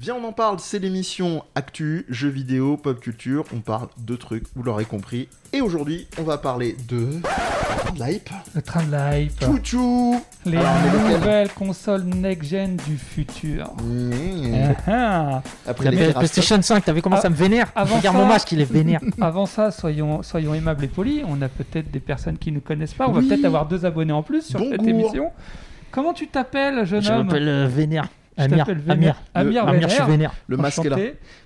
Viens, on en parle, c'est l'émission Actu, jeux vidéo, pop culture. On parle de trucs, vous l'aurez compris. Et aujourd'hui, on va parler de. de l'hype. Le train de la hype. Chouchou Les Alors, on est lequel nouvelles consoles next-gen du futur. Mmh. Ah, ah. Après La les. PlayStation 5, t'as vu comment Ah, me vénère avant Regarde ça- mon masque, il est vénère. Avant ça, soyons, soyons aimables et polis. On a peut-être des personnes qui ne connaissent pas. On Oui. va peut-être avoir deux abonnés en plus sur Bon cette goût. émission. Comment tu t'appelles, jeune Je homme? m'appelle euh, Vénère. Je Amir. t'appelle Amir. Amir, Amir, je suis Vénère. Le masque est là.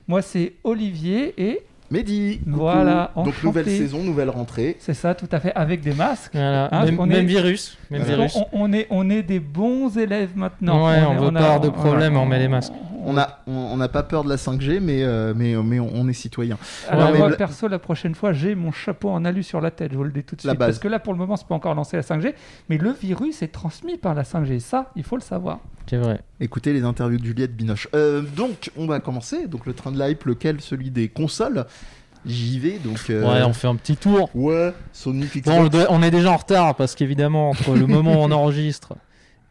Moi, c'est Olivier et Mehdi. Voilà, Donc enchanté. nouvelle saison, nouvelle rentrée. c'est ça, tout à fait, avec des masques. Voilà. Hein, même, on même est- virus. Même virus. on, on est, on est des bons élèves maintenant. Ouais, on est- veut pas avoir de problème, on met les masques. On a, on n'a pas peur de la 5G, mais, euh, mais, mais on, on est citoyen. Alors, Non, mais moi, bla- perso, la prochaine fois, j'ai mon chapeau en alu sur la tête, je vous le dis tout de La suite. base. Parce que là, pour le moment, c'est pas encore lancé la 5G, mais le virus est transmis par la 5G. Ça, il faut le savoir. C'est vrai. Écoutez les interviews de Juliette Binoche. Euh, donc, on va commencer. Donc, le train de l'hype, lequel Celui des consoles. J'y vais. Donc, euh, Ouais, on fait un petit tour. ouais, Sony Xbox. Bon, on, doit- on est déjà en retard parce qu'évidemment, entre le moment où on enregistre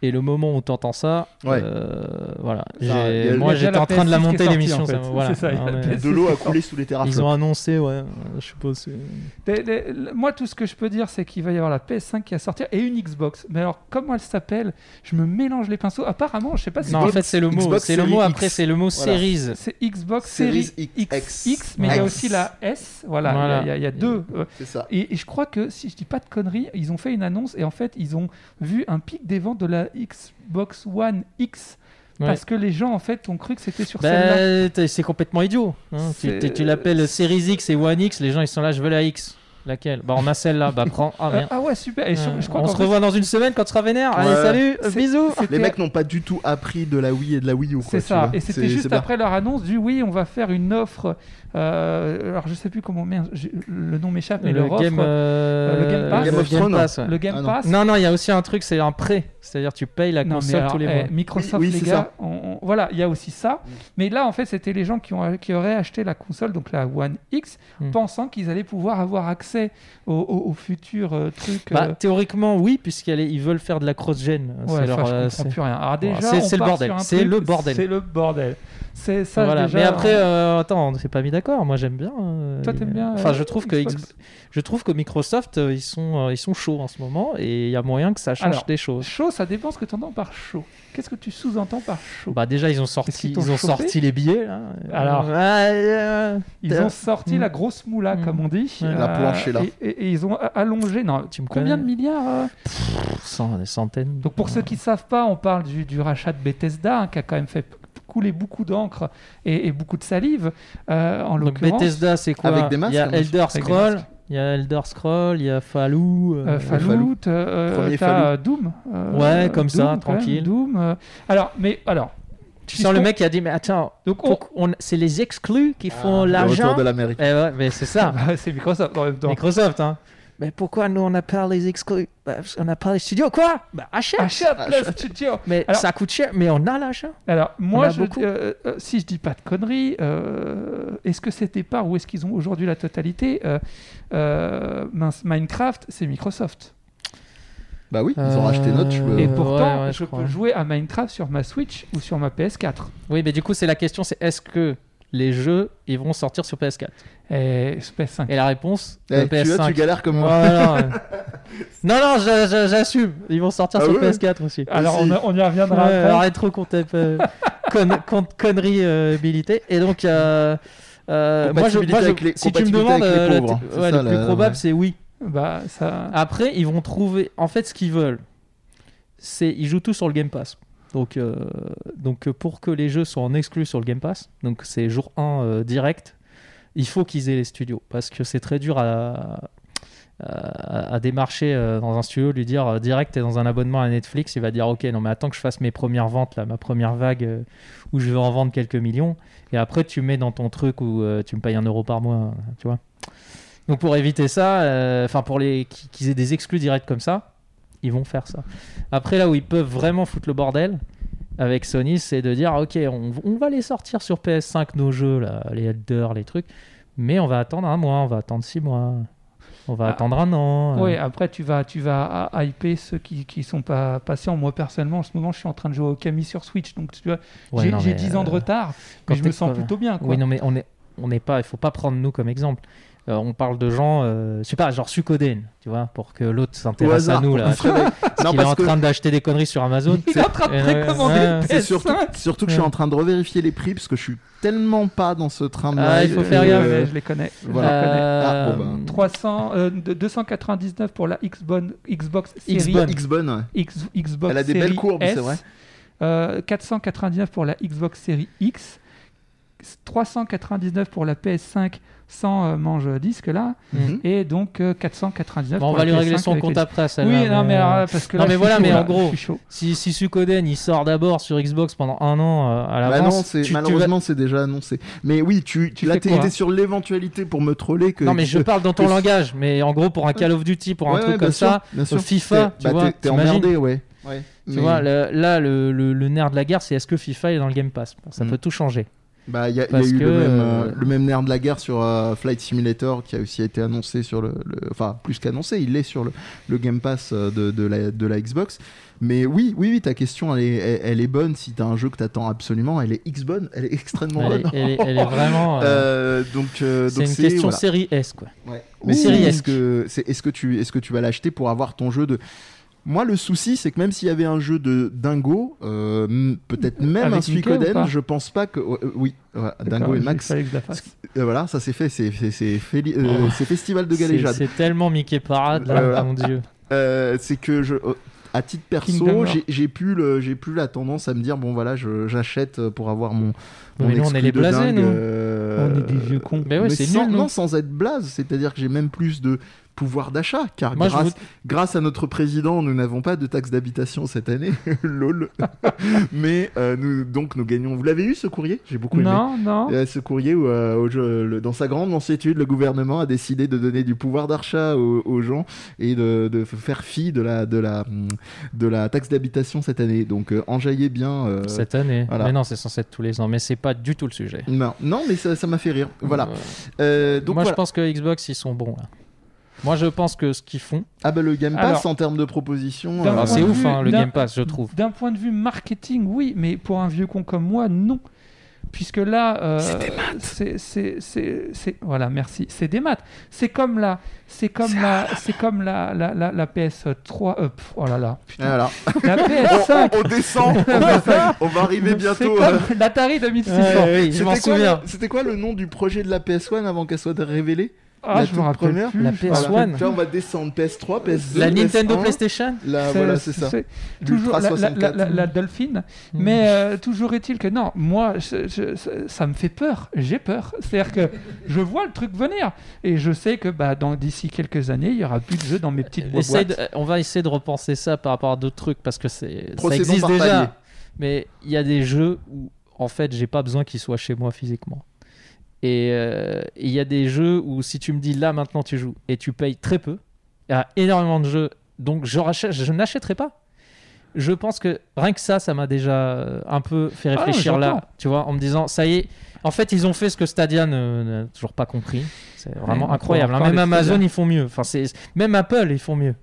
et le moment où t'entends ça, Ouais. euh, voilà. Ça, a- Moi, j'étais en train de la PS6 qui est monter l'émission. en fait. ça- voilà. C'est ça, il y a On la est- PS6. de l'eau a coulé sous les terrasses. Ils ont annoncé, ouais. Je c'est- Les- les- moi, tout ce que je peux dire, c'est qu'il va y avoir la PS5 qui va sortir et une Xbox. Mais alors, comment elle s'appelle? Je me mélange les pinceaux. Apparemment, je sais pas si Non, en fait, c'est le mot. C'est le mot X. après, c'est le mot Voilà. Series. c'est Xbox Series X. X, mais il y a aussi la S. Voilà, il y a- Voilà. il y, a- il y a deux. euh, C'est ça. Et, et je crois que, si je dis pas de conneries, ils ont fait une annonce et en fait, ils ont vu un pic des ventes de la Xbox One X. Ouais. Parce que les gens, en fait, ont cru que c'était sur celle-là. Bah, t'es- c'est complètement idiot. hein. Tu l'appelles Series X et One X, les gens ils sont là, je veux la X. Laquelle? Bah on a celle-là, bah prends. Ah merde. ah ouais, super. Et je, Euh, je crois on qu'en se revoit dans une semaine quand tu seras vénère. Allez, Ouais. salut, C'est- bisous. c'était- Les mecs n'ont pas du tout appris de la Wii et de la Wii U. quoi, C'est tu ça. vois. Et c'était C'est- juste bien. après leur annonce du oui, on va faire une offre. euh, alors je sais plus comment. Merde, j'ai- le nom m'échappe, mais le leur game, offre. euh, le Game Pass. Game of Thrones. Pass, ouais. Le Game Ah non. Pass. Non, non, il y a aussi un truc, c'est un prêt. C'est-à-dire tu payes la Non, mais console alors, tous les eh, mois. Microsoft, Oui, oui, les c'est gars, ça. on- on- voilà, il y a aussi ça. Mm. Mais là, en fait, c'était les gens qui, ont, qui auraient acheté la console, donc la One X, Mm. pensant qu'ils allaient pouvoir avoir accès au, au, au futur euh, truc. Bah, euh, théoriquement, oui, puisqu'ils veulent faire de la cross-gen. ouais, c'est leur, enfin, je comprends c'est- plus rien. Alors déjà, c'est- on c'est le part bordel. sur un C'est truc, le bordel. C'est le bordel. C'est ça Voilà. déjà. Mais après, on- euh, attends, on s'est pas mis d'accord. Moi, j'aime bien. euh, Toi, t'aimes bien, Enfin, euh, je trouve que X- je trouve que Microsoft, euh, ils sont, euh, ils sont chauds en ce moment et il y a moyen que ça change Alors, des choses. Chaud, ça dépend ce que tu entends par chaud. Qu'est-ce que tu sous-entends par chaud Bah déjà ils ont sorti ils ont sorti les billets là. Alors. Euh, euh, Ils euh, ont sorti la grosse moula, Mm. comme on dit. La planche est là. Et, et- et ils ont allongé. Non, Tu me combien de milliards euh pff, cent- des centaines. Donc pour ceux qui ne savent pas, on parle du, du rachat de Bethesda, hein, qui a quand même fait beaucoup d'encre et, et beaucoup de salive. euh, en Donc l'occurrence, Bethesda c'est quoi Avec des masques, Il y a Elder Scroll, il y a Elder Scroll, il y a Fallout. euh, euh, Fallout, euh, Premier t'as, euh, Doom. euh, Ouais, comme ça, Doom, quand même, tranquille. Doom. euh, alors, mais alors, Tu sens le mec qui a dit mais attends, donc on, c'est les exclus qui font Ah, Le l'argent. retour de l'Amérique. Eh ouais, mais c'est ça. C'est Microsoft en même temps. Microsoft hein. Mais pourquoi nous on n'a pas les exclus? Bah, On n'a pas les studios quoi? Bah achète. Achète le Achète. studio. Mais Alors- ça coûte cher, mais on a l'argent. Alors, moi, je, euh, euh, si je dis pas de conneries, euh, est-ce que c'était pas ou est-ce qu'ils ont aujourd'hui la totalité euh, euh, Minecraft, c'est Microsoft. Bah oui, ils ont racheté Notch. Euh, euh, Et pourtant, ouais, ouais, je, je peux jouer à Minecraft sur ma Switch ou sur ma PS4. Oui, mais du coup, c'est la question, c'est est-ce que les jeux, ils vont sortir sur PS4 Et PS5. Et la réponse, eh, le tu vois, PS5. tu galères comme moi. Voilà, non, non, j'a- j'a- j'assume. Ils vont sortir Ah sur ouais PS4 aussi. Alors, on, y reviendra Ouais, après. arrête trop qu'on tape euh, con, con- connerie euh, habilité. Et donc, euh, euh, moi, je, Compatibilité moi, je- avec les- si tu me compatibilité demandes, avec les euh, la- pauvres, hein. ouais, C'est le plus la- probable, ouais. c'est oui. Bah, ça... Après, ils vont trouver. En fait, ce qu'ils veulent, c'est ils jouent tout sur le Game Pass. Donc, euh, euh, pour que les jeux soient en exclu sur le Game Pass, donc c'est jour 1 euh, direct, il faut qu'ils aient les studios parce que c'est très dur à, démarcher dans un studio, lui dire direct, t'es dans un abonnement à Netflix, il va dire ok, non mais attends que je fasse mes premières ventes là, ma première vague où je vais en vendre quelques millions, et après tu mets dans ton truc où tu me payes un euro par mois, euh, tu vois. Donc pour éviter ça, enfin pour les qui- qu'ils aient des exclus directs comme ça, ils vont faire ça. Après là où ils peuvent vraiment foutre le bordel avec Sony, c'est de dire ok, on, on va les sortir sur PS5 nos jeux là, les Elder, les trucs, mais on va attendre un mois, on va attendre six mois. On va Ah. attendre un an. euh. Oui, après tu vas, tu vas hyper ceux qui qui sont pas patients. Moi personnellement, en ce moment, je suis en train de jouer au Camille sur Switch, donc tu vois, Ouais, j'ai non, j'ai mais, 10 ans de euh, retard, mais je me sens plutôt bien. Quoi. Oui, non, mais on est, on n'est pas, il faut pas prendre nous comme exemple. Euh, on parle de gens, euh, je sais pas, genre Sukoden, tu vois, pour que l'autre Au s'intéresse à nous là. Parce non, qu'il est en que train d'acheter des conneries sur Amazon. Il est en train de ouais, précommander ouais, c'est PS5. surtout, surtout que je suis en train de revérifier les prix parce que je suis tellement pas dans ce train de Ah, il faut faire que- gaffe. Ouais, je les connais. je Voilà. les connais. Ah, bon, Euh, bah. 300, euh, de- 299 pour la Xbox, Xbox Series Xbox. Ouais. X- Xbox Elle a des belles courbes, c'est vrai. euh, 499 pour la Xbox Series X, 399 pour la PS5 sans euh, manche disque là, Mhm. et donc euh, 499 Bon, on va lui régler PS5 son compte les- après, celle-là. Oui, non, mais euh, alors, parce que non, là, mais voilà, chaud, mais là, en gros. Si, si Sukoden il sort d'abord sur Xbox pendant un an euh, à Bah l'avance, vas- malheureusement c'est déjà annoncé. Mais oui, tu, Tu là t'es t'es sur l'éventualité pour me troller que. Non, mais je parle dans ton que- langage, mais en gros, pour un Call of Duty, pour un truc ouais, comme ça, sûr. FIFA, tu bah, vois, t'es- emmerdé, ouais. Tu vois, là, le, le- le nerf de la guerre, c'est est-ce que FIFA est dans le Game Pass? Ça Mm. peut tout changer. Bah, il y a, y eu que, le, même, euh, euh, le même nerf de la guerre sur euh, Flight Simulator qui a aussi été annoncé sur le. le- Enfin, plus qu'annoncé, il est sur le, le Game Pass de, de, la, de la Xbox. Mais oui, oui, oui, ta question, elle est, elle, elle est bonne. Si t'as un jeu que t'attends absolument, elle est X-bonne, elle est extrêmement Elle est, bonne. elle est- elle est vraiment. euh, donc, c'est une question voilà. série S, quoi. Ouais. Mais Série est-ce S. que, c'est, est-ce que tu, est-ce que tu vas l'acheter pour avoir ton jeu de. Moi, le souci, c'est que même s'il y avait un jeu de Dingo, euh, peut-être même Avec un Suikoden, je pense pas que. euh, oui, ouais, Dingo et Max. fallait que je la fasse. Euh, voilà, ça c'est fait, c'est, Oh. festival de galéjade. c'est tellement Mickey Parade, là, mon dieu. C'est que je. à titre perso, j'ai, plus le, j'ai plus la tendance à me dire bon voilà, j'achète pour avoir mon. mon Mais nous, on est les blasés, nous. euh, On est des vieux cons. Mais ouais, mais c'est sans, nul, non, sans être blaze, c'est-à-dire que j'ai même plus de pouvoir d'achat, car Moi, grâce, vous- grâce à notre président, nous n'avons pas de taxe d'habitation cette année, lol. Mais euh, nous, donc nous gagnons. Vous l'avez eu ce courrier? J'ai beaucoup aimé. Non, non. Euh, ce courrier où, euh, au jeu- le- dans sa grande mansuétude, le gouvernement a décidé de donner du pouvoir d'achat aux, aux gens et de, de faire fi de la, de la, de la taxe d'habitation cette année. Donc enjaillez bien. Cette année. voilà. Mais non, c'est censé être tous les ans. Mais c'est pas du tout le sujet. Non, non, mais ça m'a fait rire. Voilà. Donc Moi, voilà. je pense que Xbox, ils sont bons, là. Moi, je pense que ce qu'ils font, Ah bah le Game Pass Alors, en termes de propositions. d'un euh, Ah, c'est ouf, vue- hein, le d'un- Game Pass, je trouve. D'un point de vue marketing, oui, mais pour un vieux con comme moi, non. Puisque là, euh, C'est des c'est, c'est, c'est, c'est- voilà, merci. C'est des maths. C'est comme la, c'est comme la, c'est comme la, la, la, la PS3. euh, pff, oh là là, putain. Voilà. La On, PS5. on- on descend. on, va, on va arriver c'est bientôt. comme euh, l'Atari 2600. Ouais, oui, je m'en C'était quoi, souviens. le- C'était quoi le nom du projet de la PS1 avant qu'elle soit révélée? Ah, La je me toute rappelle première plus. La je me PS1. rappelle Tu vois, on va descendre PS3, PS2. La Nintendo PS1. PlayStation Là, voilà, c'est ça. toujours la, la, 64. la- la- la Dolphin. Mm. Mais euh, toujours est-il que non, moi, je- je- ça, ça me fait peur. J'ai peur. C'est-à-dire que je vois le truc venir et je sais que bah, d'ici quelques années, il y aura plus de jeux dans mes petites boîtes. De- on va essayer de repenser ça par rapport à d'autres trucs parce que c'est ça existe déjà. palier. Mais il y a des jeux où en fait j'ai pas besoin qu'ils soient chez moi physiquement. Et euh, il y a des jeux où si tu me dis là maintenant tu joues et tu payes très peu, il y a énormément de jeux donc je, n'achèterai pas. Je pense que rien que ça, ça m'a déjà euh, un peu fait Ah, réfléchir là, tu vois, en me disant ça y est. En fait, ils ont fait ce que Stadia n'a toujours pas compris. C'est vraiment incroyable. hein. Même Amazon, Stadia. ils font mieux. Enfin, c'est même Apple, ils font mieux.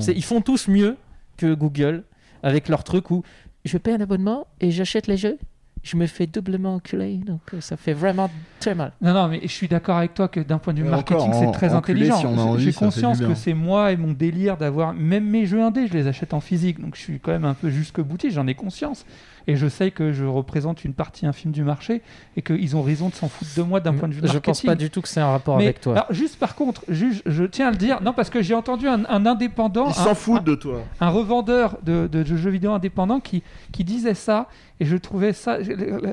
C'est- Ils font tous mieux que Google avec leur truc où je paye un abonnement et j'achète les jeux. Je me fais doublement enculer, donc euh, ça fait vraiment très mal. Non, non, mais je suis d'accord avec toi que d'un point de vue Et marketing, encore, c'est en- très enculé, intelligent. si J'ai conscience que c'est moi et mon délire d'avoir. Même mes jeux indés, je les achète en physique. Donc je suis quand même un peu jusque boutiste, j'en ai conscience. Et je sais que je représente une partie infime du marché et qu'ils ont raison de s'en foutre de moi d'un point de vue Je marketing. pense pas du tout que c'est un rapport Mais, avec toi. alors, juste par contre, juge, je tiens à le dire, non parce que j'ai entendu un, un indépendant, Ils un, s'en foutent de toi. un revendeur de, de jeux vidéo indépendants qui, qui disait ça, et je trouvais ça la,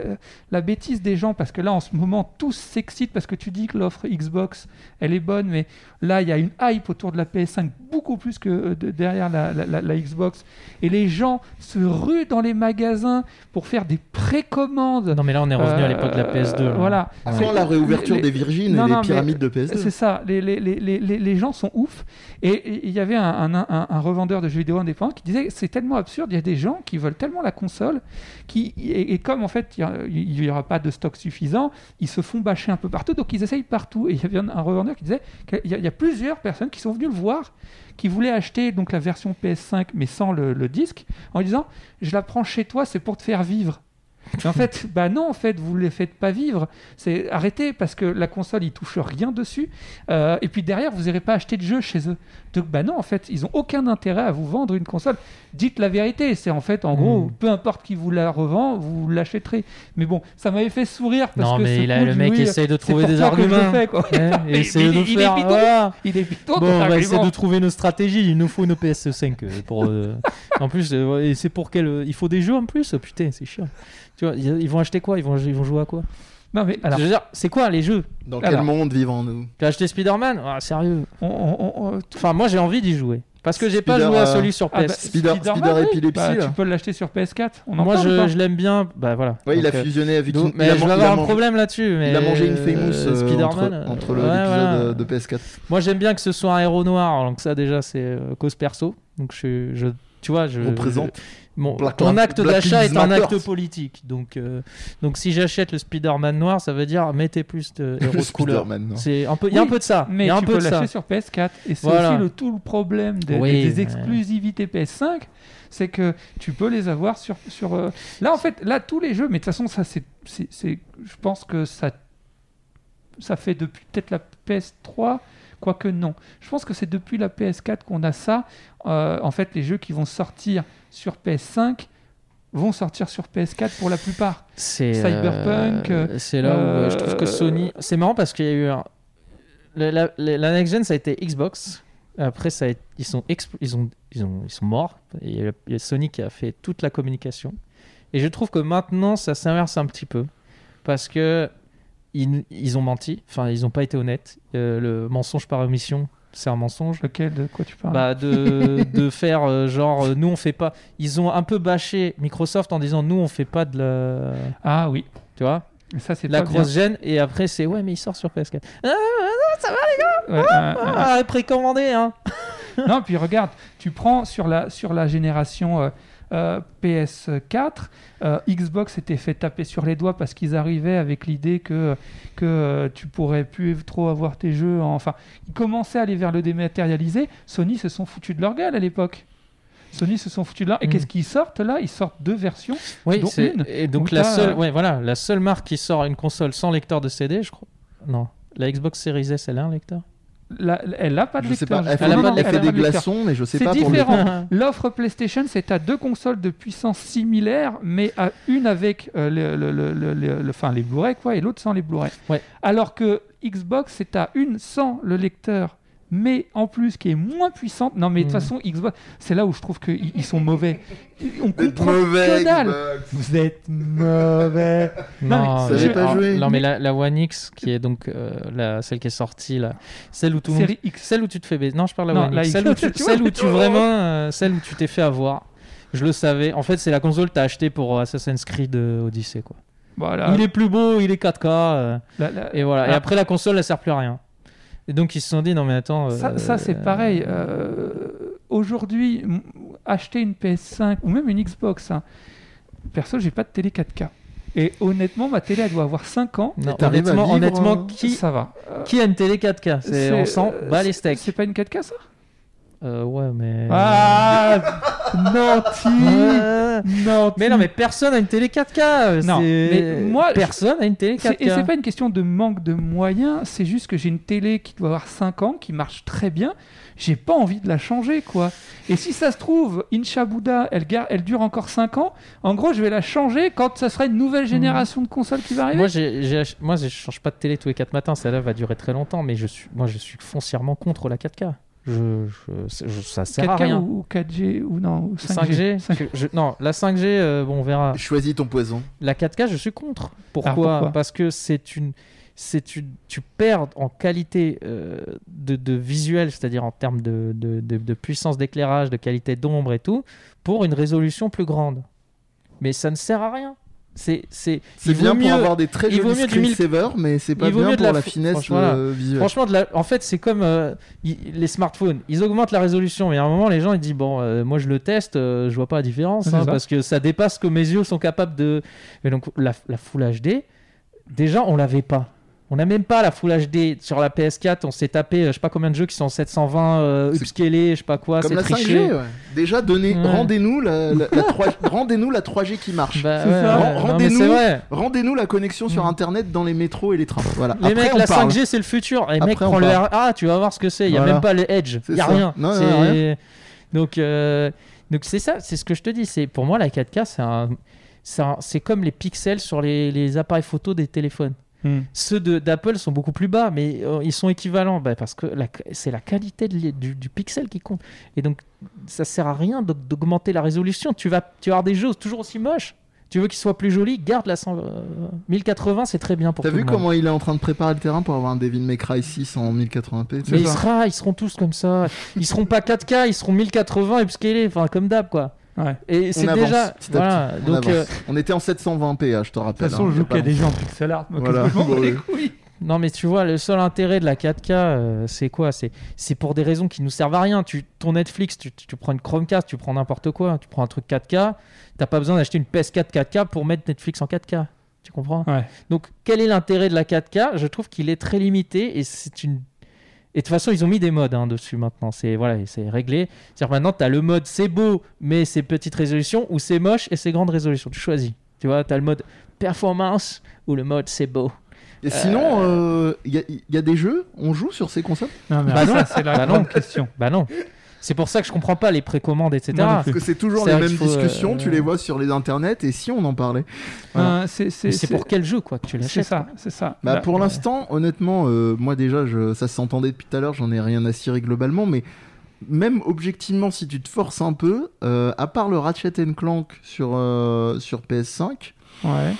la bêtise des gens, parce que là en ce moment tous s'excitent parce que tu dis que l'offre Xbox elle est bonne, mais là il y a une hype autour de la PS5 beaucoup plus que euh, de- derrière la, la- la- la Xbox, et les gens se ruent dans les magasins pour faire des précommandes. Non, mais là, on est revenu à l'époque de la Euh, PS2. là. Voilà. Sans la réouverture les- des Virgines Non, et mais- pyramides de PS2. C'est ça, les, les, les, les, les- les gens sont ouf. Et et il y avait un, un, un- un revendeur de jeux vidéo indépendant qui disait c'est tellement absurde, il y a des gens qui veulent tellement la console, qui, et, comme en fait il n'y aura pas de stock suffisant, ils se font bâcher un peu partout, donc ils essayent partout. Et il y avait un, revendeur qui disait qu'il y, a- il y a plusieurs personnes qui sont venues le voir, qui voulaient acheter donc la version PS5 mais sans le, le disque, en disant je la prends chez toi, c'est pour te faire vivre. Mais en fait, bah non, en fait, vous ne les faites pas vivre. C'est arrêtez parce que la console, ils touchent rien dessus. Euh, et puis derrière, vous n'irez pas acheter de jeux chez eux. Donc, bah non, en fait, ils ont aucun intérêt à vous vendre une console. Dites la vérité. C'est en fait, en gros, Mm. peu importe qui vous la revend, vous l'achèterez. Mais bon, ça m'avait fait sourire parce Non, que mais a- cool, le mec oui, essaye de trouver des arguments. fais, quoi. Ouais, Mais et essayer il- de il est faire. bidon. voilà. Il est Bon, on va essayer de trouver nos stratégies. Il nous faut une PS5 euh, pour. euh, En plus, euh, c'est pour quel Il faut des jeux en plus? Putain, c'est chiant. Tu vois, ils vont acheter quoi? Ils vont, ils vont jouer à quoi? Non, mais alors, Je veux dire, c'est quoi les jeux? Dans Alors. quel monde vivons-nous Tu as acheté Spider-Man? Ah, Sérieux on- on- on- Enfin, moi j'ai envie d'y jouer. Parce que j'ai pas joué à euh, celui sur PS. Ah bah, Spider- Spider oui. Epilepsy, Bah, tu peux l'acheter sur PS4. On en moi je, je l'aime bien. Bah voilà. Ouais, il a euh, fusionné avec donc- une. mais il a je vais avoir un mangé- problème là-dessus. Mais Il a mangé une famous euh, euh, Spider-Man. entre, entre euh, ouais, l'épisode voilà. de PS4. Moi j'aime bien que ce soit un héros noir. Donc ça déjà c'est euh, cause perso. Donc je, je- tu vois, je Représente. je- mon, Black Lives- acte d'achat est un acte politique. Donc euh, donc si j'achète le Spider-Man noir, ça veut dire mettez plus de héros de couleur. C'est un peu, il y a un peu de ça. Mais y a un tu peu peux l'acheter sur PS4. Et c'est Voilà. aussi le, tout le problème des, Oui, des- des mais- exclusivités PS5, c'est que tu peux les avoir sur... sur euh, Là, en fait, là, tous les jeux, mais de toute façon, ça, c'est, c'est, c'est- je pense que ça, ça fait depuis peut-être la PS3, quoique non. Je pense que c'est depuis la PS4 qu'on a ça. Euh, en fait, les jeux qui vont sortir sur PS5 vont sortir sur PS4 pour la plupart. C'est Cyberpunk, euh, c'est là où euh, je trouve que euh, Sony. C'est marrant parce qu'il y a eu un- la, la, la- la next gen ça a été Xbox. Après ça a été- ils sont ils ont ils ont ils sont morts. Et il y a Sony qui a fait toute la communication. Et je trouve que maintenant ça s'inverse un petit peu parce que ils, ils ont menti. Enfin ils n'ont pas été honnêtes. Euh, le mensonge par omission c'est un mensonge. Lequel, de quoi tu parles Bah, de, de faire euh, genre euh, nous on fait pas ils ont un peu bâché Microsoft en disant nous on fait pas de la Ah oui, tu vois ça c'est la grosse gêne et après c'est ouais mais il sort sur PS4 Ouais, ouais, ouais. ah précommandé hein non, puis regarde, tu prends sur la, sur la génération euh, euh, PS4, euh, Xbox s'était fait taper sur les doigts parce qu'ils arrivaient avec l'idée que, que euh, tu pourrais plus trop avoir tes jeux. en- Enfin, ils commençaient à aller vers le dématérialisé. Sony se sont foutus de leur gueule à l'époque. Sony se sont foutus de leur... Et Mm. qu'est-ce qu'ils sortent là? Ils sortent deux versions. oui Dont c'est- une. et donc la seule ouais voilà la seule marque qui sort une console sans lecteur de CD je crois non la Xbox Series S elle a un lecteur? La- elle n'a pas de Je sais lecteur. pas, elle fait, Non, non, elle fait des de glaçons, mais je sais C'est pas le. différent. L'offre PlayStation, c'est à deux consoles de puissance similaire, mais à une avec euh, le, le- le- le- le- le- enfin, les Blu-ray quoi, et l'autre sans les Blu-ray. Ouais. Alors que Xbox, c'est à une sans le lecteur, mais en plus qui est moins puissante. Non, mais de toute Mm. façon, Xbox, c'est là où je trouve qu'ils ils sont mauvais. On comprend mauvais, que dalle. Xbox. Vous êtes mauvais. Non, non, mais je- pas jouer. non mais la, la One X qui est donc euh, la, celle qui est sortie là celle où tout le monde celle où tu te fais baiser non je parle de la Non, One la X X. celle où tu, celle où vois. vraiment euh, celle où tu t'es fait avoir je le savais en fait c'est la console que t'as acheté pour Assassin's Creed euh, Odyssey quoi Voilà. il est plus beau il est 4K euh, La- la- Et voilà. Et Ah. après, la console, elle sert plus à rien. Et donc, ils se sont dit, non, mais attends. Ça, euh, ça, c'est pareil. euh, Aujourd'hui, m- acheter une PS5 ou même une Xbox, hein, perso, j'ai pas de télé 4K. Et honnêtement, ma télé, elle doit avoir 5 ans. Non, honnêtement, vivre, honnêtement euh, qui, Ça va. Euh, qui a une télé 4K C'est- c'est- On sent euh, bas les steaks. C'est pas une 4K, ça? Euh, ouais, mais. Ah Nanti Euh, Nanti Mais non, mais personne a une télé 4K. Non, c'est- mais moi, personne a une télé C'est- Et c'est 4K. pas une question de manque de moyens, c'est juste que j'ai une télé qui doit avoir 5 ans, qui marche très bien. J'ai pas envie de la changer, quoi. Et si ça se trouve, Incha Buddha, elle, gar- elle dure encore 5 ans. En gros, je vais la changer quand ça sera une nouvelle génération de consoles qui va arriver. Moi, j'ai, moi, je change pas de télé tous les 4 matins. Celle-là va durer très longtemps, mais je suis, moi, je suis foncièrement contre la 4K. Je, je- je- ça sert à 4K rien. ou, ou 4G ou non ou 5G, 5G. je- non, la 5G, euh, bon, on verra. Choisis ton poison. La 4K, je suis contre. Pourquoi, Alors, pourquoi? Parce que c'est une, c'est une, tu perds en qualité euh, de, de visuel, c'est-à-dire en termes de, de, de- de puissance d'éclairage, de qualité d'ombre et tout, pour une résolution plus grande. mais ça ne sert à rien. C'est c'est bien pour mieux- avoir des très il vaut jolis mieux du mille- screensavers, mais c'est pas bien pour la finesse franchement, euh, visuelle. Franchement, de la- en fait, c'est comme euh, les smartphones. Ils augmentent la résolution, mais à un moment, les gens ils disent bon, euh, moi je le teste, euh, je vois pas la différence, hein, parce que ça dépasse ce que mes yeux sont capables de. Et donc la, la Full HD, déjà on l'avait pas. On n'a même pas la Full HD sur la PS4. On s'est tapé, euh, je sais pas combien de jeux qui sont en 720 euh, upscalés, je sais pas quoi, Comme c'est la triché. 5G, ouais. Déjà, donnez, Ouais. rendez-nous la, la, la 3 rendez-nous la 3G qui marche. Bah, C'est ouais, ça. ouais, Ren- non, mais rendez-nous-. Rendez-nous la connexion sur Mm. Internet dans les métros et les trams. Voilà. Les Après, mecs, la parle. 5G c'est le futur. Les Après, mecs, on prends le parle. RA, tu vas voir ce que c'est. Il y a Voilà. même pas les Edge. Il y a rien. Non, non, C'est- rien. Donc, euh, donc c'est ça, c'est ce que je te dis. C'est pour moi la 4K, c'est un, c'est un- c'est comme les pixels sur les, les appareils photo des téléphones. Hmm. Ceux de- d'Apple sont beaucoup plus bas, mais euh, ils sont équivalents bah, parce que c'est la qualité de du, du pixel qui compte. Et donc, ça sert à rien d'aug- d'augmenter la résolution. Tu vas, tu vas avoir des jeux toujours aussi moches. Tu veux qu'ils soient plus jolis, garde la 100, euh, 1080, c'est très bien pour T'as tout vu le monde. comment il est en train de préparer le terrain pour avoir un Devil May Cry 6 en 1080p Mais il ça. sera, ils seront tous comme ça. Ils seront pas 4K, ils seront 1080 upscalés, enfin comme d'hab quoi. Ouais. Et c'est avance, déjà petit à voilà. petit, on Donc euh, On était en 720p, hein, je te De rappelle. toute façon, hein, je y a joue a des gens en pixel art. moi, Voilà, je bon, les couilles. non mais tu vois, le seul intérêt de la 4K, euh, c'est quoi? C'est c'est pour des raisons qui nous servent à rien. Tu ton Netflix, tu, tu prends une Chromecast, tu prends n'importe quoi, tu prends un truc 4K, t'as pas besoin d'acheter une PS4 4K pour mettre Netflix en 4K. Tu comprends? Ouais. Donc quel est l'intérêt de la 4K Je trouve qu'il est très limité et c'est une et de toute façon, ils ont mis des modes hein, dessus maintenant. C'est voilà, c'est réglé. C'est-à-dire maintenant, tu as le mode c'est beau mais c'est petite résolution ou c'est moche et c'est grande résolution. Tu choisis. Tu vois, tu as le mode performance ou le mode c'est beau. Et sinon, il y, a- y a des jeux? On joue sur ces consoles? Non, mais Bah non. c'est la Bah grande non. question. Bah non. C'est pour ça que je comprends pas les précommandes, etc. Non Parce que c'est toujours C'est les mêmes discussions, euh, tu les vois sur les internets, et si on en parlait Voilà. Euh, c'est c'est- c'est c'est- pour quel jeu quoi que tu c'est l'achètes ça, c'est ça. Bah, Là- pour ouais. l'instant, honnêtement, euh, moi déjà, je, ça s'entendait depuis tout à l'heure, j'en ai rien à cirer globalement, mais même objectivement, si tu te forces un peu, euh, à part le Ratchet Clank sur, euh, sur PS5, Ouais.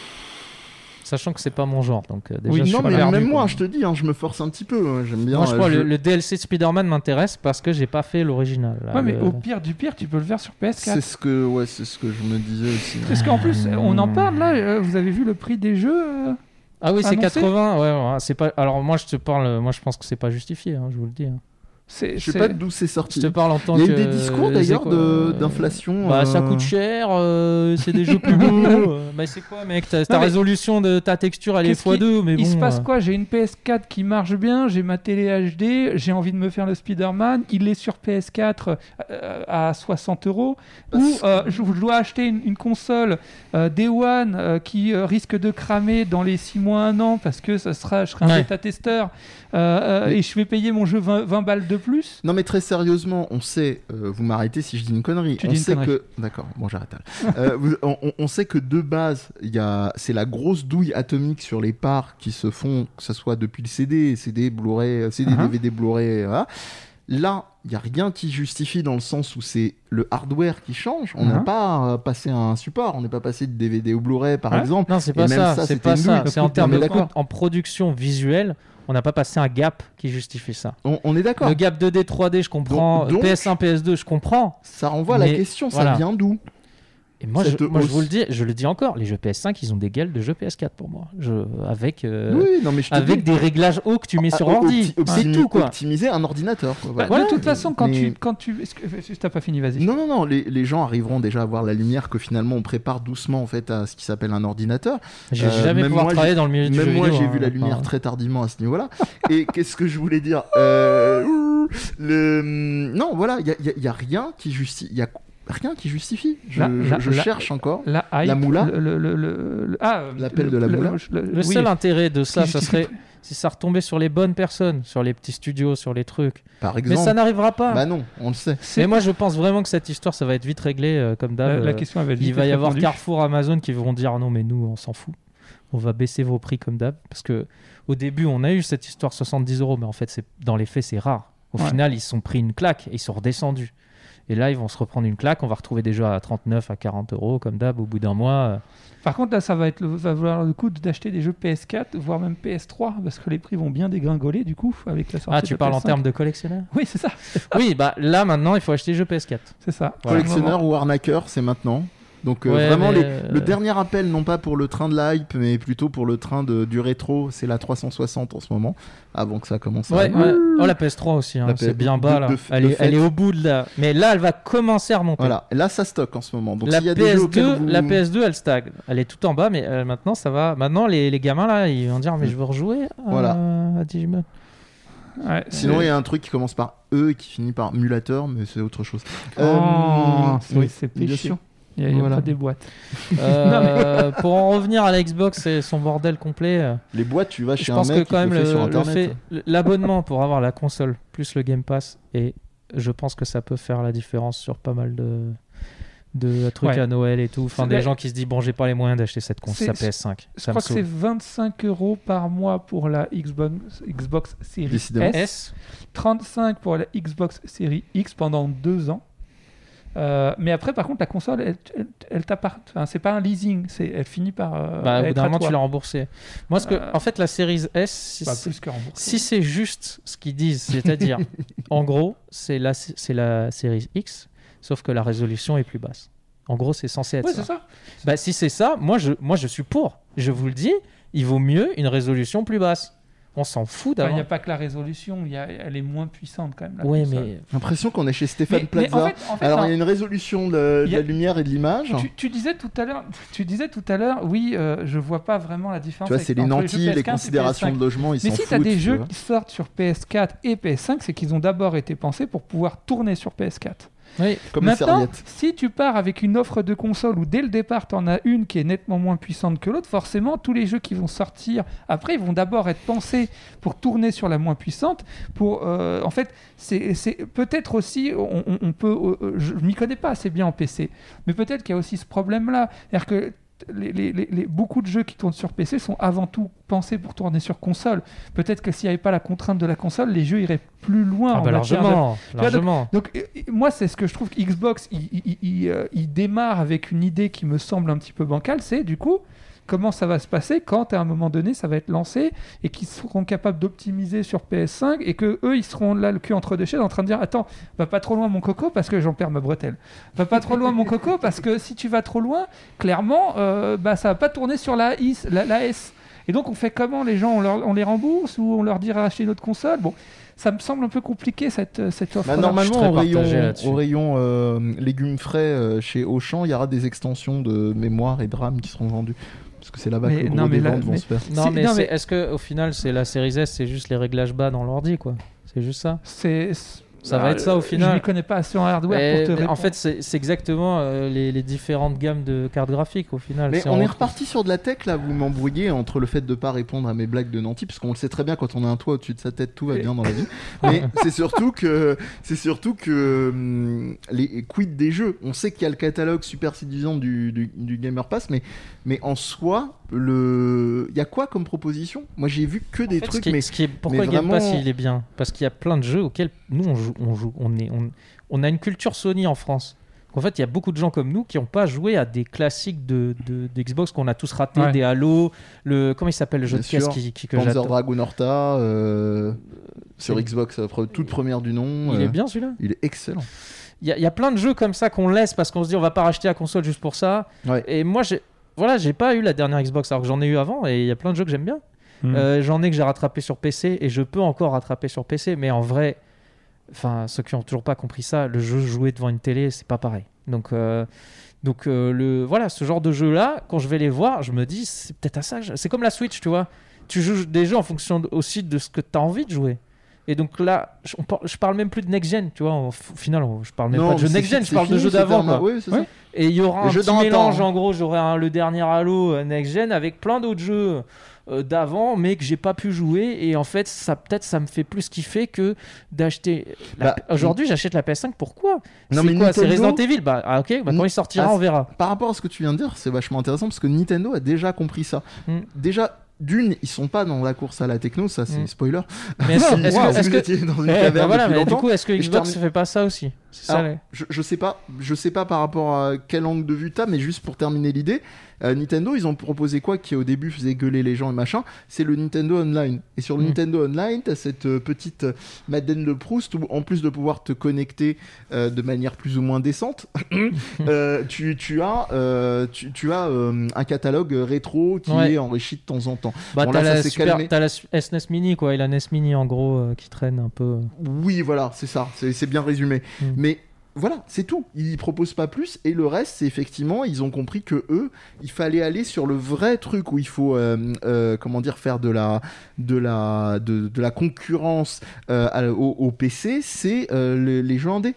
Sachant que c'est pas mon genre. Donc euh, déjà, Oui, je suis non mais perdu, même quoi. moi, je te dis, hein, je me force un petit peu, hein, j'aime bien. Moi, je euh, crois je- le, le DLC de Spider-Man m'intéresse parce que j'ai pas fait l'original. là, Ouais, mais le- au pire du pire, tu peux le faire sur PS4. C'est ce que, ouais, c'est ce que je me disais aussi. Parce qu'en plus, on en parle là, euh, vous avez vu le prix des jeux euh, Ah oui, c'est Annoncé 80. Ouais, ouais, c'est pas. Alors moi, je te parle. Moi, je pense que c'est pas justifié. hein, je vous le dis. hein. C'est Je sais c'est- pas d'où c'est Je sorti. te parle en tant Il y a eu des discours d'ailleurs euh, d'inflation. Bah, ça euh, coûte cher. euh, c'est des jeux plus beaux. euh, bah, c'est quoi, mec Ta, ta Non, résolution de ta texture, elle est Qu'est-ce qui- x2, mais bon. Il se passe quoi? J'ai une PS4 qui marche bien, j'ai ma télé HD, j'ai envie de me faire le Spider-Man, il est sur PS4 euh, à 60 euros, ou euh, je je dois acheter une, une console euh, Day One euh, qui euh, risque de cramer dans les 6 mois, 1 an, parce que ça sera, je serai un Ouais. bêta-testeur, euh, euh, Mais- et je vais payer mon jeu 20, 20 balles de plus. Non mais très sérieusement, on sait, euh, vous m'arrêtez si je dis une connerie, Tu on dis une sait connerie. que, d'accord, bon j'arrête là. Euh, on, sait que de base, y a, c'est la grosse douille atomique sur les parts qui se font, que ce soit depuis le CD, CD, Blu-ray, euh, CD, Uh-huh. DVD, Blu-ray, voilà. Là, il n'y a rien qui justifie dans le sens où c'est le hardware qui change. On n'a Uh-huh. pas euh, passé à un support, on n'est pas passé de DVD au Blu-ray par Ouais. exemple. Non, c'est Et pas même ça. ça, c'est pas ça. C'est en termes de d'accord. en production visuelle, on n'a pas passé un gap qui justifie ça. On, on est d'accord. Le gap 2D, 3D, je comprends. Donc- donc- PS1, PS2, je comprends. Ça renvoie à la question, voilà. ça vient d'où? Et moi, je, moi vous le dis, je le dis encore, les jeux PS5, ils ont des gueules de jeux PS4 pour moi. Je, avec euh, Oui, non mais je te avec dis. des réglages hauts que tu mets Ah, sur opti- ordi. C'est tout quoi. Optimiser un ordinateur. quoi, Bah, de toute façon, quand Mais- tu... Quand tu... Que... T'as pas fini, vas-y. Non, non, non, les, les gens arriveront déjà à voir la lumière que finalement on prépare doucement en fait à ce qui s'appelle un ordinateur. J'ai Euh, jamais pouvoir moi, travailler dans le milieu du jeu Même moi vidéo, j'ai hein. vu la lumière très tardivement à ce niveau-là. Et qu'est-ce que je voulais dire? Euh, le... Non, voilà, il y y y a rien qui justifie. Il y a rien qui justifie. Je, La- je- la- je la- cherche encore. La hype, La moula le, le, le- le- le- ah, L'appel de la moula le- oui, seul intérêt de ça, ça serait si ça retombait sur les bonnes personnes, sur les petits studios, sur les trucs. Par Mais exemple. ça n'arrivera pas. Bah non, on le sait. Mais moi, je pense vraiment que cette histoire, ça va être vite réglé, euh, comme la, d'hab. la euh, question avait Il vite va y avoir. Carrefour, Amazon qui vont dire non, mais nous, on s'en fout. On va baisser vos prix comme d'hab. Parce que au début, on a eu cette histoire 70 euros, mais en fait, dans les faits, c'est rare. Au Ouais. final, ils se sont pris une claque et ils sont redescendus. Et là, ils vont se reprendre une claque. On va retrouver des jeux à 39, à 40 euros, comme d'hab, au bout d'un mois. euh. Par contre, là, ça va, être le, va valoir le coup d'acheter des jeux PS4, voire même PS3, parce que les prix vont bien dégringoler, du coup, avec la sortie Ah, tu parles en PS5. termes de collectionneur Oui, c'est ça. Oui, bah là, maintenant, il faut acheter les jeux PS4. C'est ça. Voilà. Collectionneur ou arnaqueur, c'est maintenant. Donc euh, Ouais, vraiment, les- euh, le dernier appel, non pas pour le train de la hype, mais plutôt pour le train de, du rétro, c'est la 360 en ce moment, avant que ça commence à... Ouais, ouais. Oh, la PS3 aussi, hein, c'est bien bas de- là. de- elle, de est, elle fait. est au bout de là. Mais là, elle va commencer à remonter. Voilà, là ça stocke en ce moment. Donc la, s'il y a des jeux PS2, auxquels vous- la PS2, elle stagne. Elle est tout en bas, mais euh, maintenant, ça va. Maintenant, les, les gamins là, ils vont dire Mais je veux rejouer à, Voilà. à Digimon. Ouais, Sinon, il y a un truc qui commence par E et qui finit par mulateur, mais c'est autre chose. Oh, Euh, c'est oui, c'est bien péché. Il y a, Voilà. pas des boîtes. Euh, pour en revenir à la Xbox et son bordel complet, euh, Les boîtes, tu vas chez je un pense mec que quand même l'abonnement pour avoir la console plus le Game Pass et je pense que ça peut faire la différence sur pas mal de de trucs Ouais. à Noël et tout. Enfin, des gens qui se disent bon, j'ai pas les moyens d'acheter cette console, C'est- sa PS5. Je Ça crois que c'est saoule. 25 euros par mois pour la Xbox, Xbox Series S. 35 pour la Xbox Series X pendant deux ans. Euh, mais après, par contre, la console, elle, elle, elle t'appart- enfin, c'est pas un leasing, c'est, elle finit par. euh, Bah, au bout d'un moment, tu l'as remboursé. Moi, ce que, Euh, en fait, la série S, si, Bah, plus que remboursé. si c'est juste ce qu'ils disent, c'est-à-dire, en gros, c'est la, c'est la série X, sauf que la résolution est plus basse. En gros, c'est censé être Ouais, ça. c'est ça. Bah, si c'est ça, moi je, moi je suis pour. Je vous le dis, il vaut mieux une résolution plus basse. On s'en fout Il n'y a pas que la résolution, il y a, elle est moins puissante quand même. Ouais, console. mais J'ai l'impression qu'on est chez Stéphane Mais- mais Plaza. en fait, en fait, Alors, il y a une résolution de, a- la lumière et de l'image. Tu, tu disais tout à l'heure, tu disais tout à l'heure, oui, euh, je vois pas vraiment la différence. Tu vois, avec- c'est les jeux les PS15 et considérations PS5. de logement, ils Mais s'en si tu as des tu jeux vois. qui sortent sur PS4 et PS5, c'est qu'ils ont d'abord été pensés pour pouvoir tourner sur PS4. Oui. Comme Maintenant, si tu pars avec une offre de console où dès le départ tu en as une qui est nettement moins puissante que l'autre, forcément tous les jeux qui vont sortir après ils vont d'abord être pensés pour tourner sur la moins puissante. Pour, euh, en fait, c'est peut-être aussi, on, on- peut, euh, je m'y connais pas assez bien en PC, mais peut-être qu'il y a aussi ce problème-là, c'est-à-dire que les, les- les- les- beaucoup de jeux qui tournent sur PC sont avant tout pensés pour tourner sur console. Peut-être que s'il n'y avait pas la contrainte de la console, les jeux iraient plus loin Ah en bah de- largement, donc- euh, euh, moi c'est ce que je trouve que Xbox il, il- il, euh, il démarre avec une idée qui me semble un petit peu bancale, c'est du coup comment ça va se passer quand à un moment donné ça va être lancé et qu'ils seront capables d'optimiser sur PS5 et que eux ils seront là le cul entre deux chaises en train de dire attends va pas trop loin mon coco parce que j'en perds ma bretelle. Va pas trop loin mon coco parce que si tu vas trop loin clairement euh, bah ça va pas tourner sur la, IS, la, la S. Et donc on fait comment les gens? On, leur- on les rembourse ou on leur dit acheter notre console? Bon ça me semble un peu compliqué cette, cette offre Bah, normalement, au rayon, au euh, légumes frais euh, chez Auchan, il y aura des extensions de mémoire et de RAM qui seront vendues. Parce que c'est là-bas que le gros non, mais des là- ventes vont se faire. Non, mais- est-ce que au final, c'est la série S, c'est juste les réglages bas dans l'ordi, quoi? C'est juste ça? C'est Ça va être ça, au final. Je ne connais pas assez en hardware pour te répondre. En fait, c'est exactement euh, les, les différentes gammes de cartes graphiques au final. Mais on est reparti sur de la tech là, vous m'embrouillez entre le fait de pas répondre à mes blagues de Nanti, parce qu'on le sait très bien quand on a un toit au-dessus de sa tête, tout va bien dans la vie. Mais c'est surtout que c'est surtout que hum, les quid des jeux. On sait qu'il y a le catalogue super séduisant du, du, du Gamer Pass, mais mais en soi, le il y a quoi comme proposition? Moi j'ai vu que des ce trucs, qui est- mais ce qui est- pourquoi mais Game Pass vraiment- il est bien? Parce qu'il y a plein de jeux auxquels nous on joue, on joue, on est, on, on a une culture Sony en France. En fait, il y a beaucoup de gens comme nous qui n'ont pas joué à des classiques de, de, de Xbox qu'on a tous ratés, Ouais. des Halo, le comment il s'appelle le jeu Bien de caisse qui, qui- que Panzer. Dragoon Horta euh, sur c'est- Xbox, euh, toute première du nom. Il euh, est bien celui-là. Il est excellent. Il y, a- il y a plein de jeux comme ça qu'on laisse parce qu'on se dit on va pas racheter la console juste pour ça. Ouais. Et moi, j'ai voilà, j'ai pas eu la dernière Xbox alors que j'en ai eu avant et il y a plein de jeux que j'aime bien. Hmm. Euh, j'en ai que j'ai rattrapé sur PC et je peux encore rattraper sur PC, mais en vrai, enfin ceux qui ont toujours pas compris ça, le jeu joué devant une télé, c'est pas pareil. Donc euh, donc euh, le voilà, ce genre de jeu là, quand je vais les voir, je me dis c'est peut-être à ça. C'est comme la Switch, tu vois. Tu joues des jeux en fonction aussi de ce que tu as envie de jouer. Et donc là, je, on par- je parle même plus de next gen, tu vois. Au final, on- je parle même pas de jeux mais next c'est- gen, je parle de jeux d'avant. Oui. Et il y aura Les un petit mélange, en gros, j'aurai le dernier Halo euh, Next Gen avec plein d'autres jeux euh, d'avant, mais que j'ai pas pu jouer. Et en fait, ça peut-être ça me fait plus kiffer que d'acheter. la- Bah, Aujourd'hui, j'achète la PS5. Pourquoi? Non, mais quoi? C'est Nintendo- Resident Evil? Bah ah, ok, bah, quand il sortira, Ah, on verra. Par rapport à ce que tu viens de dire, c'est vachement intéressant parce que Nintendo a déjà compris ça. Mm. Déjà, d'une, ils sont pas dans la course à la techno, ça c'est Mm. spoiler. Mais est-ce est-ce wow, vous que- étiez dans une Eh, caverne voilà, mais du coup, est-ce que Xbox termine- fait pas ça aussi? C'est ça. Alors, les- je, je sais pas, je sais pas par rapport à quel angle de vue t'as, mais juste pour terminer l'idée, euh, Nintendo, ils ont proposé quoi qui au début faisait gueuler les gens et machin? C'est le Nintendo Online. Et sur le Mm. Nintendo Online, t'as cette euh, petite euh, Madeleine de Proust où, en plus de pouvoir te connecter euh, de manière plus ou moins décente, euh, tu, tu as, tu, tu as un catalogue rétro qui Ouais. est enrichi de temps en temps. Bah, Bon, t'as la, super- t'as la su- SNES Mini, quoi, et la NES Mini en gros qui traîne un peu. Oui, voilà, c'est ça, c'est c'est bien résumé. Mm. Mais voilà, c'est tout. Ils proposent pas plus. Et le reste, c'est effectivement, ils ont compris que eux, il fallait aller sur le vrai truc où il faut, euh, euh, comment dire, faire de la, de la, de, la concurrence euh, au, PC, c'est euh, le- les jeux indés.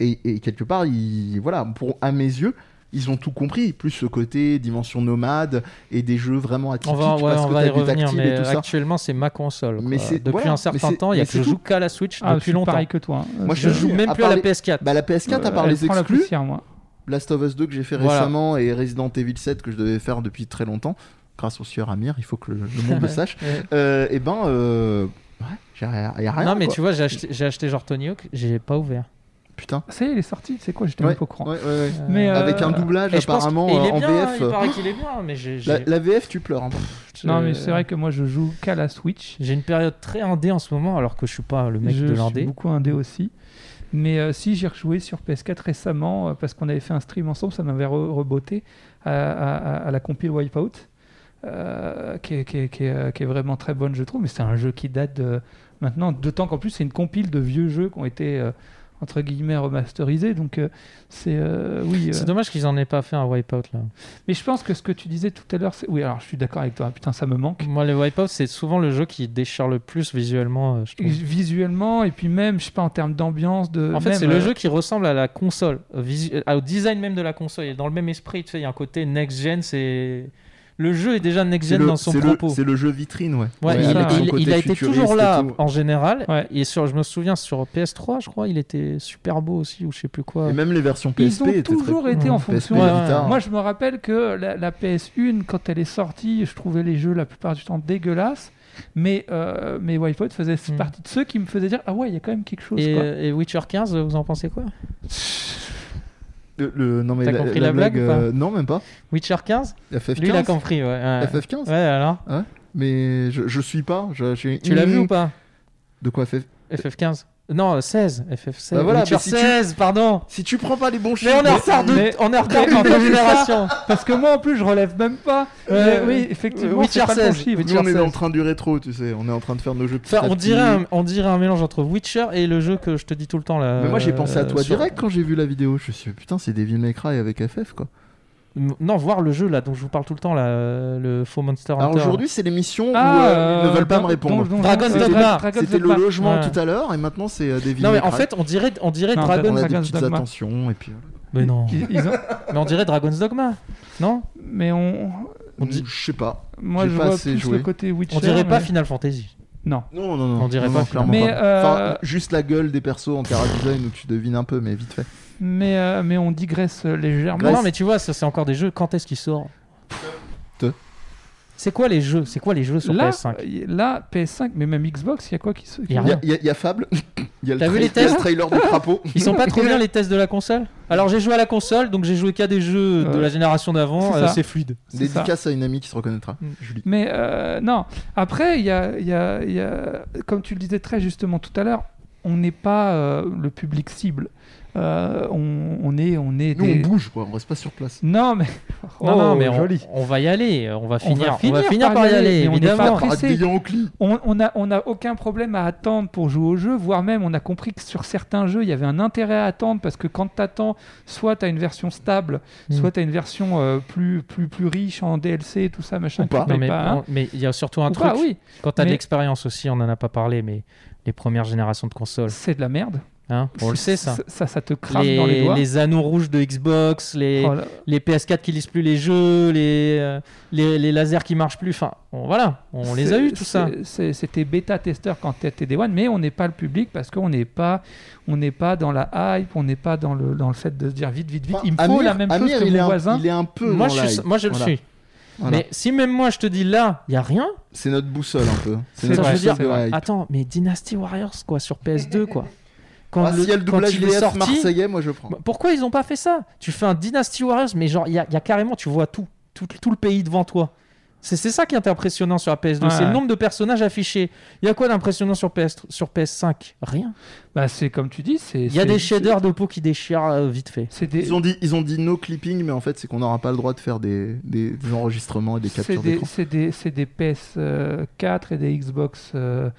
Et, et quelque part, ils, voilà, pour, à mes yeux, ils ont tout compris. Plus ce côté dimension nomade et des jeux vraiment atypiques On va, ouais, parce on que va t'as y du revenir, tactile mais et tout ça. actuellement c'est ma console. Mais depuis voilà, un certain temps, il y a que je tout. joue qu'à la Switch Ah, depuis longtemps. pareil que toi. hein. Moi, Je je- joue même plus à part la les- PS4. Bah, la PS4, à part Elle les exclus, moi. Last of Us 2 que j'ai fait Voilà. récemment et Resident Evil 7 que je devais faire depuis très longtemps, grâce au sieur Amir, il faut que le, le monde le sache. Ouais. Euh, et ben, euh, ouais, y a rien. non, mais quoi. tu vois, j'ai acheté, j'ai acheté genre Tony Hawk, j'ai pas ouvert. Putain. Ça y est, il est sorti. C'est quoi J'étais Ouais, même pas au courant. Ouais, ouais, ouais. Mais, euh, Avec un doublage je apparemment euh, est en bien, VF. Il paraît qu'il est bien, mais j'ai. La, j'ai- la VF, tu pleures. hein. Non, mais c'est vrai que moi, je joue qu'à la Switch. J'ai une période très indé en ce moment, alors que je suis pas le mec je de suis l'indé. beaucoup indé aussi. Mais euh, si j'ai rejoué sur PS4 récemment, euh, parce qu'on avait fait un stream ensemble, ça m'avait re- rebotté à, à- à la compile Wipeout, euh, qui, est, qui est- qui est, euh, qui est vraiment très bonne, je trouve. Mais c'est un jeu qui date de maintenant, d'autant qu'en plus, c'est une compile de vieux jeux qui ont été, euh, entre guillemets, remasterisés. Donc, euh, c'est. euh, oui. euh, C'est dommage qu'ils en aient pas fait un Wipeout là. Mais je pense que ce que tu disais tout à l'heure, c'est. Oui, alors je suis d'accord avec toi. Putain, ça me manque. Moi, les Wipeout, c'est souvent le jeu qui déchire le plus visuellement, je trouve. Visuellement, et puis même, je sais pas, en termes d'ambiance. De, En fait, c'est le jeu qui ressemble à la console, au, visu- au design même de la console. Il est dans le même esprit, tu sais, il y a un côté next-gen, c'est... Le jeu est déjà next-gen dans son c'est le- propos. c'est le jeu vitrine, ouais. Ouais, Ouais, il, ça, il- a été toujours là en général. Ouais. Et sur, je me souviens sur PS3, je crois, il était super beau aussi, ou je sais plus quoi. Et même les versions PSP Ils ont étaient toujours été en Ouais. fonction. Moi, je me rappelle que la, la PS1, quand elle est sortie, je trouvais les jeux la plupart du temps dégueulasses. Mais, euh, mais Wipeout faisait Mm. partie de ceux qui me faisaient dire Ah ouais, il y a quand même quelque chose. Et, quoi. et Witcher 15, vous en pensez quoi? Le, le- non, mais T'as compris la blague ou pas euh, Non, même pas. Witcher 15 FF15 Lui, il a compris, ouais. ouais. FF15 Ouais, alors Mais je, je suis pas. je- j'ai- Tu l'as vu ou pas? De quoi FF FF15 Non, 16. FF16. Bah voilà, Witcher mais si tu- 16, pardon Si tu prends pas les bons Mais chiffres. on est en retard de, mais- on est en retard mais en générations. Parce que moi, en plus, je relève même pas. Mais ouais. oui, effectivement, Witcher c'est pas le bon 16, chiffre. Nous, on est 16. train du rétro, tu sais. On est en train de faire nos jeux petit Enfin, à on petit. dirait, un, on dirait un mélange entre Witcher et le jeu que je te dis tout le temps là. Mais moi, j'ai pensé à toi euh, sur- direct quand j'ai vu la vidéo. Je me suis dit, putain, c'est Devil May Cry avec FF, quoi. Non, voir le jeu là dont je vous parle tout le temps là, euh, le faux Monster Hunter. Alors aujourd'hui, c'est l'émission où Ah, euh, ils ne veulent pas me répondre. Don- Don- Dragon's Don- Dogma. C'était le logement Ouais. tout à l'heure et maintenant c'est euh, Devil Non mais en fait, on dirait, on dirait Non, Dragon. on a des Dragon's petites Dogma. attentions et puis. Mais non. Ils- ils ont- mais on dirait Dragon's Dogma. Non? Mais on. On dit- Je sais pas. Moi, je pas vois assez plus joué. le côté Witcher. On dirait pas Final Fantasy. Non. Non, non, non. On dirait non, pas non, clairement Mais, pas. euh, Enfin, juste la gueule des persos en cara design où tu devines un peu, mais vite fait. Mais, euh, mais on digresse légèrement. Non, non, mais tu vois, ça c'est encore des jeux. Quand est-ce qu'ils sortent Te. C'est quoi les jeux? C'est quoi les jeux sur là, PS5 euh, là, PS5, mais même Xbox, il y a quoi qui se. qui- Y a Il y, a- rien. il y a- il y a Fable, il y a le, T'as vu les il y a le tests trailer du crapaud. Ils sont pas trop bien les tests de la console? Alors j'ai joué à la console, donc j'ai joué qu'à des jeux de la génération d'avant. c'est euh, ça. C'est fluide. C'est ça. Dédicace à une amie qui se reconnaîtra. Mm. Julie. Mais euh, non, après, il y a, il y a- il y a- comme tu le disais très justement tout à l'heure, on n'est pas euh, le public cible. Euh, on, on est, on est Nous, des- on bouge, quoi. On reste pas sur place. Non, mais. Non, Oh, non, mais on, joli. on va y aller. On va On finir, on va finir par y aller, on n'est pas pressé. On on a, on a aucun problème à attendre pour jouer au jeu, voire même on a compris que sur certains jeux, il y avait un intérêt à attendre parce que quand tu attends, soit tu as une version stable, Mm. soit tu as une version euh, plus, plus, plus riche en DLC et tout ça, machin. Ou pas. payes Non, mais hein. il y a surtout un Ou truc. pas, oui, Quand tu as de l'expérience aussi, on en a pas parlé, mais les premières générations de consoles, c'est de la merde. hein, on le sait ça. Ça, ça te crame dans les Les, doigts. les anneaux rouges de Xbox, les, Oh les PS4 qui lisent plus les jeux, les, euh, les, les lasers qui marchent plus. Enfin, on- voilà, on les a eu tout ça. C'était bêta-testeur quand tu étais Day One, mais on n'est pas le public parce qu'on n'est pas, on n'est pas dans la hype, on n'est pas dans le, dans le fait de se dire vite, vite, vite. Enfin, il me faut Amir- la même Amir, chose que il est mon un- voisin. Il est un peu. Moi dans je, la suis, hype. moi, je le Voilà. suis. Voilà. Mais si même moi je te dis là, il y a rien, C'est notre boussole un peu. C'est notre ça, je veux boussole dire, de hype. attends, mais Dynasty Warriors quoi sur PS2 quoi. quand, Ah, le- si y a le doublage il est VF sorti. marseillais, moi je prends. Bah, Pourquoi ils ont pas fait ça? Tu fais un Dynasty Warriors, mais genre, il y, a- il y a carrément, tu vois tout, tout, tout le pays devant toi. C'est c'est ça qui est impressionnant sur la PS2, Ouais. c'est le nombre de personnages affichés. Il y a quoi d'impressionnant sur, PS, sur PS5 Rien. Bah, c'est comme tu dis, c'est. Il y a des shaders de peau qui déchirent euh, vite fait. Des. Ils ont dit, ils ont dit no clipping, mais en fait, c'est qu'on n'aura pas le droit de faire des, des, des enregistrements et des captures d'écran. c'est des, c'est des PS4 et des Xbox. euh,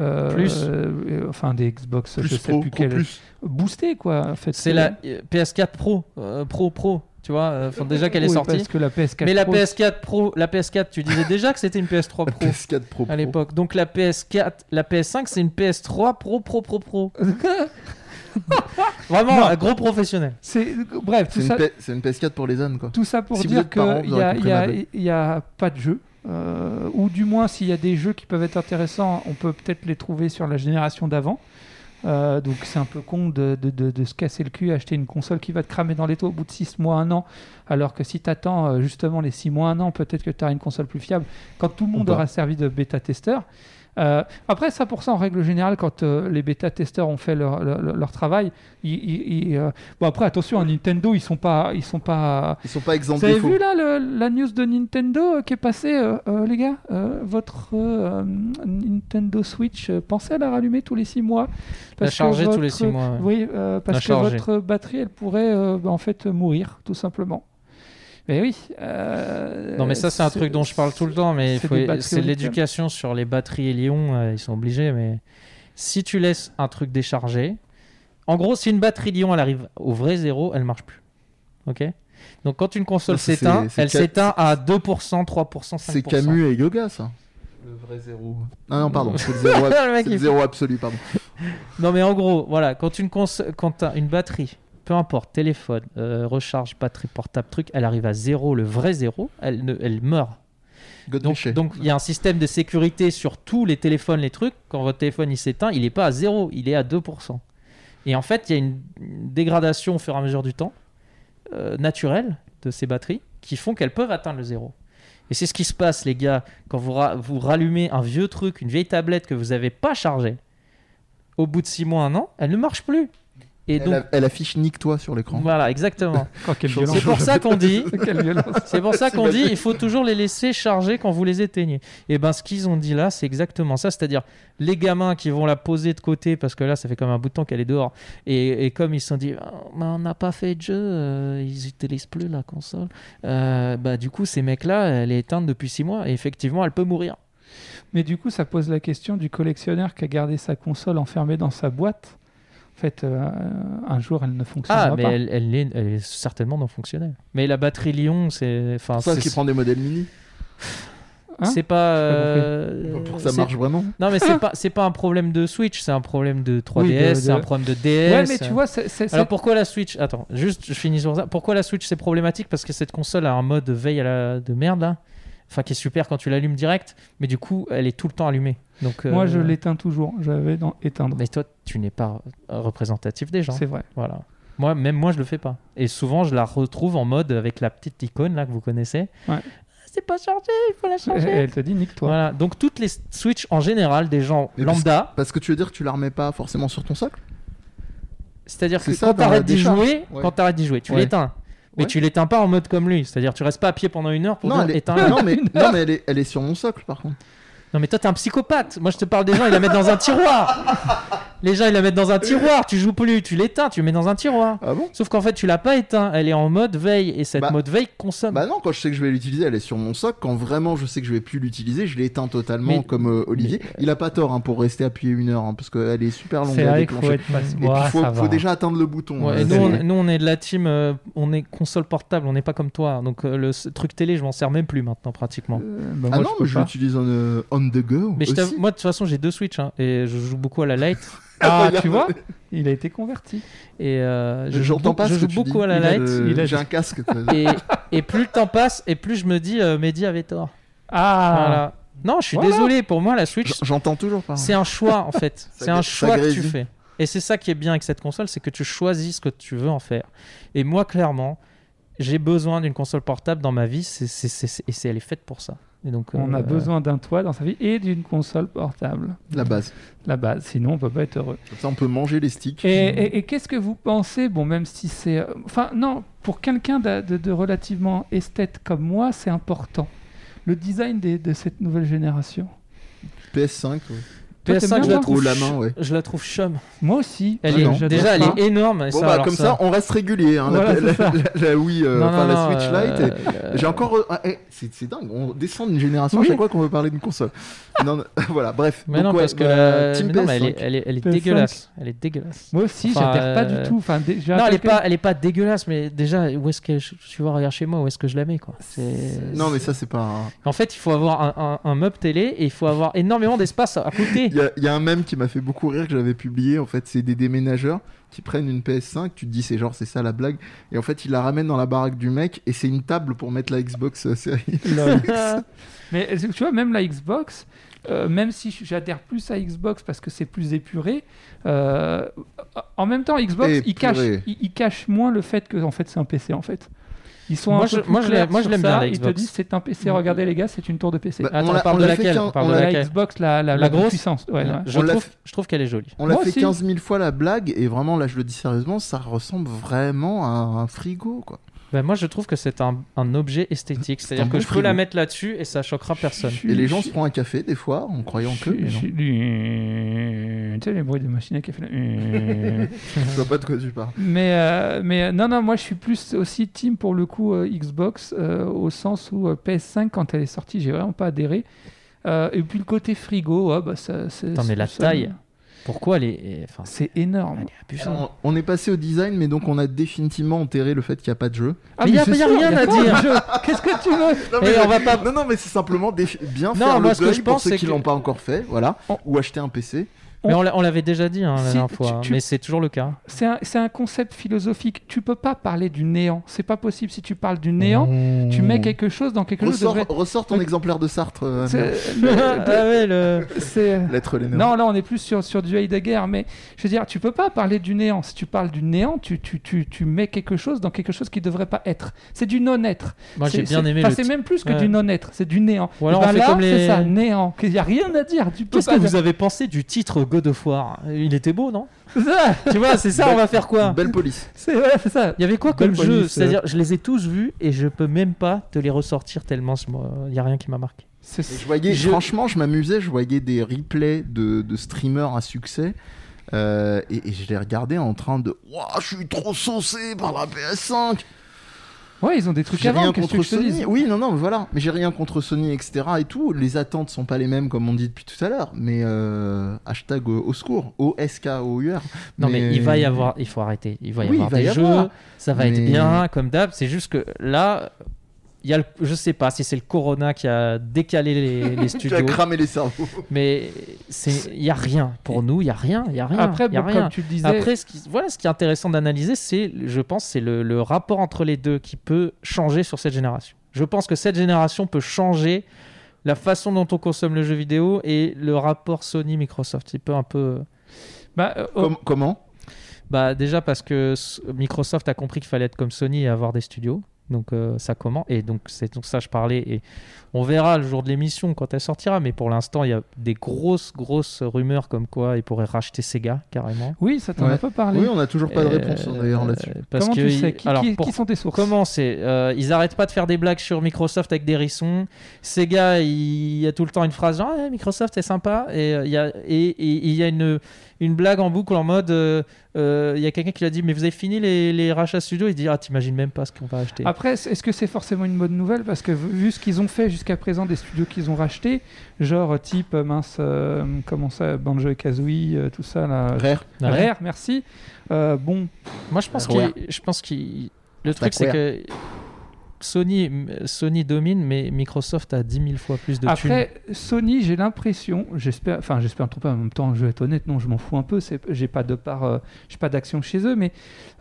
euh, Plus. euh, enfin, des Xbox, je Plus sais pro, plus quel. Boosté, quoi. En fait, C'est la euh, PS4 Pro, euh, Pro Pro, tu vois, euh, enfin, déjà qu'elle est Oui, sortie. Parce que la PS4 Mais la Pro, PS4 Pro, la PS4, tu disais déjà que c'était une PS3 La Pro PS4 Pro. à l'époque. Donc la PS4, la PS5, c'est une PS3 Pro Pro Pro Pro. Vraiment Non. un gros professionnel. c'est bref, tout C'est une, ça, P- c'est une PS4 pour les ânes, quoi. tout ça pour Si dire qu'il n'y a, a pas de jeu. euh, ou du moins, s'il y a des jeux qui peuvent être intéressants, on peut peut-être les trouver sur la génération d'avant. Euh, donc c'est un peu con de, de- de- de se casser le cul, acheter une console qui va te cramer dans les taux au bout de 6 mois, 1 an, alors que si tu attends justement les 6 mois, 1 an, peut-être que tu auras une console plus fiable quand tout le monde aura servi de bêta-testeur. Euh, après, ça pour ça, en règle générale, quand euh, les bêta-testeurs ont fait leur, leur- leur travail, ils, ils- ils, euh, bon après attention, à Nintendo, ils sont pas, ils sont pas. Ils sont pas exempts Vous avez vu là le- la news de Nintendo euh, qui est passée, euh, euh, les gars Euh, Votre euh, Nintendo Switch, euh, pensez à la rallumer tous les 6 mois. La que charger tous les 6 mois. ouais. Oui, euh, parce La que charger. votre batterie, elle pourrait euh, bah, en fait mourir, tout simplement. Mais oui. euh, Non mais ça c'est un truc dont je parle tout le temps, mais c'est l'éducation sur les batteries et l'ion, euh, ils sont obligés, mais si tu laisses un truc déchargé, en gros si une batterie l'ion elle arrive au vrai zéro, elle marche plus. Ok? Donc quand une console s'éteint, elle s'éteint à 2%, 3%, 5%. C'est Camus et Yoga, ça. Le vrai zéro. Ah non, pardon, c'est le zéro, ab- Le mec, c'est le il- zéro absolu, pardon. Non mais en gros, voilà, quand une cons quand une batterie, peu importe, téléphone, euh, recharge, batterie portable, truc, elle arrive à zéro, le vrai zéro, elle, ne, elle meurt. Donc il y a un système de sécurité sur tous les téléphones, les trucs. Quand votre téléphone il s'éteint, il n'est pas à zéro, il est à 2%. Et en fait, il y a une, une dégradation au fur et à mesure du temps euh, naturelle de ces batteries qui font qu'elles peuvent atteindre le zéro. Et c'est ce qui se passe, les gars, quand vous, ra- vous rallumez un vieux truc, une vieille tablette que vous n'avez pas chargée. Au bout de 6 mois, un an, elle ne marche plus. Et elle, donc, a- elle affiche nique-toi sur l'écran. voilà, exactement. Oh, quelle C'est violence. C'est pour ça qu'on dit c'est pour ça qu'on dit il faut toujours les laisser charger quand vous les éteignez. Et ben ce qu'ils ont dit là, c'est exactement ça. C'est-à-dire les gamins qui vont la poser de côté parce que là, ça fait comme un bout de temps qu'elle est dehors. Et, et comme ils se sont dit Ah, mais on n'a pas fait de jeu, euh, ils n'utilisent plus la console. Euh, bah du coup, ces mecs-là, elle est éteinte depuis 6 mois et effectivement, elle peut mourir. Mais du coup, ça pose la question du collectionneur qui a gardé sa console enfermée dans sa boîte. En fait, euh, un jour, elle ne fonctionnera Ah, mais pas. elle, elle est, elle est certainement non fonctionnelle. Mais la batterie Lyon, c'est, enfin, C'est ça qui prend des modèles mini. Hein c'est pas. euh, Pour que ça marche vraiment. Non, mais c'est pas, c'est pas un problème de Switch, c'est un problème de 3DS, Oui, de- c'est de- un problème de DS. Ouais, mais tu vois, c'est- Alors pourquoi la Switch Attends, juste je finis sur ça. Pourquoi la Switch c'est problématique? Parce que cette console a un mode veille à la... de merde là. Enfin, qui est super quand tu l'allumes direct, mais du coup, elle est tout le temps allumée. Donc, moi, euh, je l'éteins toujours. J'avais dans éteindre. Mais toi, tu n'es pas euh, représentatif des gens. C'est vrai. Voilà. Moi, même moi, je le fais pas. Et souvent, je la retrouve en mode avec la petite icône là que vous connaissez. Ouais. C'est pas chargé, il faut la Et changer. elle te dit nique-toi. Voilà. Donc toutes les Switch en général, des gens Mais parce- lambda, Parce que tu veux dire que tu la remets pas forcément sur ton socle? C'est-à-dire que ça, quand t'arrêtes d'y jouer, Ouais. quand t'arrêtes d'y jouer, tu Ouais. l'éteins. Mais Ouais. tu l'éteins pas en mode comme lui, c'est-à-dire tu restes pas à pied pendant une heure pour non, dire elle est... éteins-la. non, mais, non, mais elle est, elle est sur mon socle par contre. Non mais toi t'es un psychopathe. Moi je te parle des gens, ils la mettent dans un tiroir. Les gens ils la mettent dans un tiroir. Tu joues plus, tu l'éteins, tu le mets dans un tiroir. Ah bon? Sauf qu'en fait tu l'as pas éteint. Elle est en mode veille et cette Bah- mode veille consomme. Bah non, quand je sais que je vais l'utiliser, elle est sur mon socle. Quand vraiment je sais que je vais plus l'utiliser, je l'éteins totalement Mais- comme euh, Olivier. Il a pas tort hein, pour rester appuyé une heure, hein, parce qu'elle est super longue C'est à vrai qu'il faut déclencher. être patient. Et puis Ouais, faut, ça faut va. déjà atteindre le bouton. Ouais, euh, et nous, c'est- on, nous, on est de la team, euh, on est console portable, on n'est pas comme toi. Donc euh, le truc télé, je m'en sers même plus maintenant pratiquement. Euh, bah, Ah moi, non, je peux mais je pas. l'utilise en, euh, on the go. Mais aussi. moi de toute façon j'ai deux Switch hein, et je joue beaucoup à la Lite Ah, Regarde. tu vois Il a été converti. et euh, je joue, pas je ce joue beaucoup dis. à la Lite. a J'ai un casque. Et, et plus le temps passe et plus je me dis euh, Mehdi avait tort. Ah Voilà. Non, je suis Voilà. désolé. Pour moi la Switch J'entends toujours pas. c'est un choix en fait. C'est un choix que tu fais. Et c'est ça qui est bien avec cette console, c'est que tu choisis ce que tu veux en faire. Et moi clairement, j'ai besoin d'une console portable dans ma vie, c'est- et c'est, elle est faite pour ça. Et donc, On a euh, besoin d'un toit dans sa vie et d'une console portable. La base. La base, sinon on peut pas être heureux. Comme ça, on peut manger les sticks. Et, et- et qu'est-ce que vous pensez Bon, même si c'est. euh, Enfin, non, pour quelqu'un de, de- de relativement esthète comme moi, c'est important. Le design des- de cette nouvelle génération. PS5, ouais. Toi, t'aimes PS5, bien, je la trouve Haut la ch- main, ouais. Je la trouve chum. Moi aussi. Elle Ah est, déjà, elle est énorme. et Bon, ça, bah, alors comme ça, on reste régulier. Hein, Voilà, la, c'est ça. la- la- la Wii, euh, Non, enfin non, la non, Switch euh, Lite. et- euh, J'ai encore. ah, eh, c'est dingue, on descend d'une génération Oui. à chaque fois qu'on veut parler d'une console. non, non, voilà, bref. Mais non, ouais, parce que Team mais elle PS5. est, elle est, elle est PS5. dégueulasse. Elle est dégueulasse. Moi aussi, Enfin, j'adhère pas euh, du tout. Enfin, Non, elle est pas, elle est pas dégueulasse, mais déjà, où est-ce que je, tu vois, regarde chez moi, où est-ce que je la mets, quoi. Non, mais ça, c'est pas. En fait, il faut avoir un, meuble télé et il faut avoir énormément d'espace à côté. Il y, a- y a un mème qui m'a fait beaucoup rire que j'avais publié. En fait, c'est des déménageurs qui prennent une PS5. Tu te dis, c'est genre, c'est ça la blague. Et en fait, ils la ramènent dans la baraque du mec et c'est une table pour mettre la Xbox euh, série. Mais tu vois, même la Xbox, euh, même si j'adhère plus à Xbox parce que c'est plus épuré, euh, en même temps, Xbox, il cache, il cache moins le fait que en fait, c'est un PC en fait. Ils sont Moi, un je- peu plus moi, je clairs l'aime- moi, je sur l'aime ça, bien, la Ils te disent c'est un PC. Regardez les gars, c'est une tour de PC. Bah, Attends, on l'a- on parle on de l'a laquelle fait On parle on de l'a- Xbox, la, la, La la grosse puissance. Ouais, ouais. je, trouve, je trouve qu'elle est jolie. On l'a fait aussi. 15 000 fois la blague et vraiment, là, je le dis sérieusement, ça ressemble vraiment à un frigo, quoi. Ben, moi, je trouve que c'est un, un objet esthétique. C'est-à-dire que bon je peux frigo. la mettre là-dessus et ça choquera personne. Et les gens se prennent un café des fois en croyant que. mais je non. suis- Tu sais, les bruits de machine à café. là. Je vois pas de quoi tu parles. Mais, euh, mais euh, non, non, moi je suis plus aussi team pour le coup euh, Xbox, euh, au sens où euh, PS5, quand elle est sortie, j'ai vraiment pas adhéré. Euh, et puis le côté frigo, ouais, bah, ça, c'est. Attends, mais la ça- taille, Pourquoi elle est. Enfin, C'est énorme. elle est abusante. On, on est passé au design, mais donc on a définitivement enterré le fait qu'il n'y a pas de jeu. Ah, Mais y a- c'est y a sûr, rien y à dire. Qu'est-ce que tu veux Non, mais on va pas- non, non, mais c'est simplement défi- bien Non, faire moi, le ce que je pour pense, ceux qui que- l'ont pas encore fait, voilà, On- ou acheter un PC. Mais on l'a- on l'avait déjà dit hein, la dernière fois, hein, tu- mais c'est toujours le cas. C'est un, concept philosophique. Tu peux pas parler du néant. C'est pas possible. Si tu parles du néant, tu mets quelque chose dans quelque chose de ressors ton exemplaire de Sartre. euh, le- ah Lettre les Non, là, on est plus sur, sur du Heidegger, mais je veux dire, tu peux pas parler du néant. Si tu parles du néant, tu, tu, tu, tu mets quelque chose dans quelque chose qui devrait pas être. C'est du non-être. Moi j'ai bien aimé c'est même plus que Ouais. du non-être, c'est du néant. Ou alors Et on ben fait là, comme les- ça, néant. Il n'y a rien à dire. Qu'est-ce que vous avez pensé du titre God of War Il était beau, non Tu vois, c'est ça, Belle- on va faire quoi Belle police. c'est voilà, c'est ça. Il y avait quoi Belle comme jeu police, C'est-à-dire, je les ai tous vus et je peux même pas te les ressortir tellement il y a rien qui m'a marqué. Je voyais, Je- Franchement, je m'amusais, je voyais des replays de, de streamers à succès. euh, et, et je les regardais en train de Ouah, je suis trop saucé par la PS5. Ouais, ils ont des trucs à rien que contre Sony. Oui, non, non, mais voilà. Mais j'ai rien contre Sony, etc. Et tout. Les attentes sont pas les mêmes, comme on dit depuis tout à l'heure. Mais euh, hashtag euh, au secours. O-S-K-O-U-R. Non, mais... il va y avoir, il faut arrêter. Il va y Oui, avoir il va y des jeux, avoir. ça va être bien comme d'hab. C'est juste que là, il y a le... je sais pas si c'est le Corona qui a décalé les, les Tu as studios, cramé les cerveaux. mais c'est, il y a rien pour nous. Il y a rien, il y a rien. Après, il y a bon, rien. comme tu le disais, Après, ce qui, voilà, ce qui est intéressant d'analyser, c'est, je pense, c'est le, le rapport entre les deux qui peut changer sur cette génération. Je pense que cette génération peut changer la façon dont on consomme le jeu vidéo et le rapport Sony-Microsoft. Il peut un peu. bah, euh, oh, Com- comment? Bah, déjà parce que Microsoft a compris qu'il fallait être comme Sony et avoir des studios. Donc euh, ça comment Et donc c'est donc ça je parlais et on verra le jour de l'émission quand elle sortira. Mais pour l'instant il y a des grosses grosses rumeurs comme quoi ils pourraient racheter Sega carrément. oui, ça t'en Ouais. a pas parlé. Oui, on n'a toujours pas de Euh, réponse d'ailleurs là-dessus. Parce Comment que tu sais? Ils- qui, alors, qui- pour- qui sont tes sources? Comment c'est euh, Ils arrêtent pas de faire des blagues sur Microsoft avec des rissons. Sega, il y a tout le temps une phrase genre Ah, Microsoft c'est sympa et euh, il y a et et- et il y a une une blague en boucle en mode euh, euh, il y a quelqu'un qui lui a dit mais vous avez fini les, les rachats studio? Il dit ah t'imagines même pas ce qu'on va acheter. Après, est-ce que c'est forcément une bonne nouvelle? Parce que vu ce qu'ils ont fait jusqu'à présent des studios qu'ils ont rachetés, genre euh, type, mince, euh, comment ça, Banjo et Kazooie, euh, tout ça, là. Rare. Rare, merci. Euh, bon, Moi je pense qu'il je pense qu'il le truc c'est que Sony Sony domine mais Microsoft a 10 000 fois plus de thunes. après, Sony, j'ai l'impression, j'espère, enfin, j'espère me tromper, en même temps, je vais être honnête, non, je m'en fous un peu, j'ai pas de part, euh, j'ai pas d'action chez eux, mais.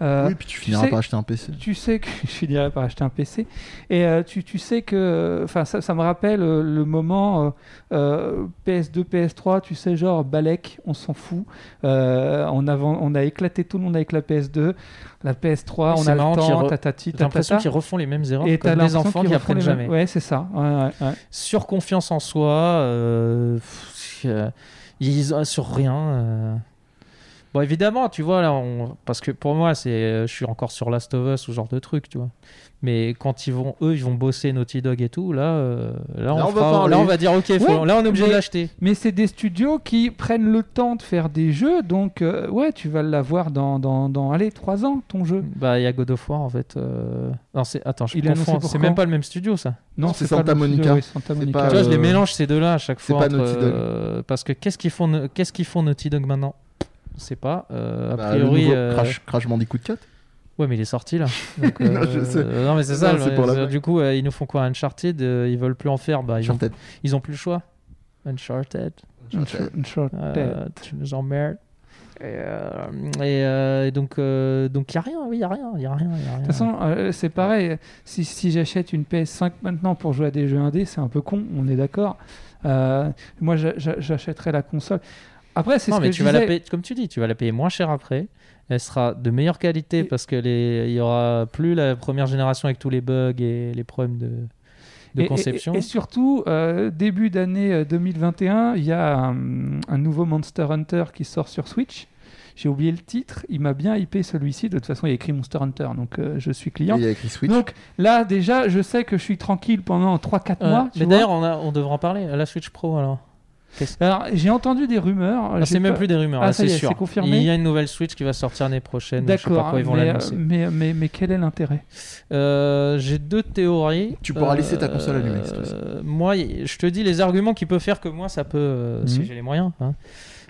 euh, oui, puis tu finiras sais- par acheter un PC. tu sais que je finirai par acheter un PC et euh, tu, tu sais que enfin ça, ça me rappelle euh, le moment euh, euh, PS2 PS3 tu sais genre Balek on s'en fout Euh, on, a, on a éclaté tout le monde avec la PS2 la PS3, on a le temps, tatati, J'ai l'impression qu'ils refont les mêmes erreurs Et t'as comme les enfants qui apprennent jamais. Ouais, c'est ça. Ouais, ouais, ouais. Sur confiance en soi, euh, pff, euh, ils ont sur rien. Bon, évidemment, tu vois, là, on- parce que pour moi, c'est, euh, je suis encore sur Last of Us ou ce genre de truc, tu vois. Mais quand ils vont, eux, ils vont bosser Naughty Dog et tout, là, euh, là, on, Là, on va fera- parler. là, on va dire, ok, faut- Ouais, là, on est obligé l'acheter. Mais c'est des studios qui prennent le temps de faire des jeux, donc euh, ouais, tu vas l'avoir dans, dans, dans allez, 3 ans, ton jeu. Bah, il y a God of War, en fait. euh, Non, c'est, attends, je Il confonds, c'est même pas le même studio, ça. Non, c'est pas Santa Monica. oui, Santa C'est Monica. pas, tu vois, je les mélange ces deux-là à chaque c'est fois. pas entre, Naughty Dog. euh, parce que qu'est-ce qu'ils font, qu'est-ce qu'ils font Naughty Dog maintenant? Je sais pas. euh, a Bah, priori, le euh, Crash, Crash Bandicoot 4 Ouais, mais il est sorti là. Donc, Non, je sais. euh, non, mais c'est ça. pour la euh, du coup, euh, ils nous font quoi Uncharted euh, Ils veulent plus en faire. Bah, ils, ont, Uncharted. ils ont plus le choix. Uncharted. Uncharted. Uncharted. Tu nous emmerdes. Et, euh, et, euh, et donc, euh, donc il n'y a rien. Oui, il n'y a rien. Il y a rien. y a rien. De toute façon, euh, c'est pareil. Si, si j'achète une PS5 maintenant pour jouer à des jeux indés, c'est un peu con, on est d'accord. Euh, moi, j'a- j'a- j'achèterais la console. Après, c'est non, ce mais que tu je vas la payer, comme tu dis, tu vas la payer moins cher après. Elle sera de meilleure qualité Et- parce que les, il y aura plus la première génération avec tous les bugs et les problèmes de, de Et- et- conception. Et, surtout, euh, début d'année euh, 2021, il y a un, un nouveau Monster Hunter qui sort sur Switch. J'ai oublié le titre, il m'a bien hypé celui-ci. De toute façon, il y a écrit Monster Hunter, donc euh, je suis Et client. Il y a écrit Switch. Donc là, déjà, je sais que je suis tranquille pendant 3-4 Euh, mois. mais d'ailleurs, on, a- on devrait en parler. La Switch Pro alors. Alors, j'ai entendu des rumeurs. Ah, c'est même pas- plus des rumeurs, Ah, c'est est, sûr. confirmé Il y a une nouvelle Switch qui va sortir l'année prochaine. D'accord, mais, l'annoncer. mais, mais, mais quel est l'intérêt? Euh, J'ai deux théories. Tu pourras laisser ta console allumée. Euh, moi, je te dis les arguments qui peuvent faire que moi, ça peut, euh, si Mhm. j'ai les moyens. hein.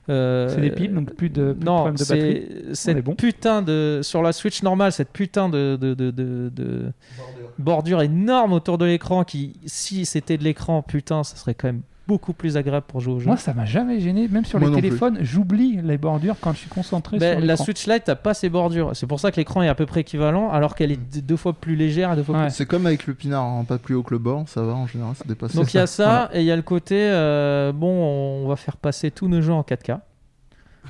Euh, C'est des piles, donc plus de, plus de non, problème de batterie. cette bon. putain de sur la Switch normale, cette putain de, de, de, de- de bordure énorme autour de l'écran qui, si c'était de l'écran, putain, ça serait quand même beaucoup plus agréable pour jouer au jeu. Moi, ça m'a jamais gêné. Même sur Moi les plus. téléphones, j'oublie les bordures quand je suis concentré Ben, sur la. Switch Lite, t'as pas ces bordures. C'est pour ça que l'écran est à peu près équivalent, alors qu'elle est deux fois plus légère et deux fois Ouais. C'est comme avec le pinard, hein, pas plus haut que le bord, ça va en général, ça dépasse. Donc il y a ça, Voilà. et il y a le côté, euh, bon, on va faire passer tous nos jeux en 4K.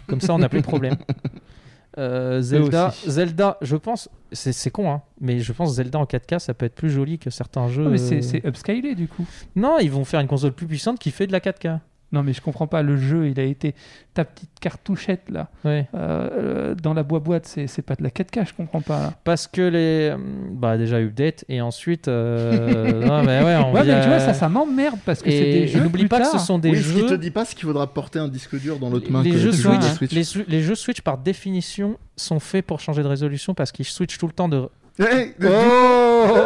Comme ça, on n'a plus de problème. Euh, Zelda. Zelda, je pense, c'est con, hein, mais je pense Zelda en 4K, ça peut être plus joli que certains jeux. Mais euh, c'est c'est upscalé du coup. Non, ils vont faire une console plus puissante qui fait de la 4K. Non, mais je comprends pas. Le jeu, il a été. Ta petite cartouchette là, Ouais. euh, euh, dans la boîte, c'est c'est pas de la 4K, je comprends pas. là. Parce que les. euh, Bah, déjà update, et ensuite. euh, non, mais ouais, on Ouais, mais tu vois, ça, ça m'emmerde parce que c'est des jeux. n'oublie pas que ce sont des oui, ce qui te jeux. dit pas, c'est qu'il faudra porter un disque dur dans l'autre main. les, que jeux Switch, les, jeux Switch, par définition, sont faits pour changer de résolution parce qu'ils switchent tout le temps de. Hey, Oh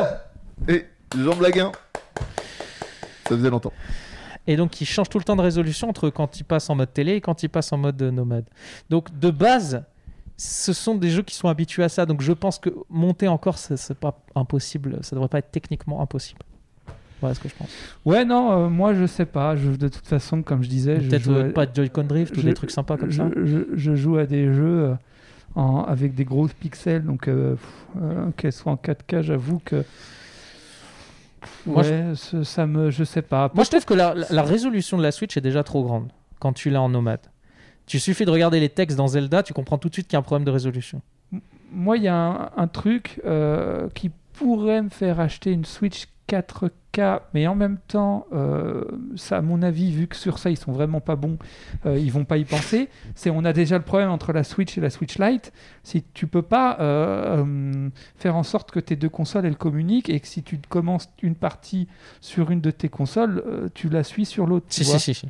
hey, Jean Blaguin Ça faisait longtemps. Et donc, ils changent tout le temps de résolution entre quand ils passent en mode télé et quand ils passent en mode euh, nomade. Donc, de base, ce sont des jeux qui sont habitués à ça. Donc, je pense que monter encore, c'est pas impossible. Ça devrait pas être techniquement impossible. Voilà ce que je pense. Ouais, non, euh, moi je sais pas. Je, de toute façon, comme je disais, je Peut-être joue euh, à- pas de Joy-Con Drift ou je- des trucs sympas comme je, ça. je- joue à des jeux euh, en- avec des gros pixels, donc euh, qu'elles soient en 4K, j'avoue que. Moi, ouais, ce- ça me. Je sais pas. Moi, je trouve que la, la- la résolution de la Switch est déjà trop grande quand tu l'as en nomade. Tu suffit de regarder les textes dans Zelda, tu comprends tout de suite qu'il y a un problème de résolution. Moi, il y a un, un truc euh, qui pourrait me faire acheter une Switch 4K, mais en même temps, euh, ça, à mon avis, vu que sur ça, ils sont vraiment pas bons, euh, ils vont pas y penser. C'est on a déjà le problème entre la Switch et la Switch Lite. Si tu peux pas euh, euh, faire en sorte que tes deux consoles elles communiquent et que si tu commences une partie sur une de tes consoles, tu la suis sur l'autre. Si, si, si, si.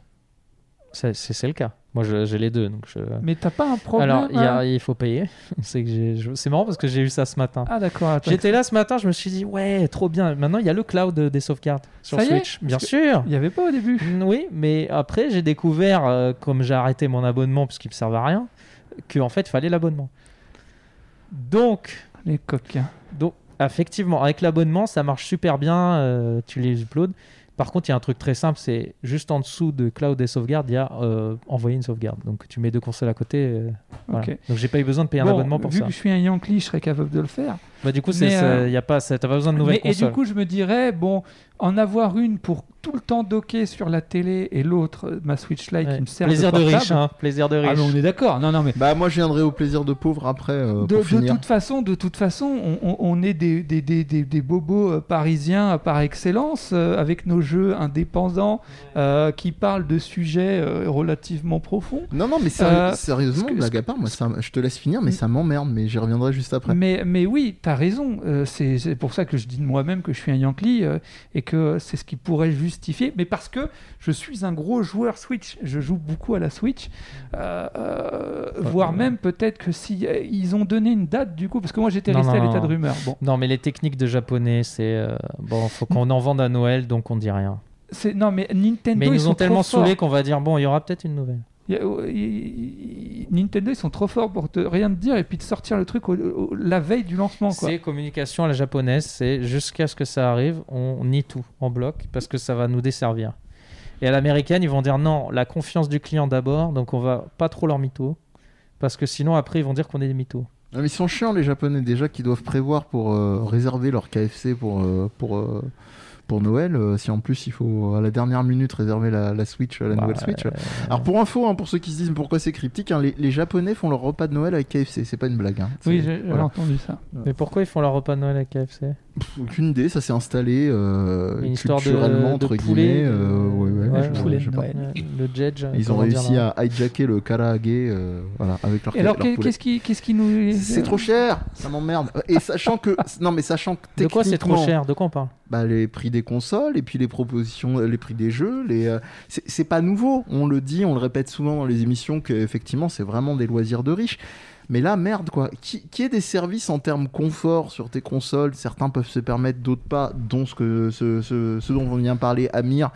C'est le cas. Moi, j'ai les deux. Donc je... Mais t'as pas un problème Alors, il y il faut payer. C'est je- marrant parce que j'ai eu ça ce matin. Ah d'accord. attends. J'étais là ce matin, je me suis dit, ouais, trop bien. Maintenant, il y a le cloud des sauvegardes sur Ça Switch. Bien sûr. Il y avait pas au début. Mm, Oui, mais après, j'ai découvert, euh, comme j'ai arrêté mon abonnement puisqu'il me servait à rien, qu'en fait, il fallait l'abonnement. Donc, Les coquins. donc, effectivement, avec l'abonnement, ça marche super bien. euh, tu les uploads. Par contre, il y a un truc très simple, c'est juste en dessous de cloud et sauvegarde, il y a euh, envoyer une sauvegarde. Donc, tu mets deux consoles à côté. euh, voilà. Ok. Donc, j'ai pas eu besoin de payer un Bon, abonnement pour vu ça. que je suis un Yankee, je serais capable de le faire. Bah, du coup, c'est, Mais, c'est- euh, y a pas, t'as pas besoin de nouvelles Mais- et consoles. du coup, je me dirais, bon, en avoir une pour tout le temps docker sur la télé et l'autre, euh, ma Switch Lite, Ouais. qui me sert Plaisir de, portable. riche, hein. Plaisir de riche. Ah, mais on est d'accord. Non, non, mais Bah moi je viendrai au plaisir de pauvre après euh, de, pour de finir. toute façon, de toute façon, on, on- on est des, des, des, des, des bobos euh, parisiens par excellence, euh, avec nos jeux indépendants euh, qui parlent de sujets euh, relativement profonds. Non non mais sérieux- Euh, sérieusement blague à part moi ça, je te laisse finir mais ça m'emmerde mais j'y reviendrai juste après. Mais, mais oui, tu as raison. Euh, c'est pour ça que je dis de moi-même que je suis un Yankee euh, et que c'est ce qui pourrait justifier. Mais parce que je suis un gros joueur Switch. Je joue beaucoup à la Switch. Euh, voire même peut-être que si ils ont donné une date du coup, parce que moi j'étais resté non, à l'état de rumeur. Bon, Non, mais les techniques de japonais, c'est. Bon, faut qu'on en vende à Noël, donc on dit rien. c'est non mais Nintendo Mais ils nous sont ont tellement saoulés qu'on va dire bon, il y aura peut-être une nouvelle. Il y a- euh, Nintendo ils sont trop forts pour te rien te dire et puis de sortir le truc au- au- la veille du lancement quoi. C'est communication à la japonaise, c'est jusqu'à ce que ça arrive, on nie tout en bloc parce que ça va nous desservir. Et à l'américaine, ils vont dire non, la confiance du client d'abord, donc on va pas trop leur mytho. Parce que sinon, après, ils vont dire qu'on est des mythos. Mais ils sont chiants les japonais déjà qui doivent prévoir pour euh, réserver leur KFC pour euh, pour euh, pour Noël euh, si en plus il faut à la dernière minute réserver la, la Switch la Bah, nouvelle Switch. euh, Alors pour info hein, pour ceux qui se disent pourquoi c'est cryptique hein, les, les japonais font leur repas de Noël avec KFC c'est pas une blague. hein. Oui, j'ai voilà. entendu ça. Mais pourquoi ils font leur repas de Noël à KFC Pff, Aucune idée ça s'est installé euh, Une histoire de- culturellement de entre poulet, guillemets. euh, ouais, ouais, Ouais, je- poulet je sais pas. Ouais, Le Jedge. Ils ont comment dire, réussi là. à hijacker le karaage euh, voilà, avec leur Et alors leur qu'est- poulet. qu'est-ce qui qu'est-ce qui nous C'est trop cher, ça m'emmerde. Et sachant que non mais sachant que De quoi c'est trop techniquement, cher? De quoi on parle? bah, les prix des consoles et puis les propositions, les prix des jeux, les euh, c'est c'est pas nouveau. On le dit, on le répète souvent dans les émissions que effectivement c'est vraiment des loisirs de riches. Mais là, merde quoi. Qui, qui ait des services en termes confort sur tes consoles, certains peuvent se permettre, d'autres pas, dont ce, que, ce, ce, dont on vient parler, Amir.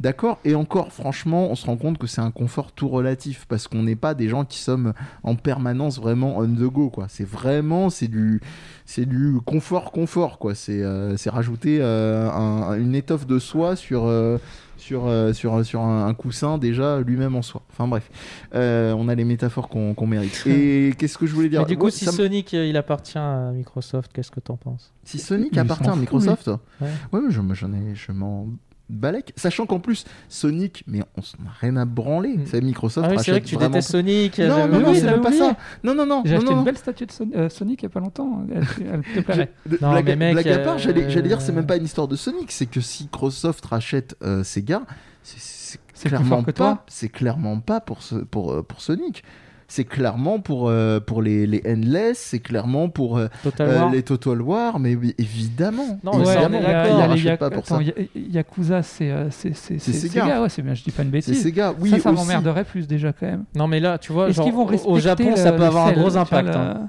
D'accord? Et encore, franchement, on se rend compte que c'est un confort tout relatif parce qu'on n'est pas des gens qui sommes en permanence vraiment on the go quoi. C'est vraiment, c'est du, c'est du confort, confort quoi. C'est, euh, rajouter euh, un- une étoffe de soie sur. euh, sur, euh, sur, sur un, un coussin déjà lui-même en soi. Enfin bref, Euh, on a les métaphores qu'on qu'on mérite. Et qu'est-ce que je voulais dire Mais du coup, Ouais, si ça me- Sonic euh, il appartient à Microsoft, qu'est-ce que t'en penses? Si Sonic Il appartient s'en à fout, Microsoft, Ouais. ouais, mais je, me- j'en ai, je m'en balèque. Sachant qu'en plus, Sonic, mais on s'en a rien à branler. Mm. C'est Microsoft Ah oui, c'est vrai que tu vraiment détestes. Sonic. Non, non, non, c'est même pas ça. Non, non, non. J'ai acheté non. une belle statue de Son- euh, Sonic il y a pas longtemps. Elle, elle te. De- Non, blague, mais mec, blague à part, euh, j'allais, dire, c'est même pas une histoire de Sonic, c'est que si Microsoft rachète euh, Sega, c'est, clairement pas, c'est clairement pas pour, ce, pour, euh, pour Sonic. C'est clairement pour, euh, pour les, les Endless, c'est clairement pour euh, Total euh, War. les Total War, mais oui, évidemment. Non, évidemment, on est il y a- d'accord. pas pour attends, ça. Ya- Yakuza, c'est euh, c'est Sega. Sega. Ouais, c'est bien. Je dis pas une C'est bêtise. Sega, oui, ça, ça m'emmerderait plus déjà quand même. Non, mais là, tu vois, Est-ce genre, qu'ils vont au- Japon, le- ça peut avoir un gros impact. hein.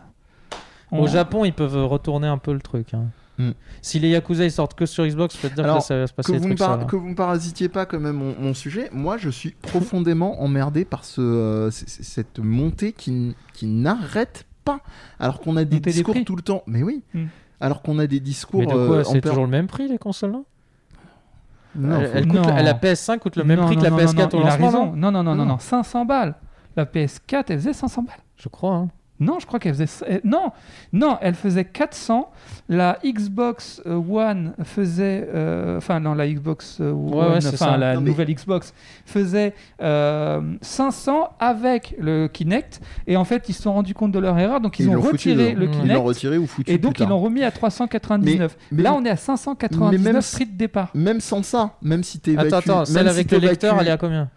Au Japon, ils peuvent retourner un peu le truc. hein. Hmm. Si les Yakuza ils sortent que sur Xbox, je peux te dire Alors, que ça va se passer que des vous, me par- que vous me parasitiez pas quand même mon, mon sujet, moi je suis profondément emmerdé par ce, euh, cette montée qui, n'arrête pas. Alors qu'on a des Montée discours tout le temps. Mais oui. Hmm. Alors qu'on a des discours. Mais de euh, quoi en C'est toujours le même prix les consoles là Non, elle, faut- elle coûte, Non. la PS5 coûte le même Non, prix que la non, non, PS4 non, au il a lancement raison. non? Non, non, non, non, Non. non, 500 balles. La PS4, elle faisait 500 balles. Je crois. hein. Non, je crois qu'elle faisait. Non, non, elle faisait 400. La Xbox euh, One faisait. euh, Enfin, non, la Xbox euh, One, ouais, enfin, la Non, mais- nouvelle Xbox faisait euh, 500 avec le Kinect. Et en fait, ils se sont rendus compte de leur erreur. Donc, ils, Ils ont retiré le Ils l'ont Kinect. retiré ou foutu Et donc, ils l'ont remis à 399. Mais- Là, on est à 599 mais même- prix de départ. Même sans ça, même si t'es Attends, attends, celle avec le lecteur, elle est à combien?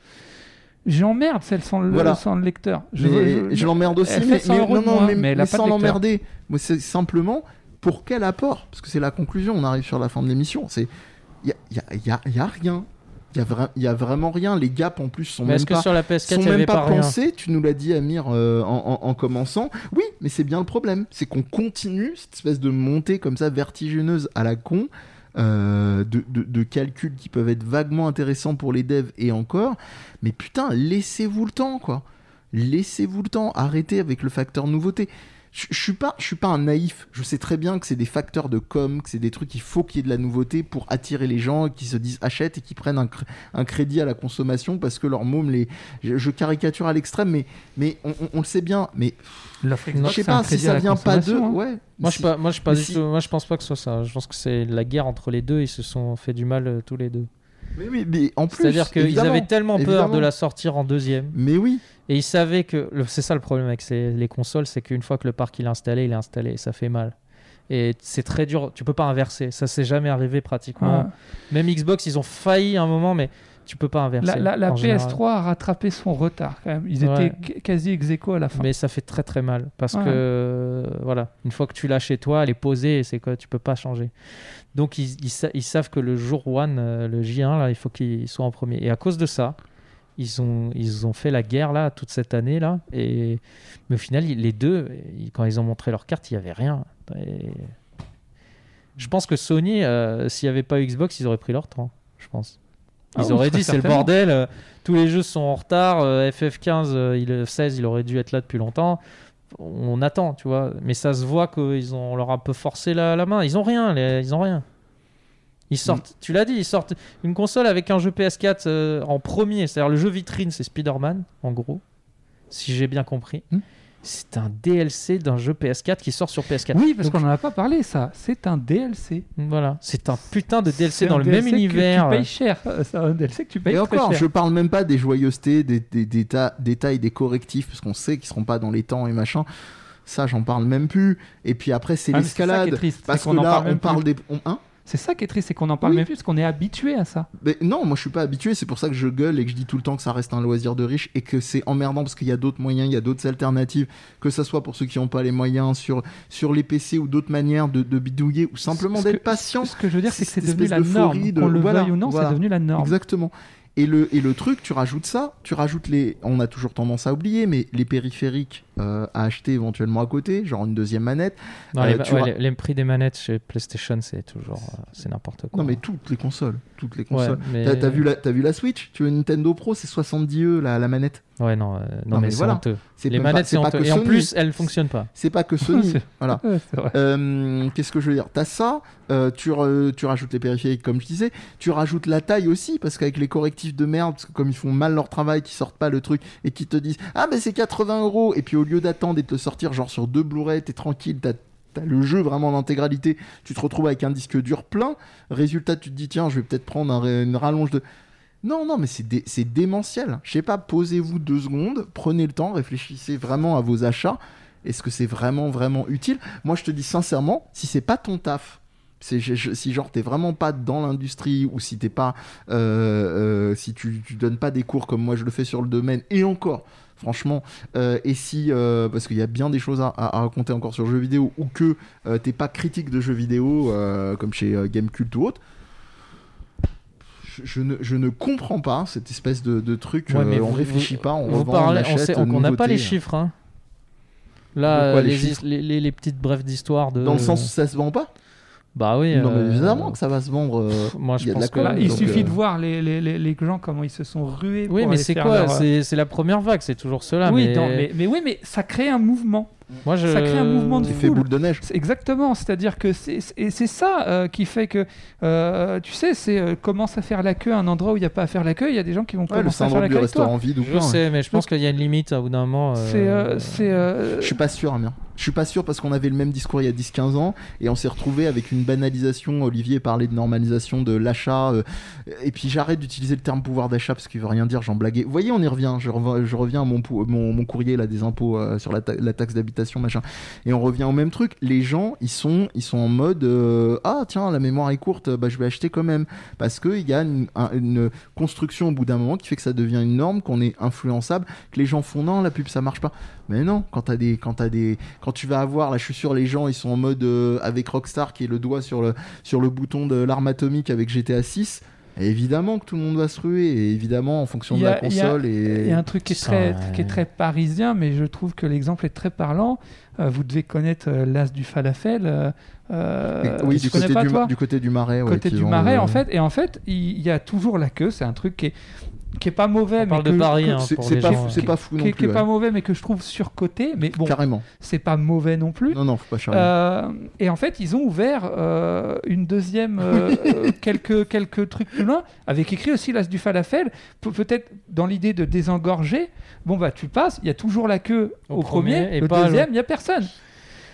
J'emmerde celle sans le, Voilà. sans le lecteur. Je, l'emmerde aussi, elle fait mais, 100 mais- euros non, de non, moins, mais, mais elle mais a pas de sans l'emmerder. Moi, c'est simplement pour quel apport? Parce que c'est la conclusion, on arrive sur la fin de l'émission. C'est il y a, y a- y a- y a rien. Il y, a vra- y a vraiment rien. Les gaps en plus sont Mais même est-ce que pas sur la PS4 sont même pas, pas pensés. Tu nous l'as dit, Amir, euh, en, en- en commençant. Oui, mais c'est bien le problème. C'est qu'on continue cette espèce de montée comme ça vertigineuse à la con. Euh, de, calculs qui peuvent être vaguement intéressants pour les devs et encore. Mais putain, laissez-vous le temps, quoi. Laissez-vous le temps. Arrêtez avec le facteur nouveauté. je suis pas, je suis pas un naïf. Je sais très bien que c'est des facteurs de com, que c'est des trucs qu'il faut qu'il y ait de la nouveauté pour attirer les gens qui se disent achètent et qui prennent un, cr- un crédit à la consommation parce que leur môme les. Je, caricature à l'extrême, mais mais on le sait bien. Mais L'offre je Xbox, sais c'est un pas si ça vient pas de. consommation, hein. Ouais. Moi, je Si- pas, moi, je suis pas mais du si- tout- moi, je pense pas que ce soit ça. Je pense que c'est la guerre entre les deux. Ils se sont fait du mal euh, tous les deux. Mais, oui, mais en plus. C'est-à-dire qu'ils avaient tellement peur évidemment. de la sortir en deuxième. Mais oui. Et ils savaient que. C'est ça le problème avec ces- les consoles, c'est qu'une fois que le parc il est installé, il est installé. Et ça fait mal. Et c'est très dur. Tu peux pas inverser. Ça s'est jamais arrivé pratiquement. Même Xbox, ils ont failli un moment, mais tu peux pas inverser. La, la- la en PS3 général. a rattrapé son retard quand même. Ils Ouais. étaient qu- quasi ex aequo à la fin. Mais ça fait très très mal parce Ouais. que voilà, une fois que tu l'as chez toi, elle est posée et c'est quoi, tu peux pas changer. Donc ils, ils sa- ils savent que le jour one, euh, le J1 là, il faut qu'il soit en premier. Et à cause de ça, ils ont ils ont fait la guerre là toute cette année là. Et mais au final, les deux, quand ils ont montré leur carte, il y avait rien. Et je pense que Sony, euh, s'il n'y avait pas Xbox, ils auraient pris leur temps. Je pense. Ils Ah oui, auraient dit c'est le bordel, euh, tous les jeux sont en retard, euh, FF15, euh, il, 16, il aurait dû être là depuis longtemps. On attend, tu vois. Mais ça se voit qu'ils ont on leur a un peu forcé la, la main. Ils ont rien, les- ils ont rien. Ils sortent, tu l'as dit, ils sortent une console avec un jeu PS4 euh, en premier. C'est-à-dire le jeu vitrine, c'est Spider-Man, en gros, si j'ai bien compris. Hmm. C'est un DLC d'un jeu PS4 qui sort sur PS4. Oui, parce qu'on n'en a pas parlé, ça. C'est un DLC. Voilà, c'est un putain de DLC C'est dans un le DLC même que univers. Tu payes cher. C'est un DLC que tu payes Et très encore, cher. je parle même pas des joyeusetés, des, des, des ta- détails, des correctifs, parce qu'on sait qu'ils seront pas dans les temps et machin. Ça, j'en parle même plus. Et puis après, c'est Ah, l'escalade. Parce que là, parle on parle plus. des. on- hein? C'est ça qui est triste, c'est qu'on en parle Oui. même plus parce qu'on est habitué à ça. Mais non, moi je suis pas habitué, c'est pour ça que je gueule et que je dis tout le temps que ça reste un loisir de riche et que c'est emmerdant parce qu'il y a d'autres moyens, il y a d'autres alternatives, que ça soit pour ceux qui n'ont pas les moyens sur, sur les PC ou d'autres manières de, de bidouiller ou simplement d'être patient. Ce que je veux dire, c'est que c'est devenu la norme. d'euphorie de- Qu'on le voilà, veuille ou non, voilà. c'est devenu la norme. Exactement. Et le, et le truc, tu rajoutes ça, tu rajoutes les. On a toujours tendance à oublier, mais les périphériques euh, à acheter éventuellement à côté, genre une deuxième manette. Non, Euh, les, tu ouais, les- les prix des manettes chez PlayStation, c'est toujours euh, c'est n'importe quoi. Non, mais toutes les consoles. Toutes les Ouais, consoles. mais- T'as, vu la, t'as vu la Switch? Tu veux une Nintendo Pro, c'est 70 E la, la manette. Ouais, non, non, Non, mais, mais c'est voilà. honteux. C'est Les manettes, c'est honteux. Et en plus, elles fonctionnent pas. C'est pas que Sony. Voilà. Euh, Qu'est-ce que je veux dire? T'as ça, euh, tu, re- tu rajoutes les périphériques comme je disais, tu rajoutes la taille aussi, parce qu'avec les correctifs de merde, parce que comme ils font mal leur travail, qui sortent pas le truc, et qui te disent Ah, mais c'est 80 euros, et puis au lieu d'attendre et de te sortir genre sur deux Blu-ray, t'es tranquille, t'as T'as le jeu vraiment en intégralité, tu te retrouves avec un disque dur plein. Résultat, tu te dis tiens, je vais peut-être prendre un une rallonge de. Non, non, mais c'est dé- c'est démentiel. Je sais pas, posez-vous deux secondes, prenez le temps, réfléchissez vraiment à vos achats. Est-ce que c'est vraiment, vraiment utile? Moi, je te dis sincèrement, si c'est pas ton taf, si genre t'es vraiment pas dans l'industrie ou si t'es pas, euh, euh, si tu, tu donnes pas des cours comme moi je le fais sur le domaine, et encore, franchement, euh, et si, parce qu'il y a bien des choses à, raconter encore sur le jeu vidéo ou que t'es pas critique de jeux vidéo comme chez Gamecult ou autre. Je, je ne, je ne comprends pas cette espèce de, de truc. Ouais, mais euh, on vous- réfléchit vous- pas, on vous revend, parlez- on achète. on n'a pas les chiffres. hein. Là, quoi, les les, chiffres les, les- les petites brèves d'histoire de. Dans le sens où ça se vend pas Bah oui. Non, mais euh, évidemment que ça va se vendre. euh, Moi, je il y a de pense la que. com, il suffit euh, de voir les, les, les, les gens comment ils se sont rués. Oui, pour mais c'est quoi leur- C'est c'est la première vague, c'est toujours cela. oui, mais... non, mais, mais oui, mais ça crée un mouvement. Moi, je... ça crée un mouvement de Effet foule. boule de neige. C'est Exactement, c'est-à-dire que c'est et c'est ça euh, qui fait que, euh, tu sais, c'est euh, commence à faire la queue à un endroit où il n'y a pas à faire la queue, il y a des gens qui vont Ouais, le commencer à faire la queue toi. restaurant vide ou Je ouais. sais, mais je pense qu'il y a une limite à bout d'un moment. euh, C'est... euh, c'est, euh, Je suis pas sûr, Amir. Je suis pas sûr parce qu'on avait le même discours il y a 10-15 ans et on s'est retrouvé avec une banalisation. Olivier parlait de normalisation de l'achat. euh, et puis j'arrête d'utiliser le terme pouvoir d'achat parce qu'il veut rien dire, j'en blaguais. Vous voyez, on y revient. Je, rev- je reviens à mon, pou- mon, mon courrier là, des impôts euh, sur la, ta- la taxe d'habitation, machin. Et on revient au même truc. Les gens, ils sont, ils sont en mode euh, Ah, tiens, la mémoire est courte, bah, je vais acheter quand même. Parce qu'il y a une, un- une construction au bout d'un moment qui fait que ça devient une norme, qu'on est influençable, que les gens font non, la pub ça marche pas. Mais non, quand t'as des, quand t'as des, quand tu vas avoir, là je suis sûr, les gens ils sont en mode euh, avec Rockstar qui est le doigt sur le, sur le bouton de l'arme atomique avec GTA 6. Évidemment que tout le monde va se ruer, et évidemment en fonction de y la il y console. Il y Et... a un truc qui est, très, ouais. qui est très parisien, mais je trouve que l'exemple est très parlant. Euh, vous devez connaître euh, l'as du falafel. euh, oui, tu du connais côté pas, du, du côté du marais. ouais, côté du marais en fait et en fait il il y a toujours la queue c'est un truc qui est qui est pas mauvais, On mais que, de Paris, que- hein, C'est pour c'est les pas, gens, c'est pas fou qui, non est- qui est plus. pas mauvais, mais que je trouve surcoté. Mais bon, Carrément. c'est pas mauvais non plus. Non, non, faut pas charrier. Euh, et en fait, ils ont ouvert euh, une deuxième, euh, euh, quelques, quelques trucs plus loin, avec écrit aussi l'as du falafel, Pe- peut-être dans l'idée de désengorger. Bon, bah, tu passes, il y a toujours la queue au, Au premier, premier, et le pas deuxième, il n'y a personne.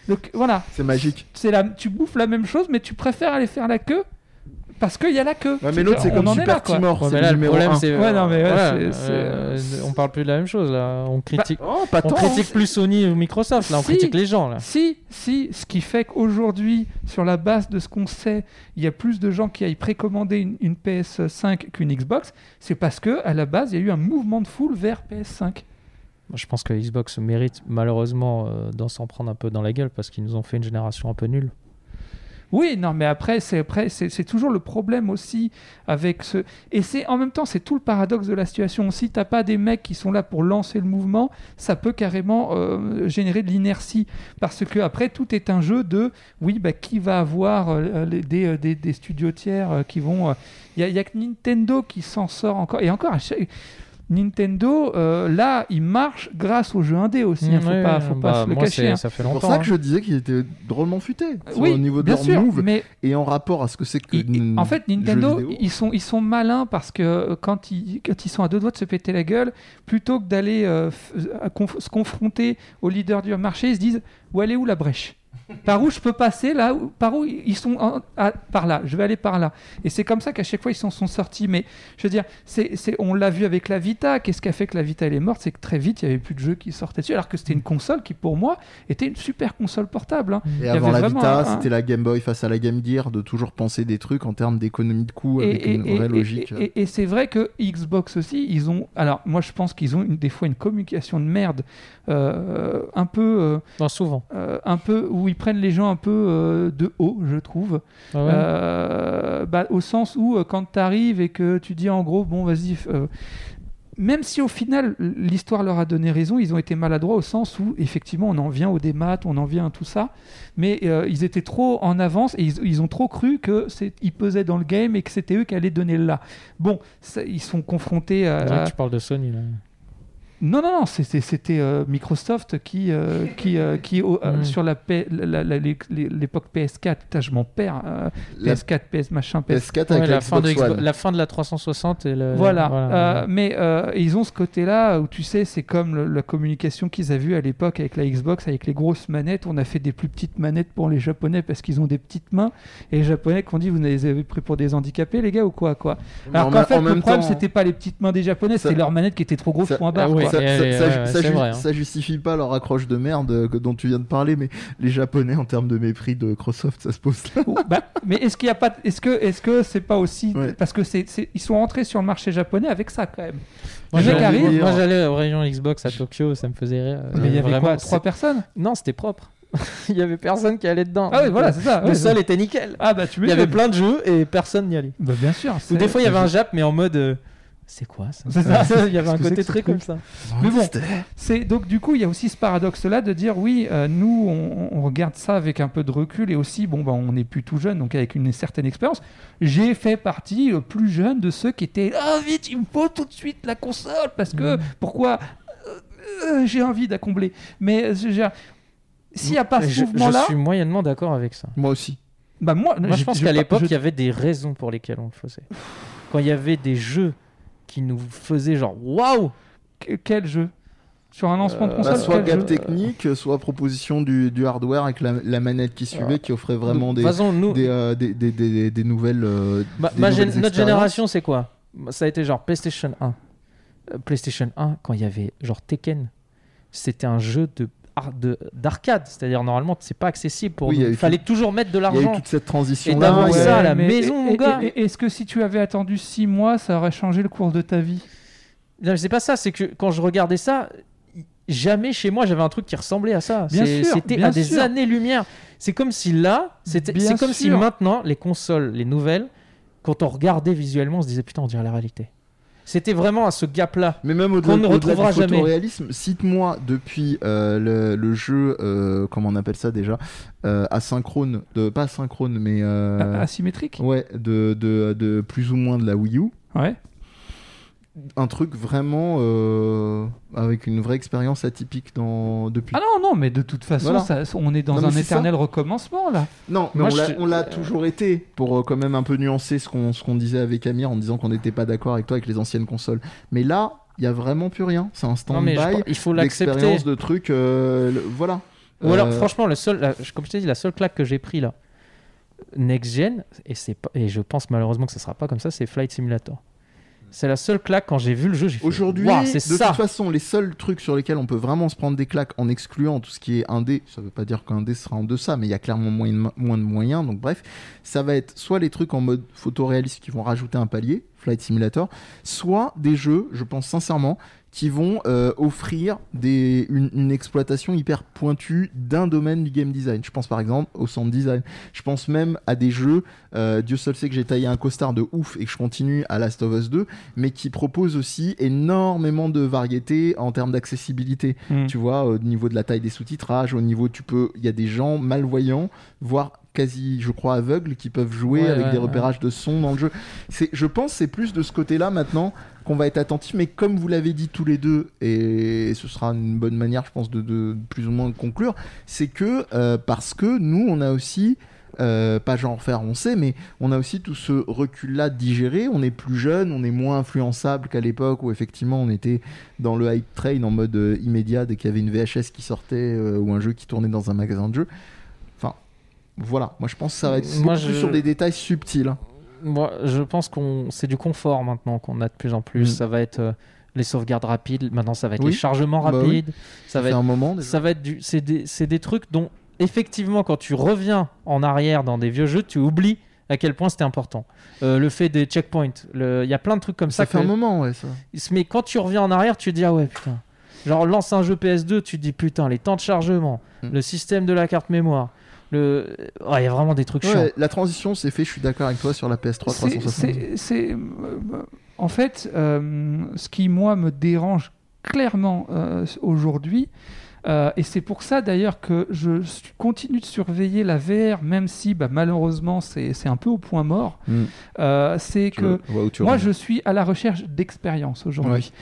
Donc voilà, C'est magique. c'est la, tu bouffes la même chose, mais tu préfères aller faire la queue parce qu'il y a la queue. Ouais, mais l'autre, c'est on comme en Super. Timor. Ouais, c'est mais le là, le numéro problème, 1. c'est. Ouais, non, mais ouais, voilà, c'est- c'est, euh, on parle plus de la même chose là. On critique. Oh, pas on critique plus Sony ou Microsoft là. On Si. critique les gens là. Si, si, ce qui fait qu'aujourd'hui, sur la base de ce qu'on sait, il y a plus de gens qui aillent précommander une, une PS5 qu'une Xbox, c'est parce que à la base, il y a eu un mouvement de foule vers PS5. Moi, Je pense que Xbox mérite malheureusement euh, d'en s'en prendre un peu dans la gueule parce qu'ils nous ont fait une génération un peu nulle. Oui, non, mais après, c'est toujours le problème aussi avec ce. Et c'est en même temps, c'est tout le paradoxe de la situation. Si t'as pas des mecs qui sont là pour lancer le mouvement, ça peut carrément euh, générer de l'inertie, parce que après, tout est un jeu de, oui, bah, qui va avoir euh, euh, des, des studios tiers qui vont. Il y a que Nintendo qui s'en sort encore. Et encore, à chaque- Nintendo, euh, là, il marche grâce aux jeux indés aussi. hein, faut Ouais, pas, faut bah, pas se le cacher. c'est- hein. Ça fait C'est pour ça hein. que je disais qu'il était drôlement futé. sur- Oui, au niveau de bien leur sûr, move mais et en rapport à ce que c'est que. En fait, Nintendo, ils sont, ils sont malins parce que euh, quand ils, quand ils sont à deux doigts de se péter la gueule, plutôt que d'aller euh, f- à conf- se confronter au leader du marché, ils se disent où elle est où la brèche? Par où je peux passer là où- Par où ils sont en- Par là, je vais aller par là. Et c'est comme ça qu'à chaque fois ils s'en sont sortis. Mais je veux dire, c'est, c'est- on l'a vu avec la Vita. Qu'est-ce qui a fait que la Vita elle est morte? C'est que très vite il n'y avait plus de jeux qui sortaient dessus. Alors que c'était une console qui pour moi était une super console portable. hein. Et il avant la Vita, un- c'était la Game Boy face à la Game Gear, de toujours penser des trucs en termes d'économie de coûts avec et, une et- vraie et- logique. et- et- et c'est vrai que Xbox aussi, ils ont. Alors, moi, je pense qu'ils ont une- des fois une communication de merde, euh, un peu, euh, Non, souvent. euh, un peu où ils prennent les gens un peu euh, de haut, je trouve. Ah ouais. Euh, bah, au sens où euh, quand tu arrives et que tu dis en gros, bon, vas-y. même si au final l'histoire leur a donné raison, ils ont été maladroits au sens où effectivement on en vient au démat, on en vient à tout ça, mais ils étaient trop en avance et ils, ils ont trop cru que ils pesaient dans le game et que c'était eux qui allaient donner là. Bon, ça- ils sont confrontés à, à- tu parles de Sony là. Non, non, non, c'était, euh, Microsoft qui, euh, qui, euh, qui euh, Mm. sur la, l'époque PS4, putain, je m'en perds, euh, La PS4, PS machin, PS PS4 Ouais, avec la, la fin de Xbox la fin de la 360 et le. Voilà, voilà. Euh, mais euh, ils ont ce côté-là où tu sais, c'est comme le- la communication qu'ils avaient vue à l'époque avec la Xbox, avec les grosses manettes. On a fait des plus petites manettes pour les Japonais parce qu'ils ont des petites mains. Et les Japonais qui ont dit, vous les avez pris pour des handicapés, les gars, ou quoi, quoi? Alors en qu'en fait, en le même problème, temps- c'était pas les petites mains des Japonais, Ça- c'était leurs manettes qui étaient trop grosses ça- point barre. Ah oui. Ça, ju- vrai, hein. justifie pas leur accroche de merde euh, que- dont tu viens de parler, mais les Japonais en termes de mépris de Microsoft, ça se pose là. Bah, mais est-ce qu'il y a pas est-ce que est-ce que c'est pas aussi Ouais. parce que c'est ils sont rentrés sur le marché japonais avec ça quand même. Moi, Le mec j'allais- arrive- moi, j'allais aux réunions Xbox à Tokyo, ça me faisait rire. Mais il y avait Vraiment, quoi trois personnes? Non, c'était propre. il y avait personne qui allait dedans. Ah oui, voilà, c'est ça. Le ouais, sol était nickel. Ah bah tu Il y avait plein de jeux et personne n'y allait. Bah bien sûr. Ou des fois, il y avait un Jap, mais en mode. C'est quoi ça. Il y avait un côté très comme ça. Mais bon, c'est donc du coup il y a aussi ce paradoxe là de dire oui euh, nous on, on regarde ça avec un peu de recul et aussi bon bah on n'est plus tout jeune donc avec une certaine expérience. J'ai fait partie euh, plus jeune de ceux qui étaient ah vite il me faut tout de suite la console parce que Mhm. pourquoi Euh, euh, j'ai envie d'accombler. Mais euh, je veux dire, s'il n'y a pas ce je, mouvement je là, suis moyennement d'accord avec ça. Moi aussi. bah moi, Moi, je pense qu'à l'époque, je- il y avait des raisons pour lesquelles on le faisait. Quand il y avait des jeux qui nous faisaient genre waouh Que- Quel jeu. Sur un lancement de Euh, console Bah, soit gap jeu. technique, soit proposition du, du hardware avec la, la manette qui suivait, qui offrait vraiment des, De toute façon, nous, des, euh, des, des, des- des nouvelles. euh, Ma- des ma nouvelles notre génération, c'est quoi? Ça a été genre PlayStation 1. Euh, PlayStation 1, quand il y avait genre Tekken, c'était un jeu de- d'arcade, c'est-à-dire normalement c'est pas accessible pour Oui, il fallait toujours mettre de Il y a eu l'argent. toute cette Et transition d'avoir là. ça à la mais- maison, mon gars. Est-ce que si tu avais attendu 6 mois, ça aurait changé le cours de ta vie? Non, c'est pas ça, c'est que quand je regardais ça, jamais chez moi j'avais un truc qui ressemblait à ça. Bien C'est- sûr, C'était à des années-lumière. C'est comme si là, c'était- Bien c'est comme si maintenant les consoles, les nouvelles, quand on regardait visuellement, on se disait putain, on dirait la réalité. C'était vraiment à ce gap-là. Mais même au-delà Qu'on ne au-delà retrouvera du jamais. photoréalisme, cite-moi depuis euh, le, le jeu, euh, comment on appelle ça déjà, euh, asynchrone, de, pas asynchrone, mais euh, Asymétrique? ouais, de, de, de plus ou moins de la Wii U. Ouais. Un truc vraiment euh, avec une vraie expérience atypique dans depuis. Ah non, non, mais de toute façon, Voilà. ça- on est dans Non, un éternel recommencement là. Non, mais Moi, on l'a- je- toujours été pour euh, quand même un peu nuancer ce qu'on ce qu'on disait avec Amir en disant qu'on n'était pas d'accord avec toi avec les anciennes consoles. Mais là, il y a vraiment plus rien. C'est un stand-by il faut l'accepter. de trucs. euh, le- voilà. Ou alors, Euh, franchement, le seul, la- comme je t'ai dit, la seule claque que j'ai pris là, next gen, et c'est pas, et je pense malheureusement que ça sera pas comme ça, c'est Flight Simulator. C'est la seule claque quand j'ai vu le jeu, j'ai fait. Aujourd'hui, de ça. toute façon, les seuls trucs sur lesquels on peut vraiment se prendre des claques en excluant tout ce qui est indé, ça veut pas dire qu'un dé sera en deçà, mais il y a clairement moins de, moins de moyens. Donc bref, ça va être soit les trucs en mode photoréaliste qui vont rajouter un palier, Flight Simulator, soit des jeux, je pense sincèrement, qui vont euh, offrir des, une, une exploitation hyper pointue d'un domaine du game design. Je pense par exemple au sound design. Je pense même à des jeux, euh, Dieu seul sait que j'ai taillé un costard de ouf et que je continue à Last of Us 2, mais qui propose aussi énormément de variété en termes d'accessibilité. Mm. Tu vois, au niveau de la taille des sous-titrages, au niveau, tu peux, il y a des gens malvoyants, voire quasi, je crois, aveugles, qui peuvent jouer Ouais, avec ouais, des repérages de son dans le jeu. C'est, je pense, c'est plus de ce côté-là maintenant qu'on va être attentif. Mais comme vous l'avez dit tous les deux, et ce sera une bonne manière, je pense, de, de plus ou moins conclure, c'est que euh, parce que nous, on a aussi euh, pas genre faire on sait, mais on a aussi tout ce recul-là digéré. On est plus jeune, on est moins influençable qu'à l'époque où effectivement on était dans le hype train en mode euh, immédiat dès qu'il y avait une VHS qui sortait euh, ou un jeu qui tournait dans un magasin de jeux. Voilà. Moi je pense que ça va être Moi, je- sur des détails subtils. Moi, je pense qu'on c'est du confort maintenant qu'on a de plus en plus. Mm. Ça va être euh, les sauvegardes rapides. Maintenant, ça va être Oui. les chargements Bah oui. rapides. Ça Ça va être un moment déjà. ça va être du c'est des, trucs dont effectivement quand tu reviens en arrière dans des vieux jeux tu oublies à quel point c'était important Euh, le fait des checkpoints le- il y a plein de trucs comme ça, Ça fait que- un moment, ouais, ça. mais quand tu reviens en arrière tu te dis ah ouais putain genre lance un jeu PS2 tu te dis putain les temps de chargement Mm. le système de la carte mémoire le il y a vraiment des trucs chiants Ouais, la transition s'est fait, je suis d'accord avec toi, sur la PS3 C'est- 360. c'est- c'est, euh, en fait, euh, ce qui moi me dérange clairement euh, aujourd'hui, euh, et c'est pour ça d'ailleurs que je continue de surveiller la VR, même si bah, malheureusement c'est un peu au point mort, Mm. euh, c'est que moi, je suis à la recherche d'expérience aujourd'hui.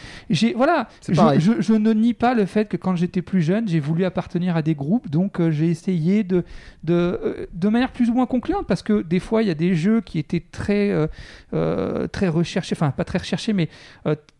Voilà, je, pareil. je- je ne nie pas le fait que quand j'étais plus jeune, j'ai voulu appartenir à des groupes, donc euh, j'ai essayé de de, de manière plus ou moins concluante, parce que des fois il y a des jeux qui étaient très très recherchés, enfin pas très recherchés, mais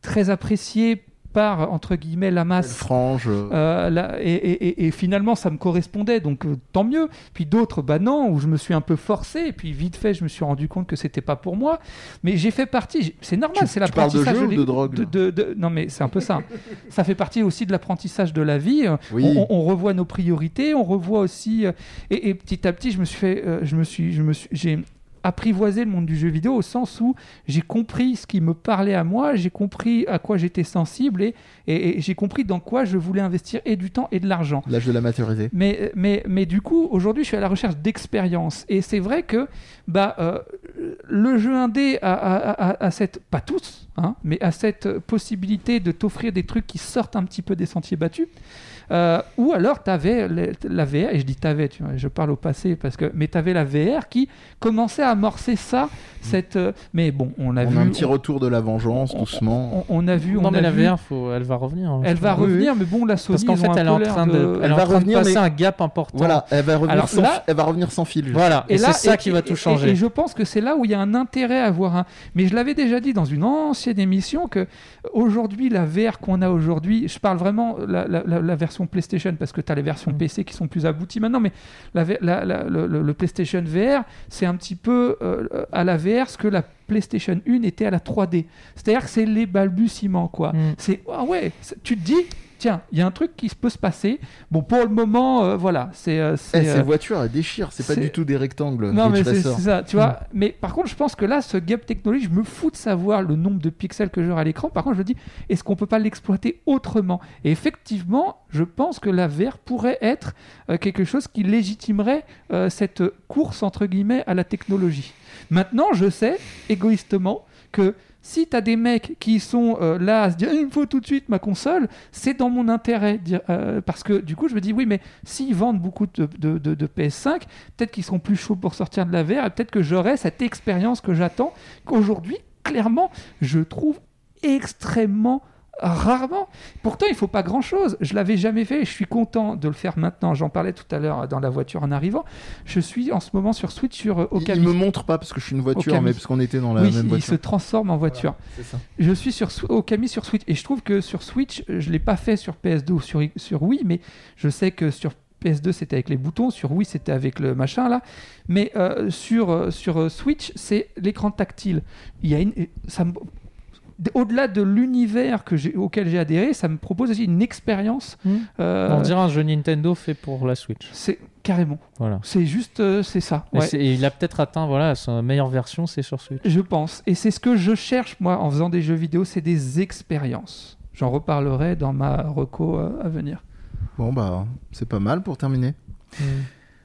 très appréciés par entre guillemets la masse. frange. euh, et, et- et- et finalement, ça me correspondait, donc euh, tant mieux. Puis d'autres, bah non, où je me suis un peu forcé, et puis vite fait, je me suis rendu compte que c'était pas pour moi. Mais j'ai fait partie, c'est normal, c'est parles de l'apprentissage jeu ou de drogue, là de- de- Non, mais c'est un peu ça. ça fait partie aussi de l'apprentissage de la vie. Oui. On, on revoit nos priorités, on revoit aussi. euh, et, et petit à petit, je me suis fait, euh, je me suis, je me suis, j'ai apprivoisé le monde du jeu vidéo au sens où j'ai compris ce qui me parlait à moi, j'ai compris à quoi j'étais sensible et, et- et j'ai compris dans quoi je voulais investir et du temps et de l'argent. L'âge de la maturité. Mais, mais, mais du coup, aujourd'hui, je suis à la recherche d'expérience. Et c'est vrai que bah, euh, le jeu indé a, a- a- a cette, pas tous, hein, mais a cette possibilité de t'offrir des trucs qui sortent un petit peu des sentiers battus. Euh, ou alors tu avais la VR, et je dis t'avais, tu vois, je parle au passé, parce que, mais tu avais la VR qui commençait à amorcer ça. Cette, euh, mais bon, on a On vu. a un petit on- retour de la vengeance, on- doucement. on, on a vu. non on mais a la vu- VR faut, elle va revenir hein, Elle va revenir, mais bon, la Sony, parce qu'en fait elle est en train de, de- elle est va en train revenir, de passer mais- un gap important Voilà, elle va revenir, Alors sans, là- elle va revenir sans fil. voilà et, c'est ça et- qui va tout changer Et, je pense que c'est là où il y a un intérêt à avoir un. Mais je l'avais déjà dit dans une ancienne émission que aujourd'hui, la VR qu'on a aujourd'hui, je parle vraiment la, la- la- la version PlayStation parce que tu as les versions Mm. PC qui sont plus abouties maintenant, mais la, V- la- la- le, PlayStation VR, c'est un petit peu euh, à la VR ce que la PlayStation 1 était à la 3D. C'est-à-dire que c'est les balbutiements, quoi. Mm. C'est ah ouais, tu te dis. Tiens, il y a un truc qui se peut se passer. Bon, pour le moment, euh, voilà, c'est euh, Eh, c'est, ces euh, voitures, elles déchirent. C'est pas du tout des rectangles. non, mais c'est ça, tu vois. Mais par contre, je pense que là, ce gap technologique, je me fous de savoir le nombre de pixels que j'aurai à l'écran. Par contre, je me dis, est-ce qu'on peut pas l'exploiter autrement? Et effectivement, je pense que la VR pourrait être euh, quelque chose qui légitimerait cette course, entre guillemets, à la technologie. Maintenant, je sais, égoïstement, que si tu as des mecs qui sont euh, là à se dire il me faut tout de suite ma console, c'est dans mon intérêt. euh, parce que du coup, je me dis oui, mais s'ils vendent beaucoup de PS5, peut-être qu'ils seront plus chauds pour sortir de la VR et peut-être que j'aurai cette expérience que j'attends, qu'aujourd'hui, clairement, je trouve extrêmement rarement. Pourtant, il faut pas grand-chose. Je l'avais jamais fait. Je suis content de le faire maintenant. J'en parlais tout à l'heure dans la voiture en arrivant. Je suis en ce moment sur Switch sur euh, Il, Okami. il me montre pas parce que je suis une voiture, Okami. mais parce qu'on était dans la oui, même il voiture. se transforme en voiture. Ça. Je suis sur Okami sur Switch et je trouve que sur Switch, je l'ai pas fait sur PS2 ou sur, sur Wii, mais je sais que sur PS2 c'était avec les boutons, sur Wii c'était avec le machin là, mais euh, sur, euh, sur euh, Switch c'est l'écran tactile. Il y a une, ça me- au-delà de l'univers que j'ai- auquel j'ai adhéré, ça me propose aussi une expérience. Hmm. euh, On dirait un jeu Nintendo fait pour la Switch. c'est carrément. Voilà. C'est juste, euh, c'est ça. Et ouais. c'est- et il a peut-être atteint voilà, sa meilleure version, c'est sur Switch. Je pense. Et c'est ce que je cherche, moi, en faisant des jeux vidéo, c'est des expériences. J'en reparlerai dans ma reco euh, à venir. Bon, bah, c'est pas mal pour terminer.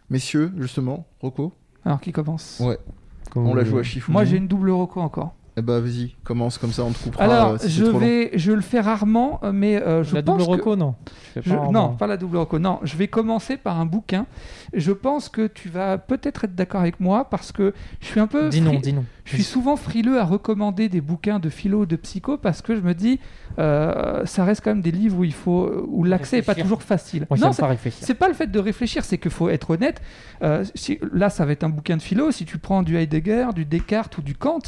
Messieurs, justement, Rocco, Alors, qui commence? Ouais. Comme on l'a joué à. Chiffon. Moi, j'ai une double reco encore. Eh bah, vas-y, commence comme ça, on te coupera. Alors, euh, si je trop long. vais, je le fais rarement, euh, mais euh, je La pense double que- reco, non. Je- non, pas la double reco. Non, je vais commencer par un bouquin. Je pense que tu vas peut-être être d'accord avec moi parce que je suis un peu. Dis non, fri- dis non. Je suis souvent frileux à recommander des bouquins de philo, de psycho, parce que je me dis, euh, ça reste quand même des livres où il faut, où l'accès est pas toujours facile. Moi, non, c'est pas pas le fait de réfléchir, c'est qu'il faut être honnête. Euh, si- là, ça va être un bouquin de philo. Si tu prends du Heidegger, du Descartes ou du Kant,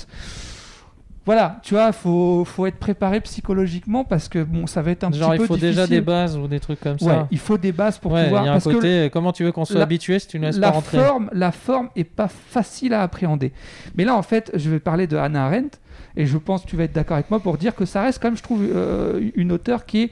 voilà, tu vois, faut, faut être préparé psychologiquement parce que bon, ça va être un Genre, petit il peu faut déjà difficile. des bases ou des trucs comme Ouais, ça. il faut des bases pour Ouais, pouvoir. il y a un parce que côté, comment tu veux qu'on soit la- habitué si tu ne laisses la pas rentrer forme, la forme est pas facile à appréhender. Mais là, en fait, je vais parler de Hannah Arendt et je pense que tu vas être d'accord avec moi pour dire que ça reste quand même, je trouve, euh, une auteure qui est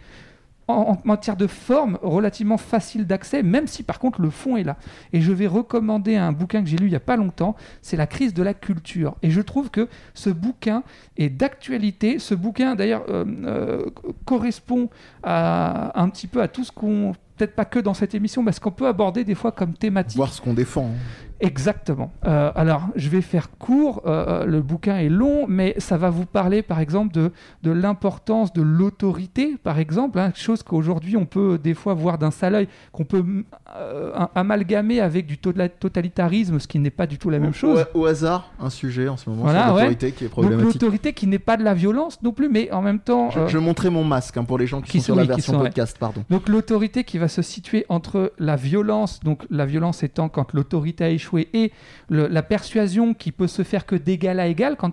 en, matière de forme relativement facile d'accès, même si par contre le fond est là. Et je vais recommander un bouquin que j'ai lu il y a pas longtemps, c'est La crise de la culture. Et je trouve que ce bouquin est d'actualité. Ce bouquin, d'ailleurs, euh, euh, correspond à, un petit peu à tout ce qu'on peut-être pas que dans cette émission, mais ce qu'on peut aborder des fois comme thématique. Voir ce qu'on défend. hein. Exactement. Euh, alors, je vais faire court. euh, le bouquin est long, mais ça va vous parler, par exemple, de, de l'importance de l'autorité, par exemple, hein, chose qu'aujourd'hui on peut des fois voir d'un sale œil, qu'on peut euh, am- amalgamer avec du to- totalitarisme, ce qui n'est pas du tout la même chose. Au, au hasard, un sujet en ce moment Voilà, sur ouais. l'autorité qui est Donc problématique. l'autorité qui n'est pas de la violence non plus, mais en même temps. Je, euh, je montrais mon masque hein, pour les gens qui, qui sont sur sont- la oui, qui version sont, ouais. podcast, pardon. Donc l'autorité qui va se situer entre la violence, donc la violence étant quand l'autorité a échoué, et la persuasion qui peut se faire que d'égal à égal, quand,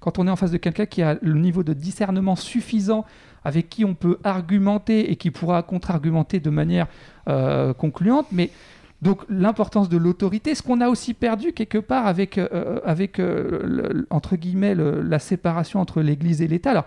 quand on est en face de quelqu'un qui a le niveau de discernement suffisant, avec qui on peut argumenter et qui pourra contre-argumenter de manière euh, concluante, mais donc l'importance de l'autorité, ce qu'on a aussi perdu quelque part avec, euh, avec euh, entre guillemets le- la séparation entre l'Église et l'État.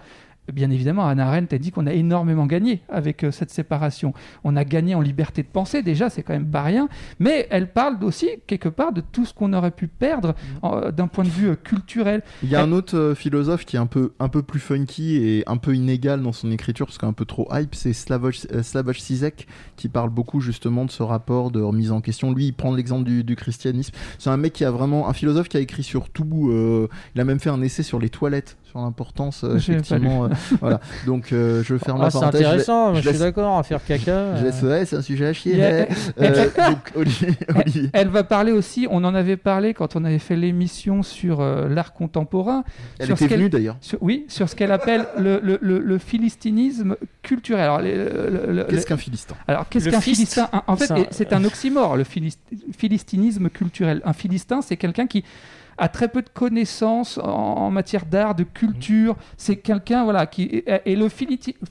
Bien évidemment, Anna Arendt a dit qu'on a énormément gagné avec euh, cette séparation. On a gagné en liberté de penser, déjà, c'est quand même pas rien, mais elle parle aussi quelque part de tout ce qu'on aurait pu perdre euh, d'un point de vue euh, culturel. Il y a un autre euh, philosophe qui est un peu, un peu plus funky et un peu inégal dans son écriture, parce qu'un peu trop hype, c'est Slavoj, euh, Slavoj Zizek, qui parle beaucoup justement de ce rapport de remise en question. Lui, il prend l'exemple du, du christianisme. C'est un mec qui a vraiment, un philosophe qui a écrit sur tout. euh, il a même fait un essai sur les toilettes, sur l'importance, euh, effectivement. euh, voilà. Donc, euh, je ferme Ah, la c'est parenthèse. je la- intéressant, je suis d'accord à faire caca. Je laisse, ouais, c'est un sujet à chier. Yeah. Euh, donc, Olivier, Olivier. Elle va parler aussi, on en avait parlé quand on avait fait l'émission sur euh, l'art contemporain, Elle sur ce était qu'elle- venue d'ailleurs. sur- oui, sur ce qu'elle appelle le, le- le- le philistinisme culturel. Alors, les- le- le- le- Qu'est-ce qu'un philistin Alors, qu'est-ce Le qu'un fist. philistin? En fait, c'est un oxymore, le philis- philistinisme culturel. Un philistin, c'est quelqu'un qui a très peu de connaissances en, en matière d'art, de culture. C'est quelqu'un, voilà, qui. Et, le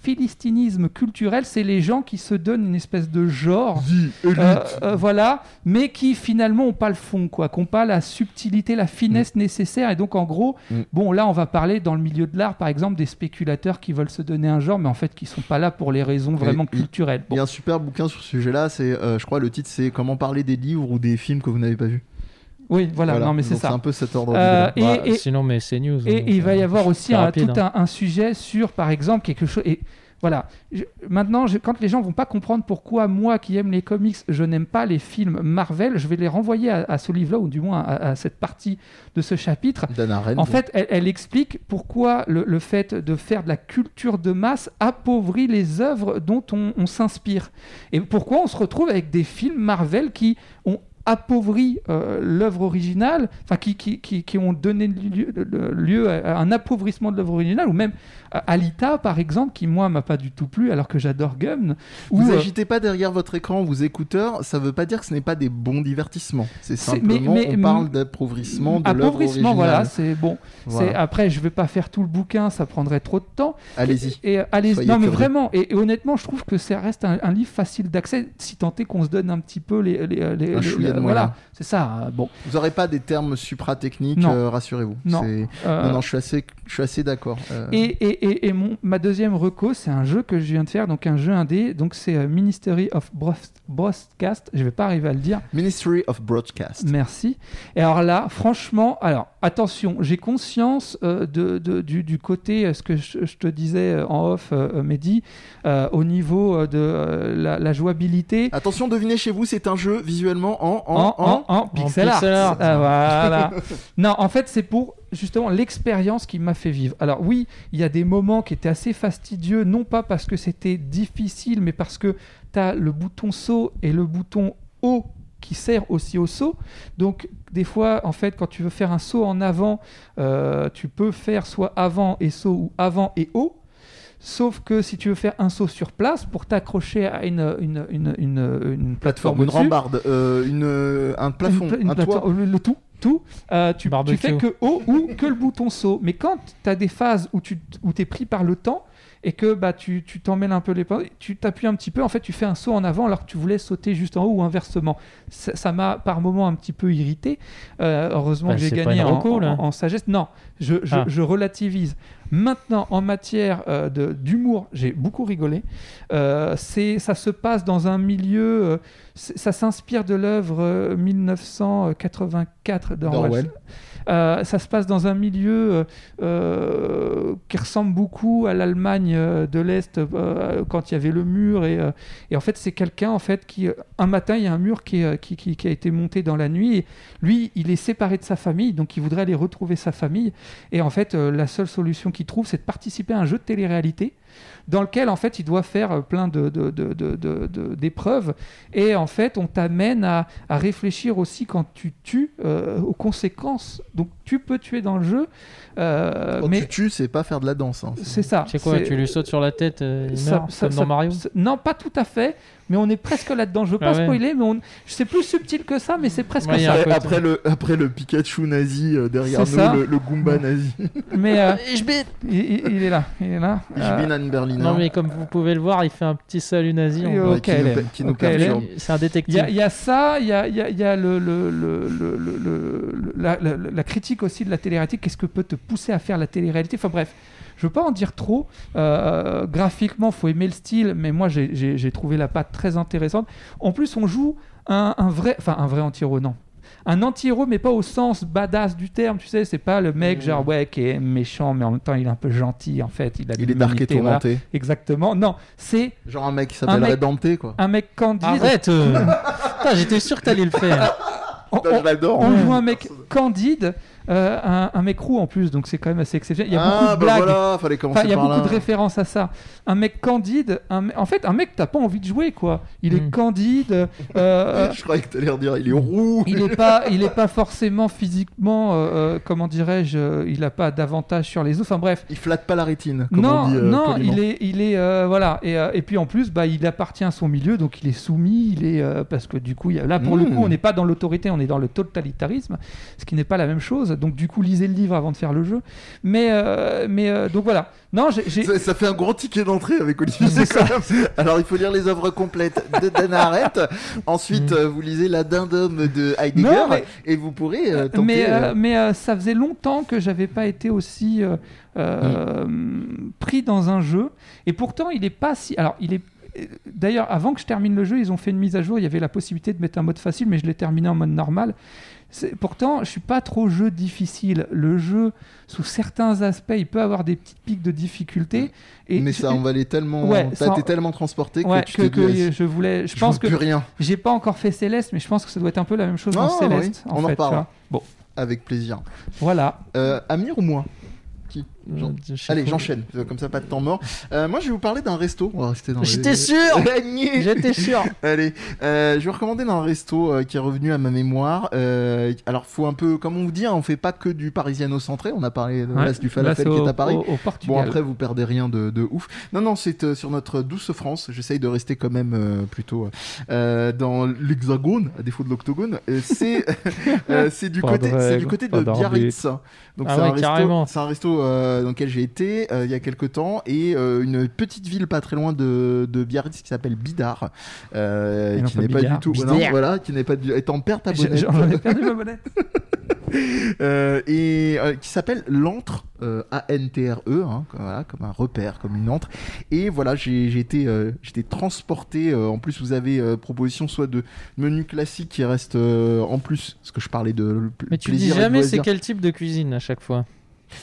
philistinisme culturel, c'est les gens qui se donnent une espèce de genre. euh, euh, voilà, mais qui finalement n'ont pas le fond, quoi, qui n'ont pas la subtilité, la finesse nécessaire. Et donc, en gros, Mm. bon, là, on va parler dans le milieu de l'art, par exemple, des spéculateurs qui veulent se donner un genre, mais en fait, qui sont pas là pour les raisons vraiment culturelles. Il y a un super bouquin sur ce sujet-là, c'est, euh, je crois, le titre c'est Comment parler des livres ou des films que vous n'avez pas vus. Oui, voilà, non, mais c'est ça. C'est un peu cet ordre. Euh, et- bah, et- sinon, mais c'est news. Et donc, il va y euh, avoir aussi un- rapide, tout hein. un, un sujet sur, par exemple, quelque chose. Et voilà, Je- maintenant, je- quand les gens vont pas comprendre pourquoi moi qui aime les comics, je n'aime pas les films Marvel, je vais les renvoyer à, à ce livre-là, ou du moins à, à cette partie de ce chapitre. Arendt. En fait, elle, elle explique pourquoi le, le fait de faire de la culture de masse appauvrit les œuvres dont on, on s'inspire. Et pourquoi on se retrouve avec des films Marvel qui ont appauvri euh, l'œuvre originale, enfin qui, ont donné lieu, à un appauvrissement de l'œuvre originale, ou même Alita par exemple, qui moi m'a pas du tout plu alors que j'adore Gum. Vous ou, euh, agitez pas derrière votre écran, vos écouteurs, ça veut pas dire que ce n'est pas des bons divertissements. C'est simplement, mais- mais- on parle d'appauvrissement de appauvrissement, voilà, c'est bon. Voilà. Après, je vais pas faire tout le bouquin, ça prendrait trop de temps. Allez-y. Et, et, allez, Soyez non mais curieux. vraiment, et, et honnêtement, je trouve que ça reste un, un livre facile d'accès, si tant est qu'on se donne un petit peu les, les, les- Un les- chouïa de voilà, c'est ça. euh, Bon, Vous aurez pas des termes supra-techniques, euh, rassurez-vous. Non. Euh, non, non, je suis assez, je suis assez d'accord. Euh, Et, et, et, et mon, ma deuxième reco, c'est un jeu que je viens de faire, donc un jeu indé, donc c'est euh, Ministry of Broad- Broadcast, je vais pas arriver à le dire, Ministry of Broadcast. merci. Et alors là, franchement, alors attention, j'ai conscience euh, de, de- du, du côté, euh, ce que je, je te disais euh, en off, euh, Mehdi, euh, au niveau de euh, la, la jouabilité. Attention, devinez chez vous, c'est un jeu visuellement en, en, en, en, en pixel art. pixel art. Ah, voilà. non, en fait, c'est pour justement l'expérience qui m'a fait vivre. Alors oui, il y a des moments qui étaient assez fastidieux, non pas parce que c'était difficile, mais parce que tu as le bouton saut et le bouton haut qui sert aussi au saut. Donc des fois, en fait, quand tu veux faire un saut en avant, euh, tu peux faire soit avant et saut ou avant et haut. Sauf que si tu veux faire un saut sur place pour t'accrocher à une, une, une, une, une plateforme, une rambarde, euh, une, un plafond, une, pla- une un toit. plateforme, le, le tout, tout euh, tu, fais que haut ou que le bouton saut. Mais quand tu as des phases où tu où es pris par le temps et que bah, tu tu t'emmêles un peu les pas, tu t'appuies un petit peu, en fait, tu fais un saut en avant alors que tu voulais sauter juste en haut ou inversement. Ça ça m'a par moments un petit peu irrité. Euh, heureusement Bah, que j'ai gagné en, reco, là. en- en sagesse. Non, je, je, Ah. je relativise. Maintenant, en matière euh, de- d'humour, j'ai beaucoup rigolé. Euh, c'est, ça se passe dans un milieu, euh, ça s'inspire de l'œuvre euh, 1984 d'Orwell. Euh, ça se passe dans un milieu euh, euh, qui ressemble beaucoup à l'Allemagne de l'Est quand il y avait le mur. Et, en fait, c'est quelqu'un en fait qui, un matin, il y a un mur qui, a été monté dans la nuit. Et lui, il est séparé de sa famille, donc il voudrait aller retrouver sa famille. Et en fait, la seule solution qu'il trouve, c'est de participer à un jeu de télé-réalité dans lequel en fait il doit faire euh, plein de, de- de- de- de- de- d'épreuves et en fait on t'amène à, à réfléchir aussi quand tu tues euh, aux conséquences donc tu peux tuer dans le jeu euh, Quand mais tu tues, c'est pas faire de la danse. hein. c'est ça C'est quoi C'est- Tu lui sautes sur la tête euh, il ça- meurt, ça- comme ça- dans Mario ça- non pas tout à fait mais on est presque là-dedans je veux Ah pas ouais. spoiler mais on... c'est plus subtil que ça mais c'est presque Ouais, il y a ça Après, après le, après le Pikachu nazi euh, derrière nous, ça. le, le Goomba nazi. mais euh, il, il- est là il est là Euh, ein Berliner. Non mais comme vous pouvez le voir, il fait un petit salut nazi. En- Ouais, qui nous, perturbe. C'est un détective. il y a ça, il y a, il y a- il y a le, le- le- le- le- le- la, la- la critique aussi de la télé-réalité. Qu'est-ce que peut te pousser à faire la télé-réalité? Enfin bref, je veux pas en dire trop. Euh, graphiquement, faut aimer le style, mais moi j'ai- trouvé la patte très intéressante. En plus, on joue un, un vrai, enfin un vrai anti-héros, non. Un anti-héros, mais pas au sens badass du terme, tu sais, c'est pas le mec Mmh. genre ouais qui est méchant, mais en même temps il est un peu gentil en fait. Il, a Il est dark et voilà. tourmenté. Exactement. Non, c'est Genre un mec qui s'appellerait Dante, quoi. un mec candide. Arrête euh. J'étais sûr que t'allais le faire. On- Putain, je l'adore. on Ouais. joue un mec candide, euh, un, un mec roux en plus, donc c'est quand même assez exceptionnel. Il y a ah, beaucoup de bah blagues. voilà, fallait commencer Enfin, il y a par beaucoup là. de références à ça. Un mec candide, un me- en fait, un mec, t'as pas envie de jouer, quoi. Il est Mm. candide, euh, Je croyais que t'allais redire, il est roux. il est pas, il est pas forcément physiquement, euh, euh, comment dirais-je, euh, il a pas d'avantage sur les autres. Enfin bref. Il flatte pas la rétine, comme non, on dit euh, non, poliment. il est, il est, euh, voilà, et, euh, et puis en plus, bah, il appartient à son milieu, donc il est soumis, il est, euh, parce que du coup, il y a- là pour le Mm. coup, on n'est pas dans l'autorité, on est dans le totalitarisme, ce qui n'est pas la même chose. Donc du coup, lisez le livre avant de faire le jeu. Mais, euh, mais euh, donc voilà. Non, j'ai, Ça, ça fait un gros ticket d'entrée avec Olivier. Quand même. Alors il faut lire les œuvres complètes de Dana Arendt. Ensuite, Mm. euh, vous lisez La Dindome de Heidegger Non, mais- et vous pourrez euh, tenter. mais, euh, euh, mais euh, ça faisait longtemps que j'avais pas été aussi pris dans un jeu. Et pourtant, il est pas si. Alors, il est. D'ailleurs, avant que je termine le jeu, ils ont fait une mise à jour. Il y avait la possibilité de mettre un mode facile, mais je l'ai terminé en mode normal. Pourtant, je suis pas trop jeu difficile. Le jeu, sous certains aspects, il peut avoir des petites pics de difficulté. Et mais ça emballait tellement. Ouais, T'as été tellement transporté ouais, que tu que, t'es que dit, ah, je voulais. Je, je pense que plus rien. j'ai pas encore fait Céleste, mais je pense que ça doit être un peu la même chose dans Ah, Céleste. oui, en on en fait, tu vois. Bon, Avec plaisir. voilà. Euh, Amir ou moi? J'en- Allez, j'enchaîne, euh, comme ça pas de temps mort. Euh, moi, je vais vous parler d'un resto. On va rester dans les- J'étais sûr Gagné J'étais sûr Allez, euh, je vais recommander d'un resto euh, qui est revenu à ma mémoire. Euh, alors, faut un peu, comme on vous dit, hein, on fait pas que du parisiano-centré. On a parlé de Ouais. du falafel qui est à Paris. au- au Portugal. Bon, après, vous perdez rien de, de ouf. Non, non, c'est euh, sur notre douce France. J'essaye de rester quand même euh, plutôt euh, dans l'hexagone, à défaut de l'octogone. C'est euh, c'est du, côté- c'est du côté de. Biarritz. Donc, Ah c'est ouais, un resto, carrément. c'est un resto euh, dans lequel j'ai été euh, il y a quelques temps et euh, une petite ville pas très loin de, de Biarritz qui s'appelle Bidar, euh, Et qui n'est pas du tout, non, voilà, qui n'est pas du, est en perte à J'ai- J'en ai perdu ma bonnette. euh, et euh, qui s'appelle l'antre euh, A-N-T-R-E hein, comme, voilà, comme un repère comme une antre et voilà j'ai été euh, j'étais transporté euh, en plus vous avez euh, proposition soit de menu classique qui reste euh, en plus parce que je parlais de Mais tu dis et jamais c'est quel type de cuisine à chaque fois.